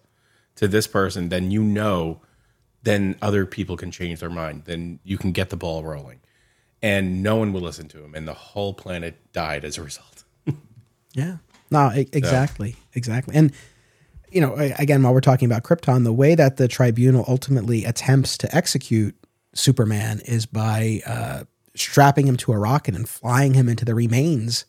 to this person then you know then other people can change their mind. Then you can get the ball rolling. And no one will listen to him. And the whole planet died as a result. Yeah. No exactly so. exactly. And you know again while we're talking about krypton the way that the tribunal ultimately attempts to execute superman is by uh, strapping him to a rocket and flying him into the remains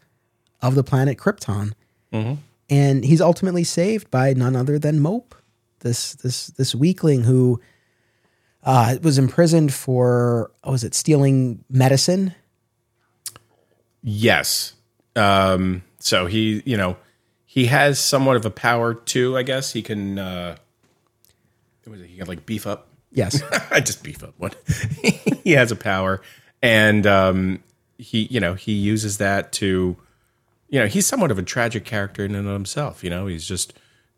of the planet Krypton. Mm-hmm. And he's ultimately saved by none other than Mope, this this this weakling who uh, was imprisoned for oh, was it stealing medicine? Yes. Um, so he, you know, he has somewhat of a power too. I guess he can. Uh, he can like beef up. Yes, I just beef up. What he has a power and um, he you know he uses that to you know he's somewhat of a tragic character in and of himself you know? He's just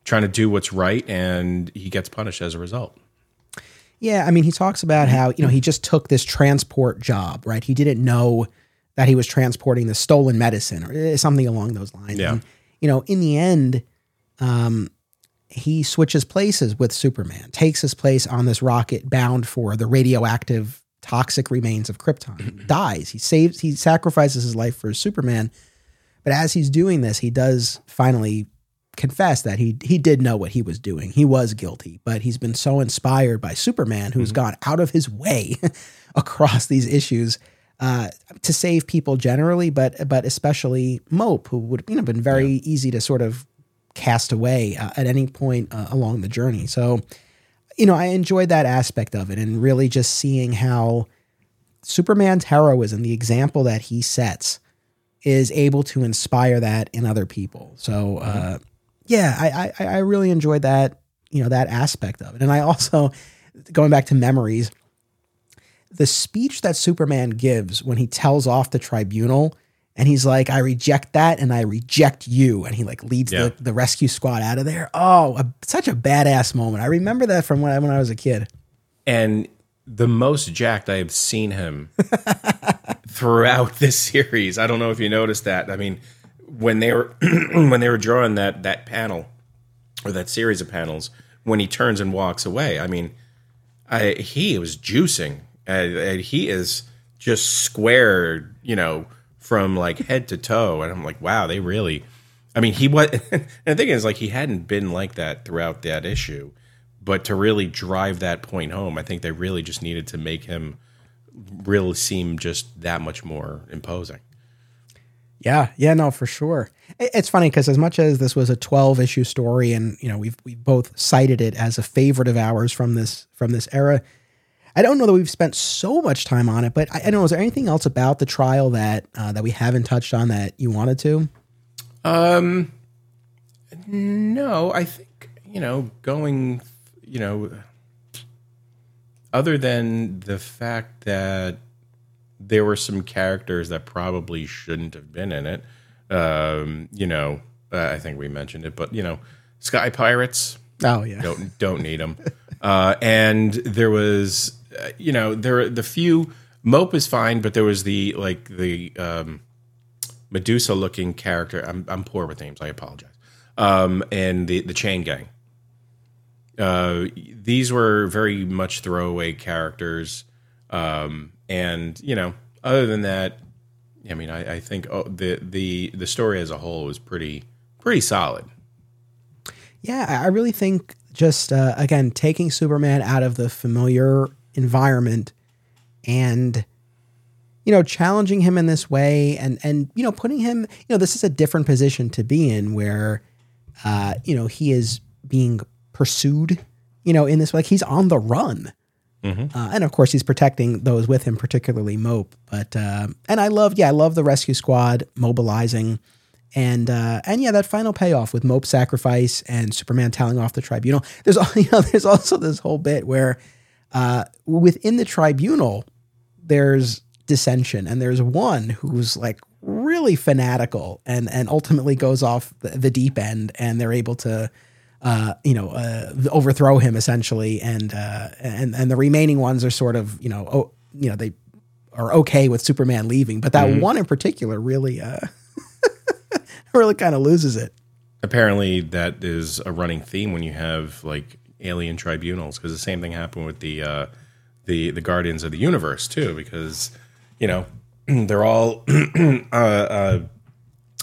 trying to do what's right and he gets punished as a result. Yeah i mean he talks about how you know he just took this transport job right? He didn't know that he was transporting the stolen medicine or eh, something along those lines. Yeah. And, you know in the end um, he switches places with superman takes his place on this rocket bound for the radioactive toxic remains of Krypton. dies. He saves. He sacrifices his life for Superman. But as he's doing this, he does finally confess that he he did know what he was doing. He was guilty, but he's been so inspired by Superman, who's mm-hmm. gone out of his way across these issues uh, to save people generally, but but especially Mope, who would you know been very yeah. easy to sort of cast away uh, at any point uh, along the journey. So, you know, I enjoyed that aspect of it, and really just seeing how Superman's heroism, the example that he sets, is able to inspire that in other people. So, uh, mm-hmm. yeah, I, I I really enjoyed that you know that aspect of it, and I also going back to memories the speech that Superman gives when he tells off the tribunal and he's like, I reject that and I reject you. And he like leads yeah. the, the rescue squad out of there. Oh, a, such a badass moment. I remember that from when I, when I was a kid. And the most jacked I have seen him throughout this series. I don't know if you noticed that. I mean, when they were when they were drawing that that panel or that series of panels, when he turns and walks away, I mean, I, he was juicing and, and he is just squared, you know, from like head to toe. And I'm like, wow, they really. I mean, he was. and the thing is, like, he hadn't been like that throughout that issue, but to really drive that point home, I think they really just needed to make him really seem just that much more imposing. Yeah, yeah, no, for sure. It's funny because as much as this was a 12 issue story, and you know we've we both cited it as a favorite of ours from this from this era, I don't know that we've spent so much time on it, but I, I don't know. Is there anything else about the trial that uh, that we haven't touched on that you wanted to? Um, no, I think you know going, you know, other than the fact that there were some characters that probably shouldn't have been in it. Um, you know, uh, I think we mentioned it, but you know, Sky Pirates. Oh yeah, don't don't need them. Uh, and there was you know, there the few Mope is fine, but there was the like the um, Medusa looking character. I'm I'm poor with names. I apologize. Um, and the the Chain Gang. Uh, these were very much throwaway characters, um, and you know, other than that, I mean, I, I think oh, the the the story as a whole was pretty pretty solid. Yeah, I really think just uh, again taking Superman out of the familiar environment and you know challenging him in this way and and you know putting him you know this is a different position to be in where uh you know he is being pursued you know in this like he's on the run mm-hmm. uh, and of course he's protecting those with him particularly mope but uh, and i love yeah i love the rescue squad mobilizing and uh, and yeah, that final payoff with Mope's sacrifice and Superman telling off the tribunal. There's you know there's also this whole bit where uh, within the tribunal, there's dissension, and there's one who's like really fanatical and and ultimately goes off the, the deep end, and they're able to. Uh, you know, uh, overthrow him essentially, and uh, and and the remaining ones are sort of, you know, oh, you know, they are okay with Superman leaving, but that mm-hmm. one in particular really, uh, really kind of loses it. Apparently, that is a running theme when you have like alien tribunals because the same thing happened with the uh, the the Guardians of the Universe too because you know they're all uh, uh,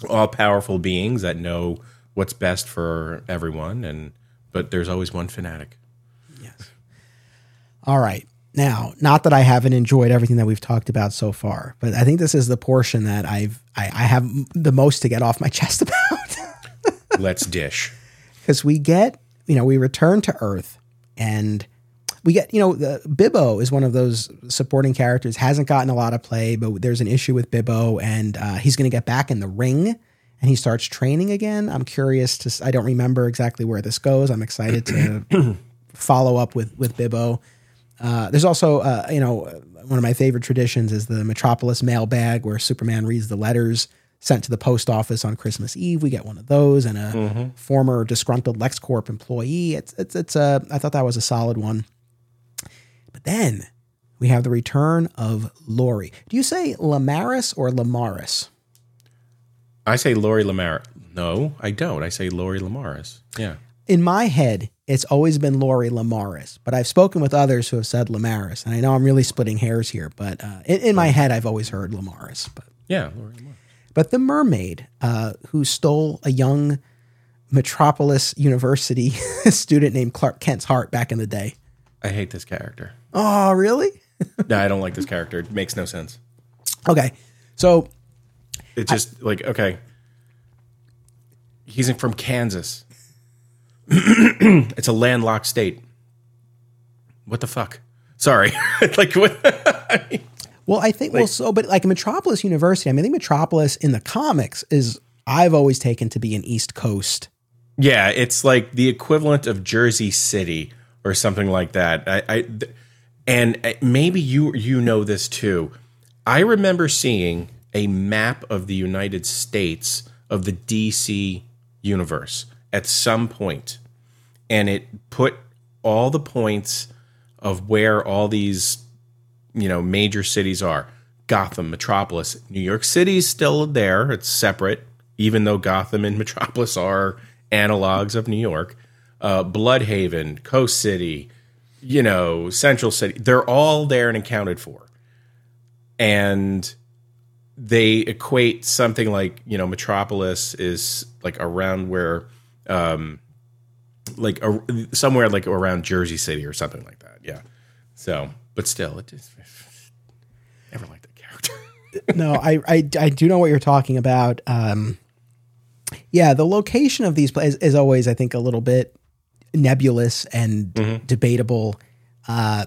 all powerful beings that know what's best for everyone and but there's always one fanatic. Yes. All right. Now, not that I haven't enjoyed everything that we've talked about so far, but I think this is the portion that I've I, I have the most to get off my chest about. Let's dish. Because we get you know, we return to Earth and we get, you know, the, Bibbo is one of those supporting characters, hasn't gotten a lot of play, but there's an issue with Bibbo and uh, he's going to get back in the ring and he starts training again. I'm curious to, I don't remember exactly where this goes. I'm excited to follow up with, with Bibbo. Uh, there's also, uh, you know, one of my favorite traditions is the Metropolis mailbag where Superman reads the letters sent to the post office on Christmas Eve. We get one of those, and a mm-hmm. former disgruntled LexCorp employee. It's it's it's a. I thought that was a solid one. But then we have the return of Lori. Do you say Lamaris or Lamaris? I say Lori Lamaris. No, I don't. I say Lori Lamaris. Yeah. In my head, it's always been Lori Lamaris, but I've spoken with others who have said Lamaris, and I know I'm really splitting hairs here, but uh, in, in, my head, I've always heard Lamaris. But yeah, Lori Lamaris. But the mermaid uh, who stole a young Metropolis University student named Clark Kent's heart back in the day. I hate this character. Oh, really? no, I don't like this character. It makes no sense. Okay, so It's just like okay, he's from Kansas. it's a landlocked state. What the fuck? Sorry, like what? Well, I think well, so, but like Metropolis University, I mean, I think Metropolis in the comics is I've always taken to be an East Coast. yeah, it's like the equivalent of Jersey City or something like that. I, I th- and uh, maybe you you know this too. I remember seeing a map of the United States of the DC universe at some point, and it put all the points of where all these you know major cities are. Gotham, Metropolis, New York City is still there. It's separate, even though Gotham and Metropolis are analogs of New York. Uh, Blüdhaven, Coast City, you know, Central City, they're all there and accounted for. And they equate something like, you know, Metropolis is like around where, um, like a, somewhere like around Jersey City or something like that. Yeah. So, but still, it just never liked that character. no, I, I I do know what you're talking about. Um, yeah, the location of these places is always, I think, a little bit nebulous and debatable. Uh,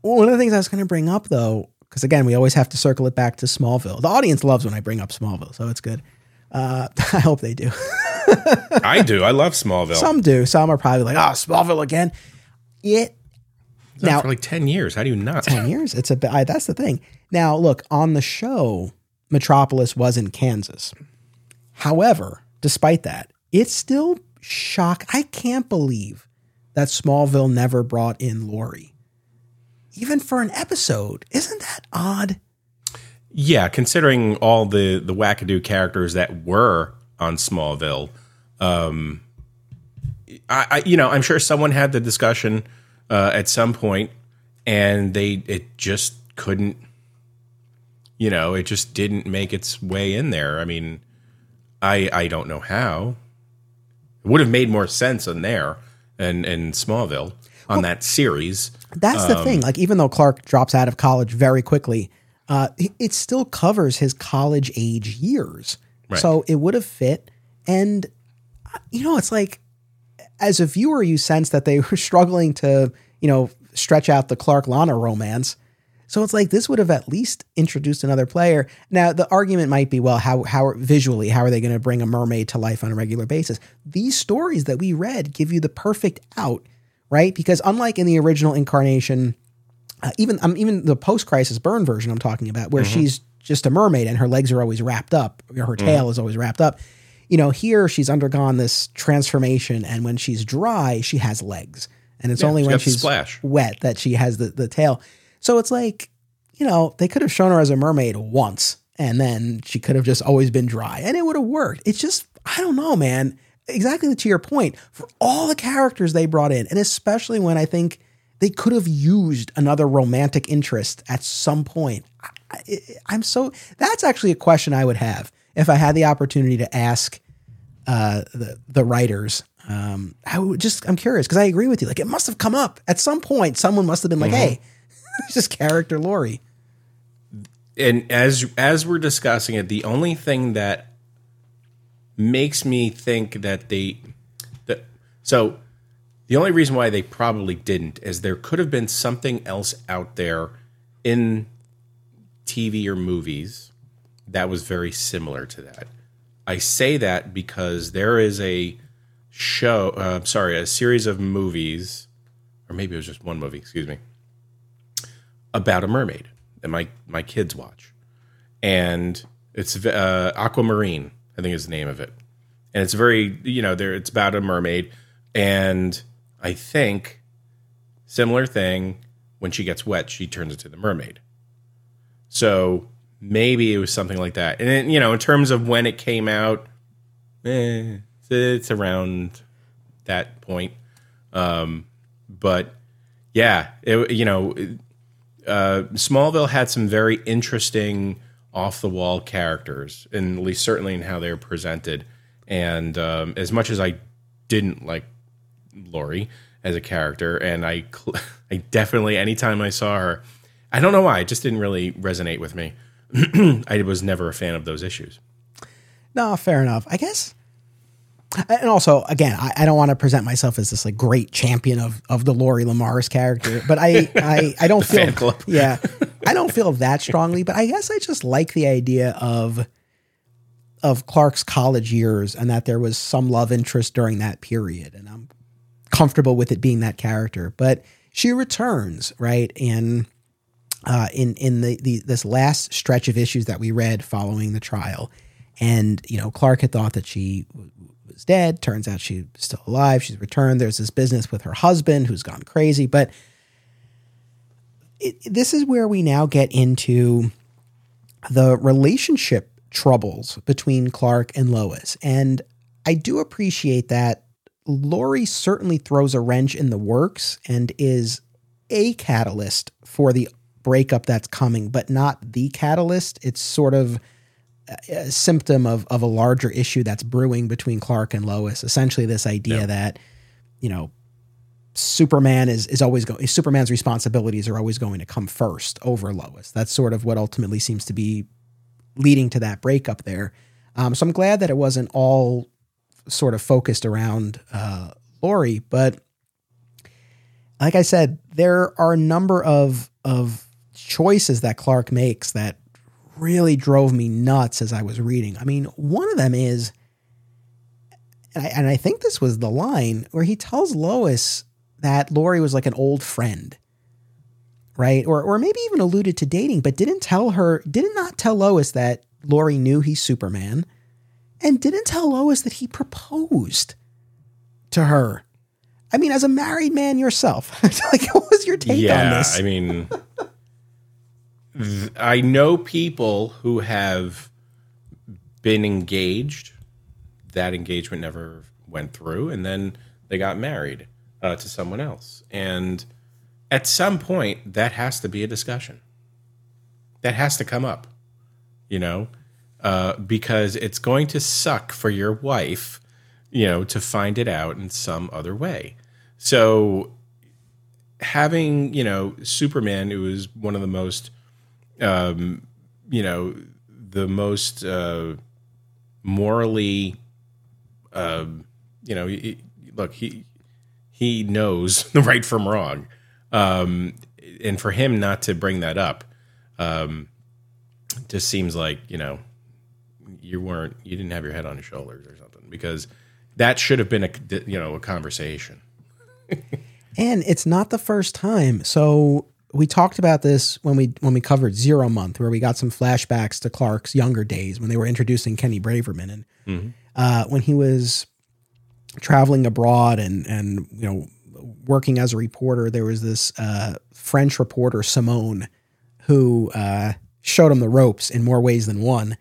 one of the things I was going to bring up, though, because again, we always have to circle it back to Smallville. The audience loves when I bring up Smallville, so it's good. Uh, I hope they do. I do. I love Smallville. Some do. Some are probably like, "Oh, Smallville again." It now- for like 10 years. How do you not? 10 years. It's a bit, that's the thing. Now, look, on the show, Metropolis was in Kansas. However, despite that, it's still shock. I can't believe that Smallville never brought in Lori. Even for an episode. Isn't that odd? Yeah, considering all the the wackadoo characters that were on Smallville, um, I, I you know I'm sure someone had the discussion uh, at some point, and they it just couldn't, you know, it just didn't make its way in there. I mean, I I don't know how. It would have made more sense in there and in Smallville on that series. That's the thing. Like, even though Clark drops out of college very quickly, uh, it- still covers his college age years. So it would have fit. And, uh, you know, it's like, as a viewer, you sense that they were struggling to, you know, stretch out the Clark Lana romance. So it's like this would have at least introduced another player. Now the argument might be, well, how how visually how are they going to bring a mermaid to life on a regular basis? These stories that we read give you the perfect out, right? Because unlike in the original incarnation, uh, even um, even the post crisis Byrne version I'm talking about, where she's just a mermaid and her legs are always wrapped up, or her tail is always wrapped up. You know, here she's undergone this transformation, and when she's dry, she has legs, and it's only she's when she's splash. wet that she has the the tail. So it's like, you know, they could have shown her as a mermaid once, and then she could have just always been dry, and it would have worked. It's just, I don't know, man. Exactly to your point, for all the characters they brought in, and especially when I think they could have used another romantic interest at some point. I, I, I'm so that's actually a question I would have if I had the opportunity to ask uh, the the writers. Um, I would just I'm curious because I agree with you. Like it must have come up at some point. Someone must have been like, "Hey, this is character Lori." and as as we're discussing it, the only thing that makes me think that they that so the only reason why they probably didn't is there could have been something else out there in TV or movies that was very similar to that. I say that because there is a show, uh, sorry, a series of movies, or maybe it was just one movie, excuse me, about a mermaid that my my kids watch, and it's uh, Aquamarine, I think is the name of it, and it's very you know there it's about a mermaid, and I think similar thing when she gets wet she turns into the mermaid, so maybe it was something like that, and then, you know in terms of when it came out, eh, it's, around that point, um, but yeah, it, you know uh, Smallville had some very interesting off the wall characters, and at least certainly in how they were presented. And um, as much as I didn't like Lori as a character, and I, I definitely anytime I saw her, I don't know why. It just didn't really resonate with me. I was never a fan of those issues. No, fair enough. I guess. And also, again, I, I don't want to present myself as this like great champion of of the Lori Lemaris character, but I I, I don't feel yeah, I don't feel that strongly. But I guess I just like the idea of of Clark's college years and that there was some love interest during that period, and I'm comfortable with it being that character. But she returns right and uh, in in the, the this last stretch of issues that we read following the trial, and you know Clark had thought that she was dead. Turns out she's still alive. She's returned. There's this business with her husband who's gone crazy, but it, this is where we now get into the relationship troubles between Clark and Lois, and I do appreciate that. Lori certainly throws a wrench in the works and is a catalyst for the breakup that's coming, but not the catalyst. It's sort of a symptom of of a larger issue that's brewing between Clark and Lois. Essentially, this idea Yeah. that you know Superman is is always going. Superman's responsibilities are always going to come first over Lois. That's sort of what ultimately seems to be leading to that breakup there. Um, so I'm glad that it wasn't all sort of focused around uh, Lori, but like I said, there are a number of of choices that Clark makes that really drove me nuts as I was reading. I mean, one of them is, and I, and I think this was the line where he tells Lois that Lori was like an old friend, right? Or or maybe even alluded to dating, but didn't tell her, did not not tell Lois that Lori knew he's Superman, and didn't tell Lois that he proposed to her. I mean, as a married man yourself, like, what was your take on yeah, this? I mean, th- I know people who have been engaged. That engagement never went through, and then they got married uh, to someone else. And at some point, that has to be a discussion. That has to come up, you know, uh, because it's going to suck for your wife, you know, to find it out in some other way. So having you know Superman, who is one of the most, um, you know, the most uh, morally, um, you know, he, look he he knows the right from wrong, um, and for him not to bring that up, um, just seems like you know you weren't you didn't have your head on your shoulders or something because that should have been a you know a conversation. And it's not the first time. So we talked about this when we when we covered Zero Month, where we got some flashbacks to Clark's younger days when they were introducing Kenny Braverman, and uh, when he was traveling abroad and and you know working as a reporter. There was this uh, French reporter Simone who uh, showed him the ropes in more ways than one.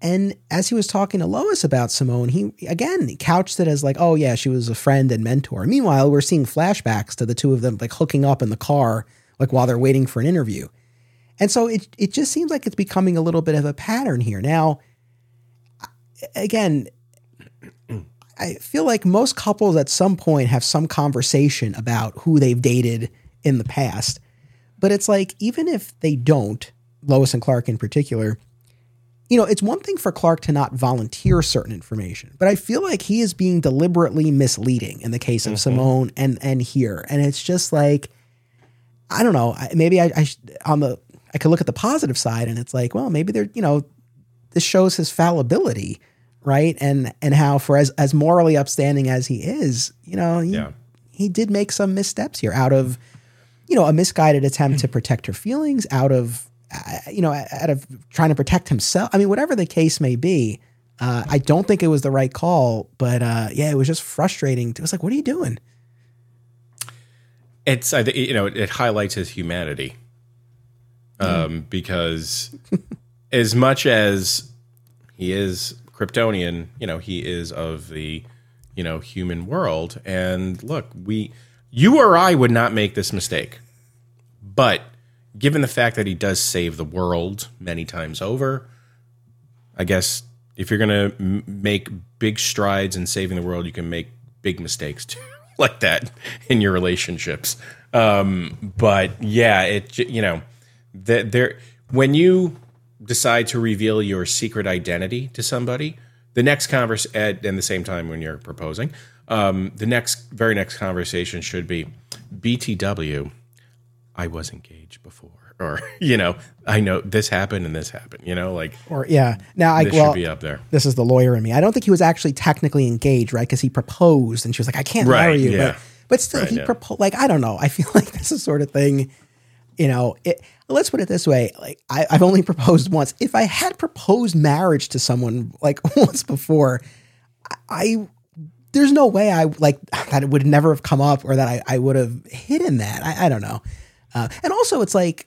And as he was talking to Lois about Simone, he again couched it as like, oh yeah, she was a friend and mentor. Meanwhile, we're seeing flashbacks to the two of them like hooking up in the car, like while they're waiting for an interview. And so it it just seems like it's becoming a little bit of a pattern here. Now, again, I feel like most couples at some point have some conversation about who they've dated in the past. But it's like, even if they don't, Lois and Clark in particular, you know, it's one thing for Clark to not volunteer certain information, but I feel like he is being deliberately misleading in the case of mm-hmm. Simone and and here, and it's just like, I don't know, maybe I, I on the I could look at the positive side, and it's like, well, maybe they're you know, this shows his fallibility, right? And and how for as as morally upstanding as he is, you know, he, Yeah. he did make some missteps here out of you know a misguided attempt to protect her feelings out of uh, you know out of trying to protect himself i mean whatever the case may be uh, i don't think it was the right call but uh, yeah it was just frustrating it was like what are you doing It's I think you know it, it highlights his humanity, um, because as much as he is Kryptonian, you know he is of the you know human world. And look, we you or I would not make this mistake, but given the fact that he does save the world many times over, I guess if you're gonna m- make big strides in saving the world, you can make big mistakes too, like that in your relationships. Um, but yeah, it you know that there when you decide to reveal your secret identity to somebody, the next converse at and the same time when you're proposing, um, the next very next conversation should be BTW. I was engaged before, or you know, I know this happened and this happened. You know, like Or yeah. Now I this well should be up there. this is the lawyer in me. I don't think he was actually technically engaged, right? Because he proposed, and she was like, "I can't Right, marry you," yeah. but but still, Right, he yeah. proposed. Like I don't know. I feel like this is sort of thing. You know, it, let's put it this way: like I, I've only proposed once. If I had proposed marriage to someone like once before, I, I there's no way I like that it would never have come up or that I, I would have hidden that. I, I don't know. Uh, and also, it's like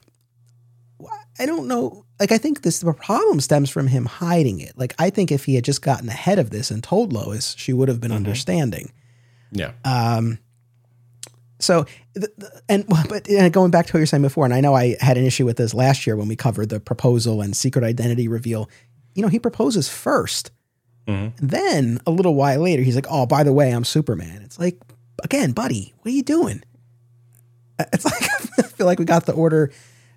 I don't know. Like, I think this the problem stems from him hiding it. Like, I think if he had just gotten ahead of this and told Lois, she would have been understanding. Yeah, Um. So, the, the- and but uh, going back to what you were saying before, and I know I had an issue with this last year when we covered the proposal and secret identity reveal. You know, he proposes 1st And then a little while later, he's like, "Oh, by the way, I'm Superman." It's like, again, buddy, what are you doing? It's like I feel like we got the order,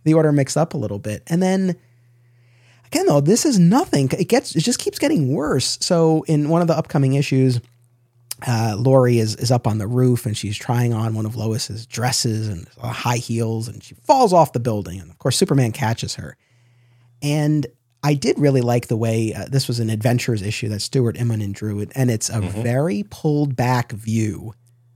the order mixed up a little bit, and then again, though, this is nothing. It gets, it just keeps getting worse. So, in one of the upcoming issues, uh, Lori is is up on the roof and she's trying on one of Lois's dresses and uh, high heels, and she falls off the building. And of course, Superman catches her. And I did really like the way uh, this was an adventures issue that Stuart Immonen drew it, and it's a very pulled back view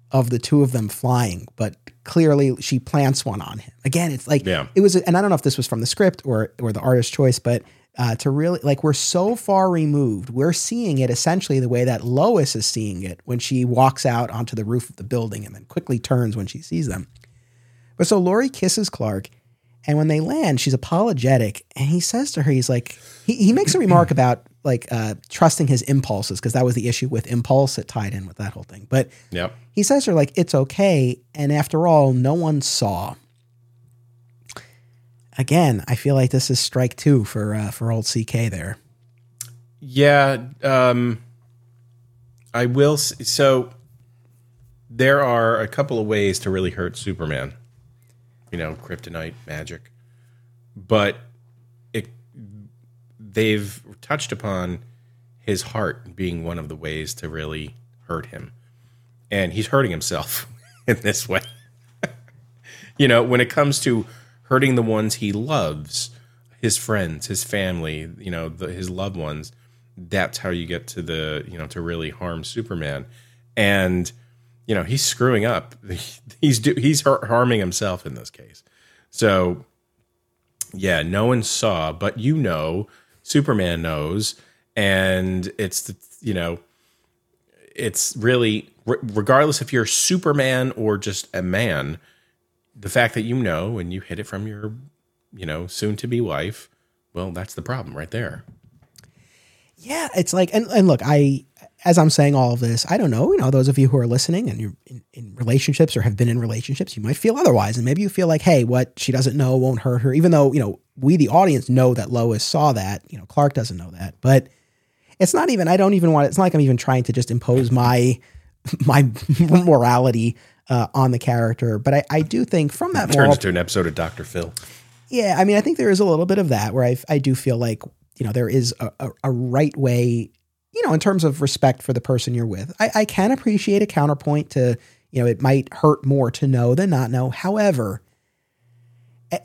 of the two of them flying, but clearly she plants one on him. Again, it's like Yeah. it was, and I don't know if this was from the script or or the artist's choice, but uh, to really like we're so far removed, we're seeing it essentially the way that Lois is seeing it when she walks out onto the roof of the building and then quickly turns when she sees them. But so Lori kisses Clark, and when they land, she's apologetic, and he says to her, he's like, he, he makes a remark about like uh, trusting his impulses because that was the issue with impulse that tied in with that whole thing. But yep. he says to her like, it's okay, and after all, no one saw. Again, I feel like this is strike two for uh, for old CK there. Yeah, um, I will. So there are a couple of ways to really hurt Superman. You know, kryptonite magic, but it they've touched upon his heart being one of the ways to really hurt him, and he's hurting himself in this way. you know, when it comes to hurting the ones he loves, his friends, his family, you know, the, his loved ones, that's how you get to the, you know, to really harm Superman. And, you know, he's screwing up. He's do, he's harming himself in this case. So, yeah, no one saw, but you know, Superman knows, and it's the, you know, it's really re- regardless if you're Superman or just a man, the fact that you know and you hid it from your, you know, soon to be wife, well, that's the problem right there. Yeah, it's like, and, and look, I, as I'm saying all of this, I don't know, you know, those of you who are listening and you're in, in relationships or have been in relationships, you might feel otherwise. And maybe you feel like, hey, what she doesn't know won't hurt her, even though, you know, we, the audience, know that Lois saw that. You know, Clark doesn't know that. But it's not even, I don't even want, it's not like I'm even trying to just impose my, my morality uh, on the character. But I, I do think from that moral Turns into an episode of Dr. Phil. yeah, I mean, I think there is a little bit of that where I, I do feel like, you know, there is a, a, a right way, you know, in terms of respect for the person you're with. I, I can appreciate a counterpoint to, you know, it might hurt more to know than not know. However,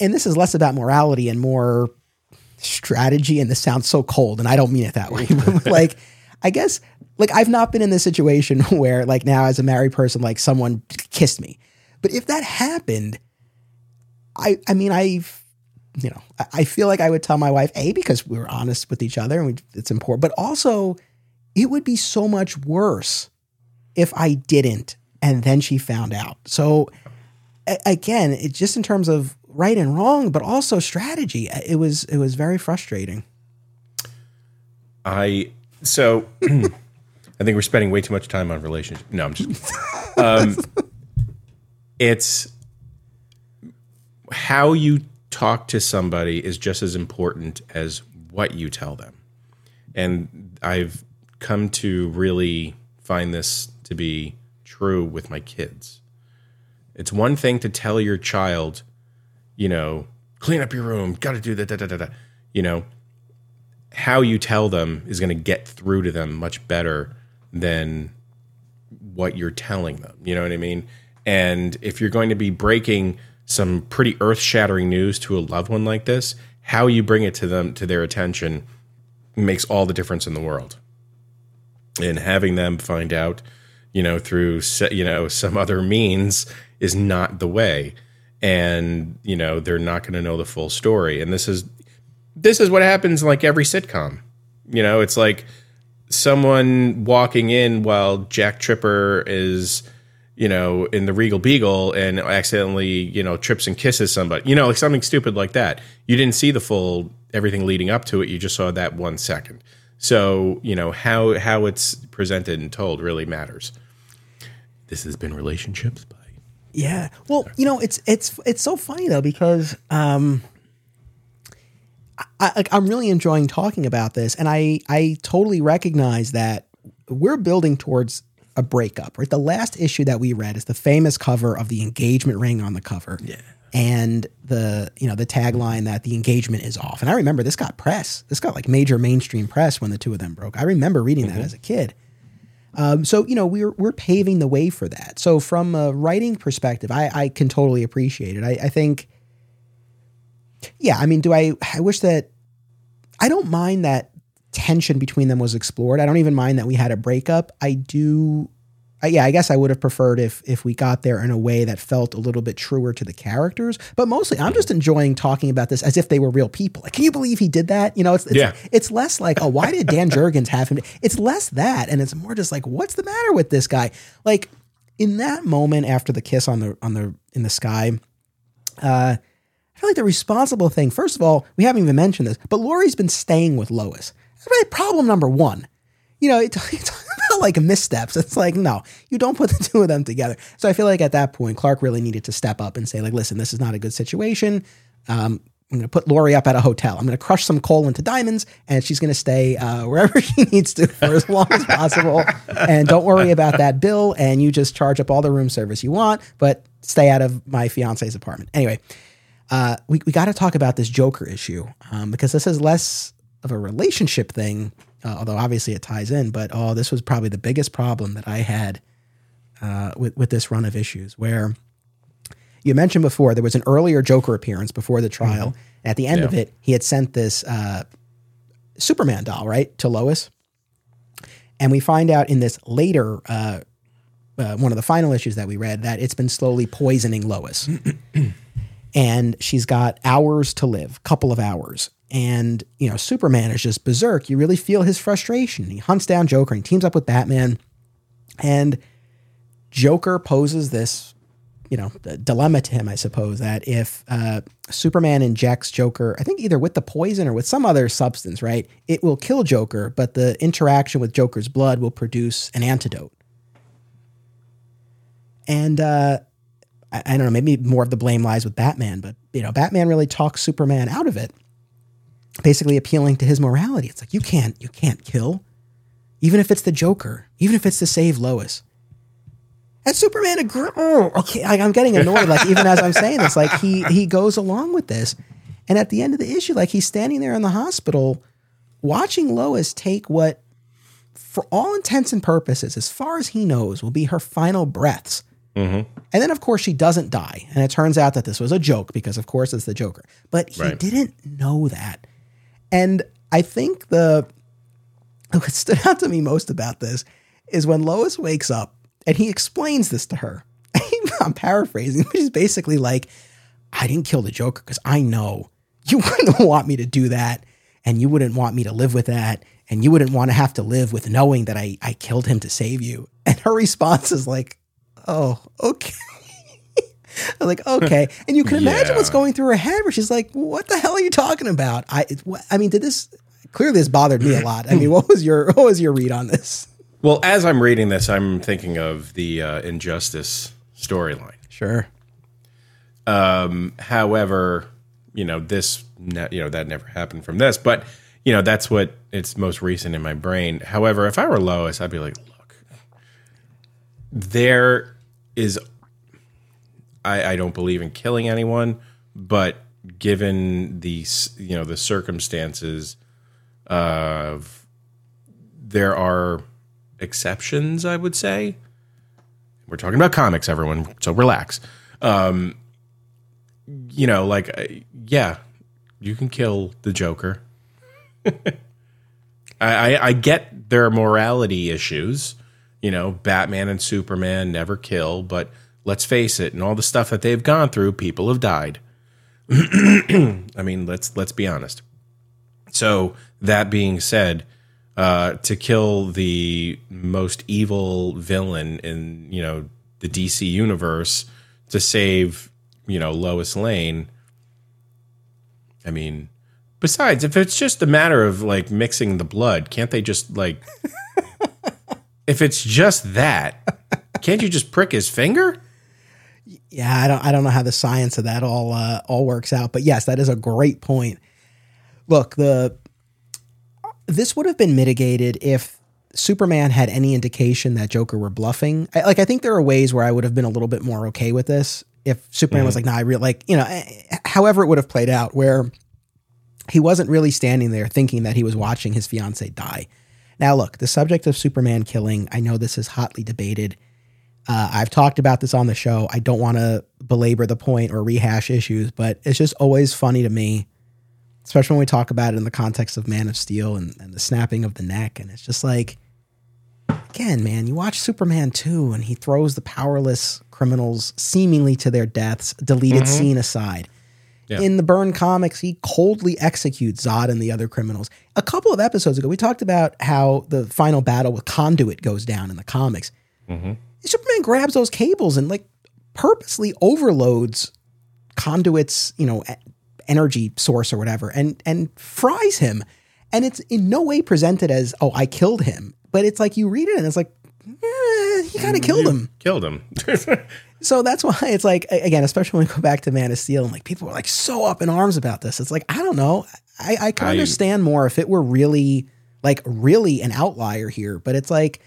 and this is less about morality and more strategy, and this sounds so cold, and I don't mean it that way. but like, I guess, like, I've not been in this situation where, like, now as a married person, like, someone kissed me. But if that happened, I, I mean, I've, you know, I, I feel like I would tell my wife, A, because we were honest with each other and we, it's important, but also it would be so much worse if I didn't and then she found out. So a- again, it just in terms of right and wrong, but also strategy, it was, it was very frustrating. I so I think we're spending way too much time on relationships. No, I'm just um, it's how you talk to somebody is just as important as what you tell them. And I've come to really find this to be true with my kids. It's one thing to tell your child, you know, clean up your room, got to do that, da, da, da, da. You know, how you tell them is going to get through to them much better than what you're telling them. You know what I mean? And if you're going to be breaking some pretty earth shattering news to a loved one like this, how you bring it to them, to their attention, makes all the difference in the world. And having them find out, you know, through, you know, some other means is not the way. And, you know, they're not going to know the full story. And this is, this is what happens like every sitcom. You know, it's like someone walking in while Jack Tripper is, you know, in the Regal Beagle and accidentally, you know, trips and kisses somebody. You know, like something stupid like that. You didn't see the full everything leading up to it. You just saw that one second. So, you know, how how it's presented and told really matters. This has been relationships by Yeah. Well, you know, it's it's it's so funny though because um I, I'm really enjoying talking about this, and I I totally recognize that we're building towards a breakup. Right, the last issue that we read is the famous cover of the engagement ring on the cover. Yeah. And the you know the tagline that the engagement is off, and I remember this got press. This got like major mainstream press when the two of them broke. I remember reading that as a kid. Um, so you know we're we're paving the way for that. So from a writing perspective, I, I can totally appreciate it. I, I think yeah, I mean, do I? I wish that I don't mind that tension between them was explored. I don't even mind that we had a breakup. I do. I, yeah, I guess I would have preferred if if we got there in a way that felt a little bit truer to the characters. But mostly, I'm just enjoying talking about this as if they were real people. Like, can you believe he did that? You know, it's it's, Yeah. it's less like, oh, why did Dan Jurgens have him? It's less that, and it's more just like, what's the matter with this guy? Like in that moment after the kiss on the on the in the sky, uh, I feel like the responsible thing, first of all, we haven't even mentioned this, but Lori's been staying with Lois. That's really problem number one. You know, it, it's like missteps. It's like, no, you don't put the two of them together. So I feel like at that point, Clark really needed to step up and say, like, listen, this is not a good situation. Um, I'm going to put Lori up at a hotel. I'm going to crush some coal into diamonds, and she's going to stay uh, wherever she needs to for as long as possible. And don't worry about that bill. And you just charge up all the room service you want, but stay out of my fiance's apartment. Anyway, uh, we, we got to talk about this Joker issue um, because this is less of a relationship thing, uh, although obviously it ties in. But oh, this was probably the biggest problem that I had uh, with with this run of issues, where you mentioned before there was an earlier Joker appearance before the trial. At the end of it, he had sent this uh, Superman doll right to Lois, and we find out in this later. Uh, uh, one of the final issues that we read that it's been slowly poisoning Lois and she's got hours to live, couple of hours. And, you know, Superman is just berserk. You really feel his frustration. He hunts down Joker and teams up with Batman. And Joker poses this, you know, dilemma to him, I suppose, that if uh, Superman injects Joker, I think either with the poison or with some other substance, right, it will kill Joker, but the interaction with Joker's blood will produce an antidote. And uh, I, I don't know, maybe more of the blame lies with Batman, but you know, Batman really talks Superman out of it, basically appealing to his morality. It's like you can't, you can't kill, even if it's the Joker, even if it's to save Lois. And Superman agrees. Oh, okay, I, I'm getting annoyed. Like even as I'm saying this, like he he goes along with this, and at the end of the issue, like he's standing there in the hospital, watching Lois take what, for all intents and purposes, as far as he knows, will be her final breaths. Mm-hmm. And then, of course, she doesn't die. And it turns out that this was a joke because, of course, it's the Joker. But he Right. didn't know that. And I think the what stood out to me most about this is when Lois wakes up and he explains this to her. I'm paraphrasing, but he's basically like, I didn't kill the Joker because I know you wouldn't want me to do that. And you wouldn't want me to live with that. And you wouldn't want to have to live with knowing that I, I killed him to save you. And her response is like, oh, okay. I'm like, okay. And you can imagine what's going through her head where she's like, what the hell are you talking about? I, what, I mean, did this, clearly this bothered me a lot. I mean, what was your, what was your read on this? Well, as I'm reading this, I'm thinking of the uh, Injustice storyline. Sure. Um, However, you know this, you know that never happened from this, but you know that's what it's most recent in my brain. However, if I were Lois, I'd be like, look, there is. I, I don't believe in killing anyone, but given the you know the circumstances of there are exceptions, I would say. We're talking about comics, everyone, so relax. Um, you know, like uh, yeah, you can kill the Joker. I, I, I get there are morality issues. You know, Batman and Superman never kill, but let's face it, and all the stuff that they've gone through, people have died. I mean, let's let's be honest. So that being said, uh, to kill the most evil villain in you know the DC universe to save you know Lois Lane. I mean, besides, if it's just a matter of like mixing the blood, can't they just like? if it's just that, can't you just prick his finger? Yeah, I don't I don't know how the science of that all uh, all works out, but yes, that is a great point. Look, the this would have been mitigated if Superman had any indication that Joker were bluffing. I, like I think there are ways where I would have been a little bit more okay with this if Superman was like, "Nah, I really like," you know, eh, however it would have played out where he wasn't really standing there thinking that he was watching his fiance die. Now, look, the subject of Superman killing, I know this is hotly debated. Uh, I've talked about this on the show. I don't want to belabor the point or rehash issues, but it's just always funny to me, especially when we talk about it in the context of Man of Steel and, and the snapping of the neck. And it's just like, again, man, you watch Superman 2 and he throws the powerless criminals seemingly to their deaths, deleted scene aside. Yeah. In the Byrne comics, he coldly executes Zod and the other criminals. A couple of episodes ago, we talked about how the final battle with Conduit goes down in the comics. Superman grabs those cables and like purposely overloads Conduit's, you know, energy source or whatever, and and fries him. And it's in no way presented as, oh, I killed him. But it's like you read it and it's like, eh, he kind of killed him. Killed him. So that's why it's like again, especially when we go back to Man of Steel and like people are like so up in arms about this. It's like I don't know. I, I can I- understand more if it were really like really an outlier here, but it's like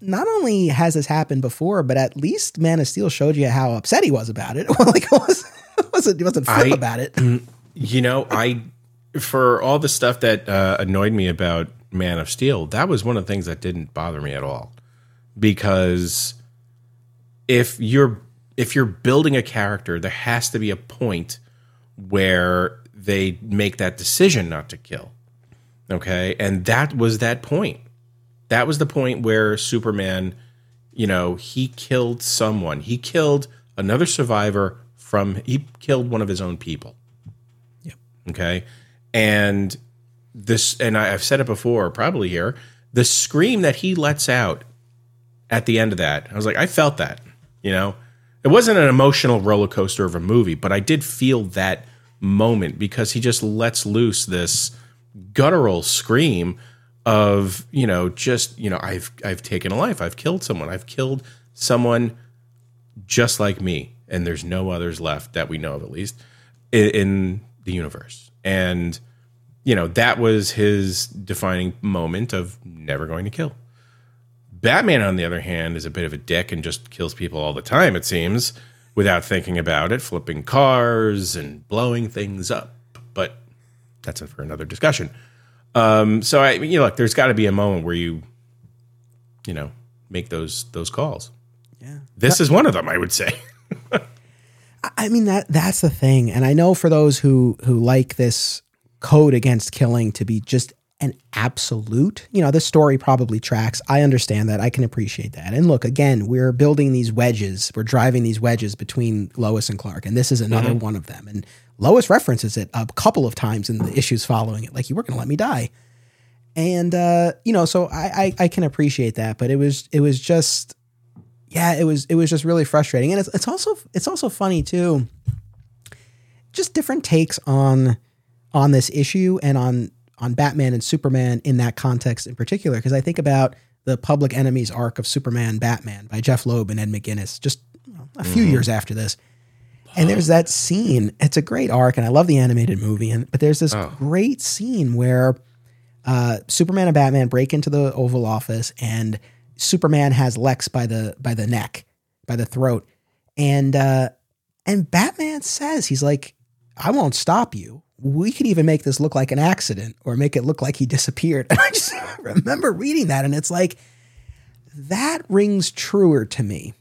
not only has this happened before, but at least Man of Steel showed you how upset he was about it. like it was wasn't he wasn't flip I- about it. You know, I for all the stuff that uh, annoyed me about Man of Steel, that was one of the things that didn't bother me at all. Because if you're if you're building a character, there has to be a point where they make that decision not to kill. Okay? And that was that point. That was the point where Superman, you know, he killed someone. He killed another survivor from he killed one of his own people. Yep. Okay. And this, and I, I've said it before, probably here, the scream that he lets out at the end of that, I was like, I felt that, you know, it wasn't an emotional roller coaster of a movie, but I did feel that moment because he just lets loose this guttural scream of, you know, just, you know, I've, I've taken a life. I've killed someone. I've killed someone just like me. And there's no others left that we know of, at least in, in the universe. And, you know, that was his defining moment of never going to kill. Batman, on the other hand, is a bit of a dick and just kills people all the time, it seems, without thinking about it, flipping cars and blowing things up. But that's for another discussion. Um, so I, you know, look, there's got to be a moment where you, you know, make those those calls. Yeah. This is one of them, I would say. I mean that that's the thing, and I know for those who who like this code against killing to be just an absolute, you know, this story probably tracks. I understand that. I can appreciate that. And look, again, we're building these wedges. We're driving these wedges between Lois and Clark, and this is another one of them. And Lois references it a couple of times in the issues following it, like you were going to let me die. And uh, you know, so I, I I can appreciate that, but it was it was just yeah, it was it was just really frustrating, and it's it's also it's also funny too. Just different takes on on this issue and on on Batman and Superman in that context in particular, because I think about the Public Enemies arc of Superman Batman by Jeph Loeb and Ed McGuinness, just a few years after this. And there's that scene. It's a great arc, and I love the animated movie. And but there's this great scene where uh, Superman and Batman break into the Oval Office, and Superman has Lex by the by the neck, by the throat, and uh, and Batman says he's like, I won't stop you. We could even make this look like an accident or make it look like he disappeared. And I just remember reading that and it's like, that rings truer to me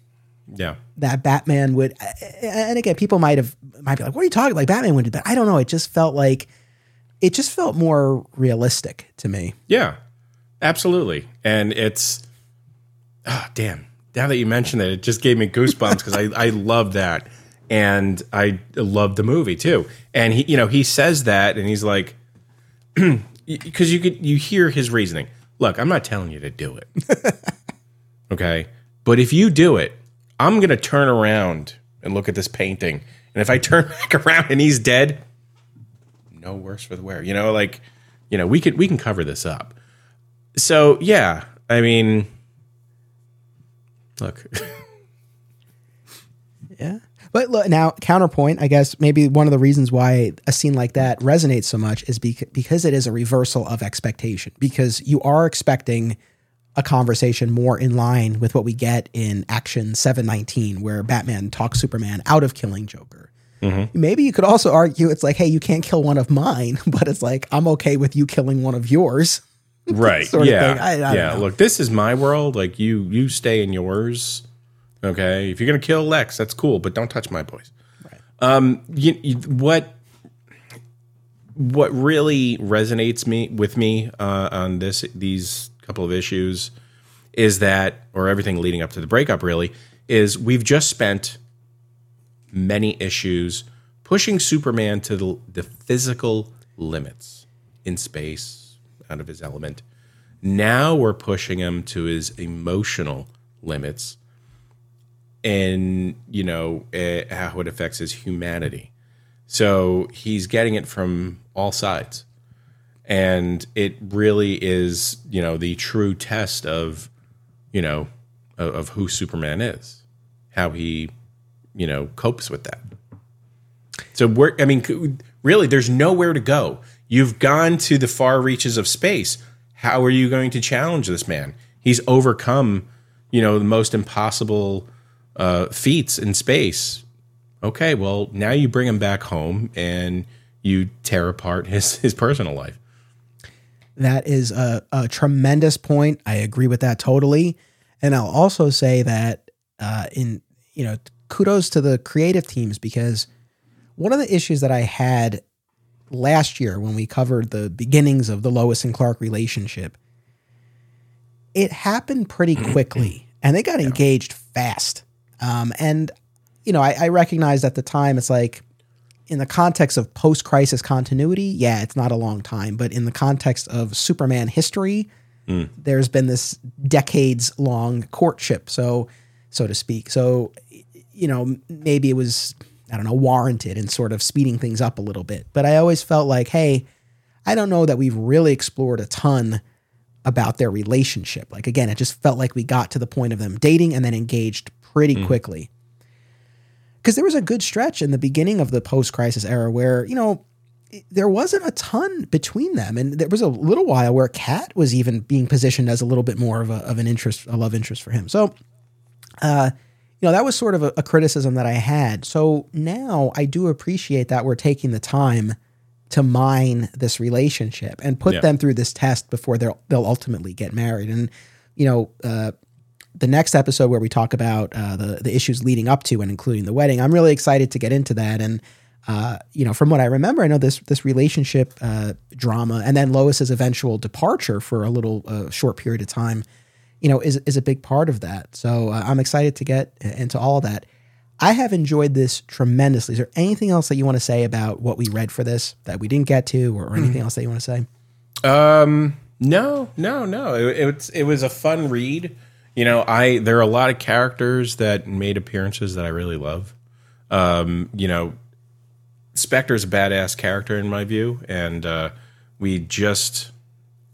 Yeah. that Batman would, and again, people might have, might be like, what are you talking like Batman would do that? I don't know. It just felt like, it just felt more realistic to me. Yeah, absolutely. And it's, ah, damn. Now that you mentioned it, it just gave me goosebumps because I, I love that. And I love the movie too. And he, you know, he says that and he's like, because you could, you hear his reasoning. Look, I'm not telling you to do it. okay. But if you do it, I'm going to turn around and look at this painting. And if I turn back around and he's dead, no worse for the wear. You know, like, you know, we could we can cover this up. So yeah, I mean, look, Yeah. But look, now counterpoint, I guess maybe one of the reasons why a scene like that resonates so much is bec- because it is a reversal of expectation. Because you are expecting a conversation more in line with what we get in Action 719, where Batman talks Superman out of killing Joker. Maybe you could also argue it's like, hey, you can't kill one of mine, but it's like, I'm okay with you killing one of yours. right? Sort of yeah, thing. I- I yeah. Look, this is my world. Like you, you stay in yours. Okay, if you're gonna kill Lex, that's cool, but don't touch my boys. Um, you, you, what what really resonates me with me uh, on this these couple of issues is that, or everything leading up to the breakup, really, is we've just spent many issues pushing Superman to the, the physical limits in space, out of his element. Now we're pushing him to his emotional limits and, you know, eh, how it affects his humanity. So he's getting it from all sides. And it really is, you know, the true test of, you know, of, of who Superman is, how he, you know, copes with that. So we're, I mean, really, there's nowhere to go. You've gone to the far reaches of space. How are you going to challenge this man? He's overcome, you know, the most impossible uh, feats in space. Okay, well, now you bring him back home and you tear apart his his personal life. That is a, a tremendous point. I agree with that totally. And I'll also say that uh, in you know kudos to the creative teams because one of the issues that I had last year when we covered the beginnings of the Lois and Clark relationship, it happened pretty quickly and they got engaged fast. Um, and you know, I, I recognized at the time it's like in the context of post crisis continuity, yeah, it's not a long time, but in the context of Superman history, hmm. there's been this decades long courtship, so so to speak. So you know, maybe it was I don't know warranted and sort of speeding things up a little bit. But I always felt like, hey, I don't know that we've really explored a ton about their relationship. Like again, it just felt like we got to the point of them dating and then engaged pretty hmm. quickly because there was a good stretch in the beginning of the post-crisis era where you know there wasn't a ton between them. And there was a little while where cat was even being positioned as a little bit more of, a, of an interest a love interest for him. So uh you know that was sort of a, a criticism that i had. So now i do appreciate that we're taking the time to mine this relationship and put Yeah. them through this test before they'll they'll ultimately get married. And you know uh the next episode where we talk about uh, the the issues leading up to and including the wedding. I'm really excited to get into that. And uh, you know, from what I remember, I know this this relationship uh, drama and then Lois's eventual departure for a little uh, short period of time, you know, is is a big part of that. So uh, I'm excited to get into all of that. I have enjoyed this tremendously. Is there anything else that you want to say about what we read for this that we didn't get to, or, or anything else that you want to say? Um, no, no, no. It, it, it was a fun read. You know, I there are a lot of characters that made appearances that I really love. Um, you know, Spectre's a badass character in my view, and uh, we just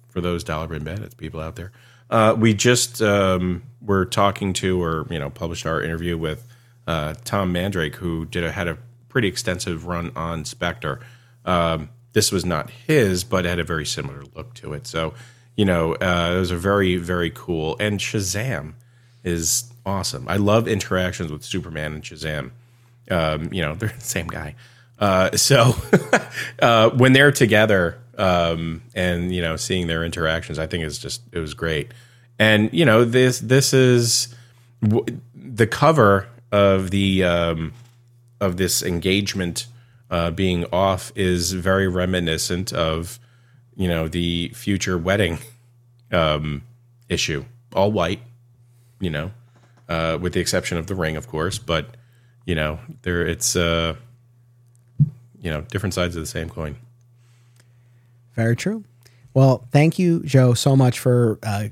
for those dollar bin bandits people out there, uh, we just um, were talking to or you know published our interview with uh, Tom Mandrake, who did a, had a pretty extensive run on Spectre. Um, this was not his, but had a very similar look to it. So, you know, uh, it was a very, very cool. And Shazam is awesome. I love interactions with Superman and Shazam. Um, you know, they're the same guy. Uh, so uh, when they're together um, and you know seeing their interactions, I think is just it was great. And you know this this is w- the cover of the um, of this engagement uh, being off is very reminiscent of you know the future wedding um, issue, all white, you know, uh, with the exception of the ring, of course, but you know there it's uh, you know different sides of the same coin. Very true. Well, thank you, Joe, so much for uh,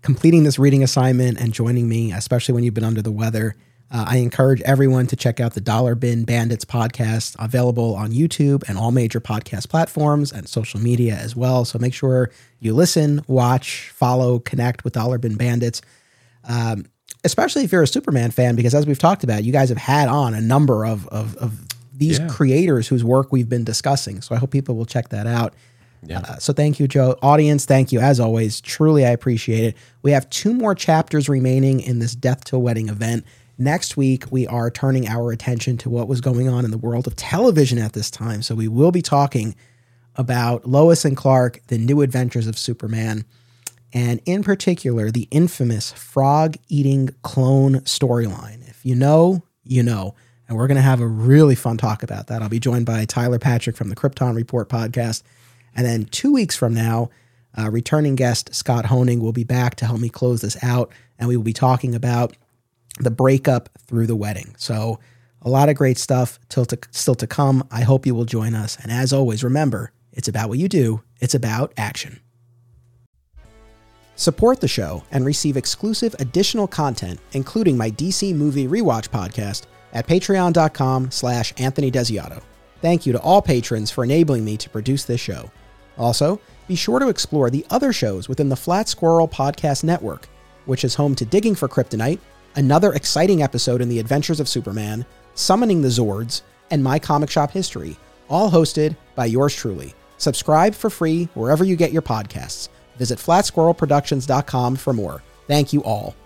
completing this reading assignment and joining me, especially when you've been under the weather. Uh, I encourage everyone to check out the Dollar Bin Bandits podcast, available on YouTube and all major podcast platforms and social media as well. So make sure you listen, watch, follow, connect with Dollar Bin Bandits. Um, especially if you're a Superman fan, because as we've talked about, you guys have had on a number of of, of these Yeah. creators whose work we've been discussing. So I hope people will check that out. Uh, so thank you, Joe. Audience, thank you as always. Truly, I appreciate it. We have two more chapters remaining in this Death to Wedding event. Next week, we are turning our attention to what was going on in the world of television at this time. So we will be talking about Lois and Clark, the new adventures of Superman, and in particular, the infamous frog eating clone storyline. If you know, you know. And we're going to have a really fun talk about that. I'll be joined by Tyler Patrick from the Krypton Report podcast. And then two weeks from now, uh, returning guest Scott Honing will be back to help me close this out. And we will be talking about the breakup through the wedding. So, a lot of great stuff till to, still to come. I hope you will join us. And as always, remember, it's about what you do, it's about action. Support the show and receive exclusive additional content, including my DC movie rewatch podcast at patreon.com slash Anthony Desiato. Thank you to all patrons for enabling me to produce this show. Also, be sure to explore the other shows within the Flat Squirrel Podcast Network, which is home to Digging for Kryptonite, another exciting episode in the Adventures of Superman, Summoning the Zords, and My Comic Shop History, all hosted by yours truly. Subscribe for free wherever you get your podcasts. Visit flatsquirrelproductions.com for more. Thank you all.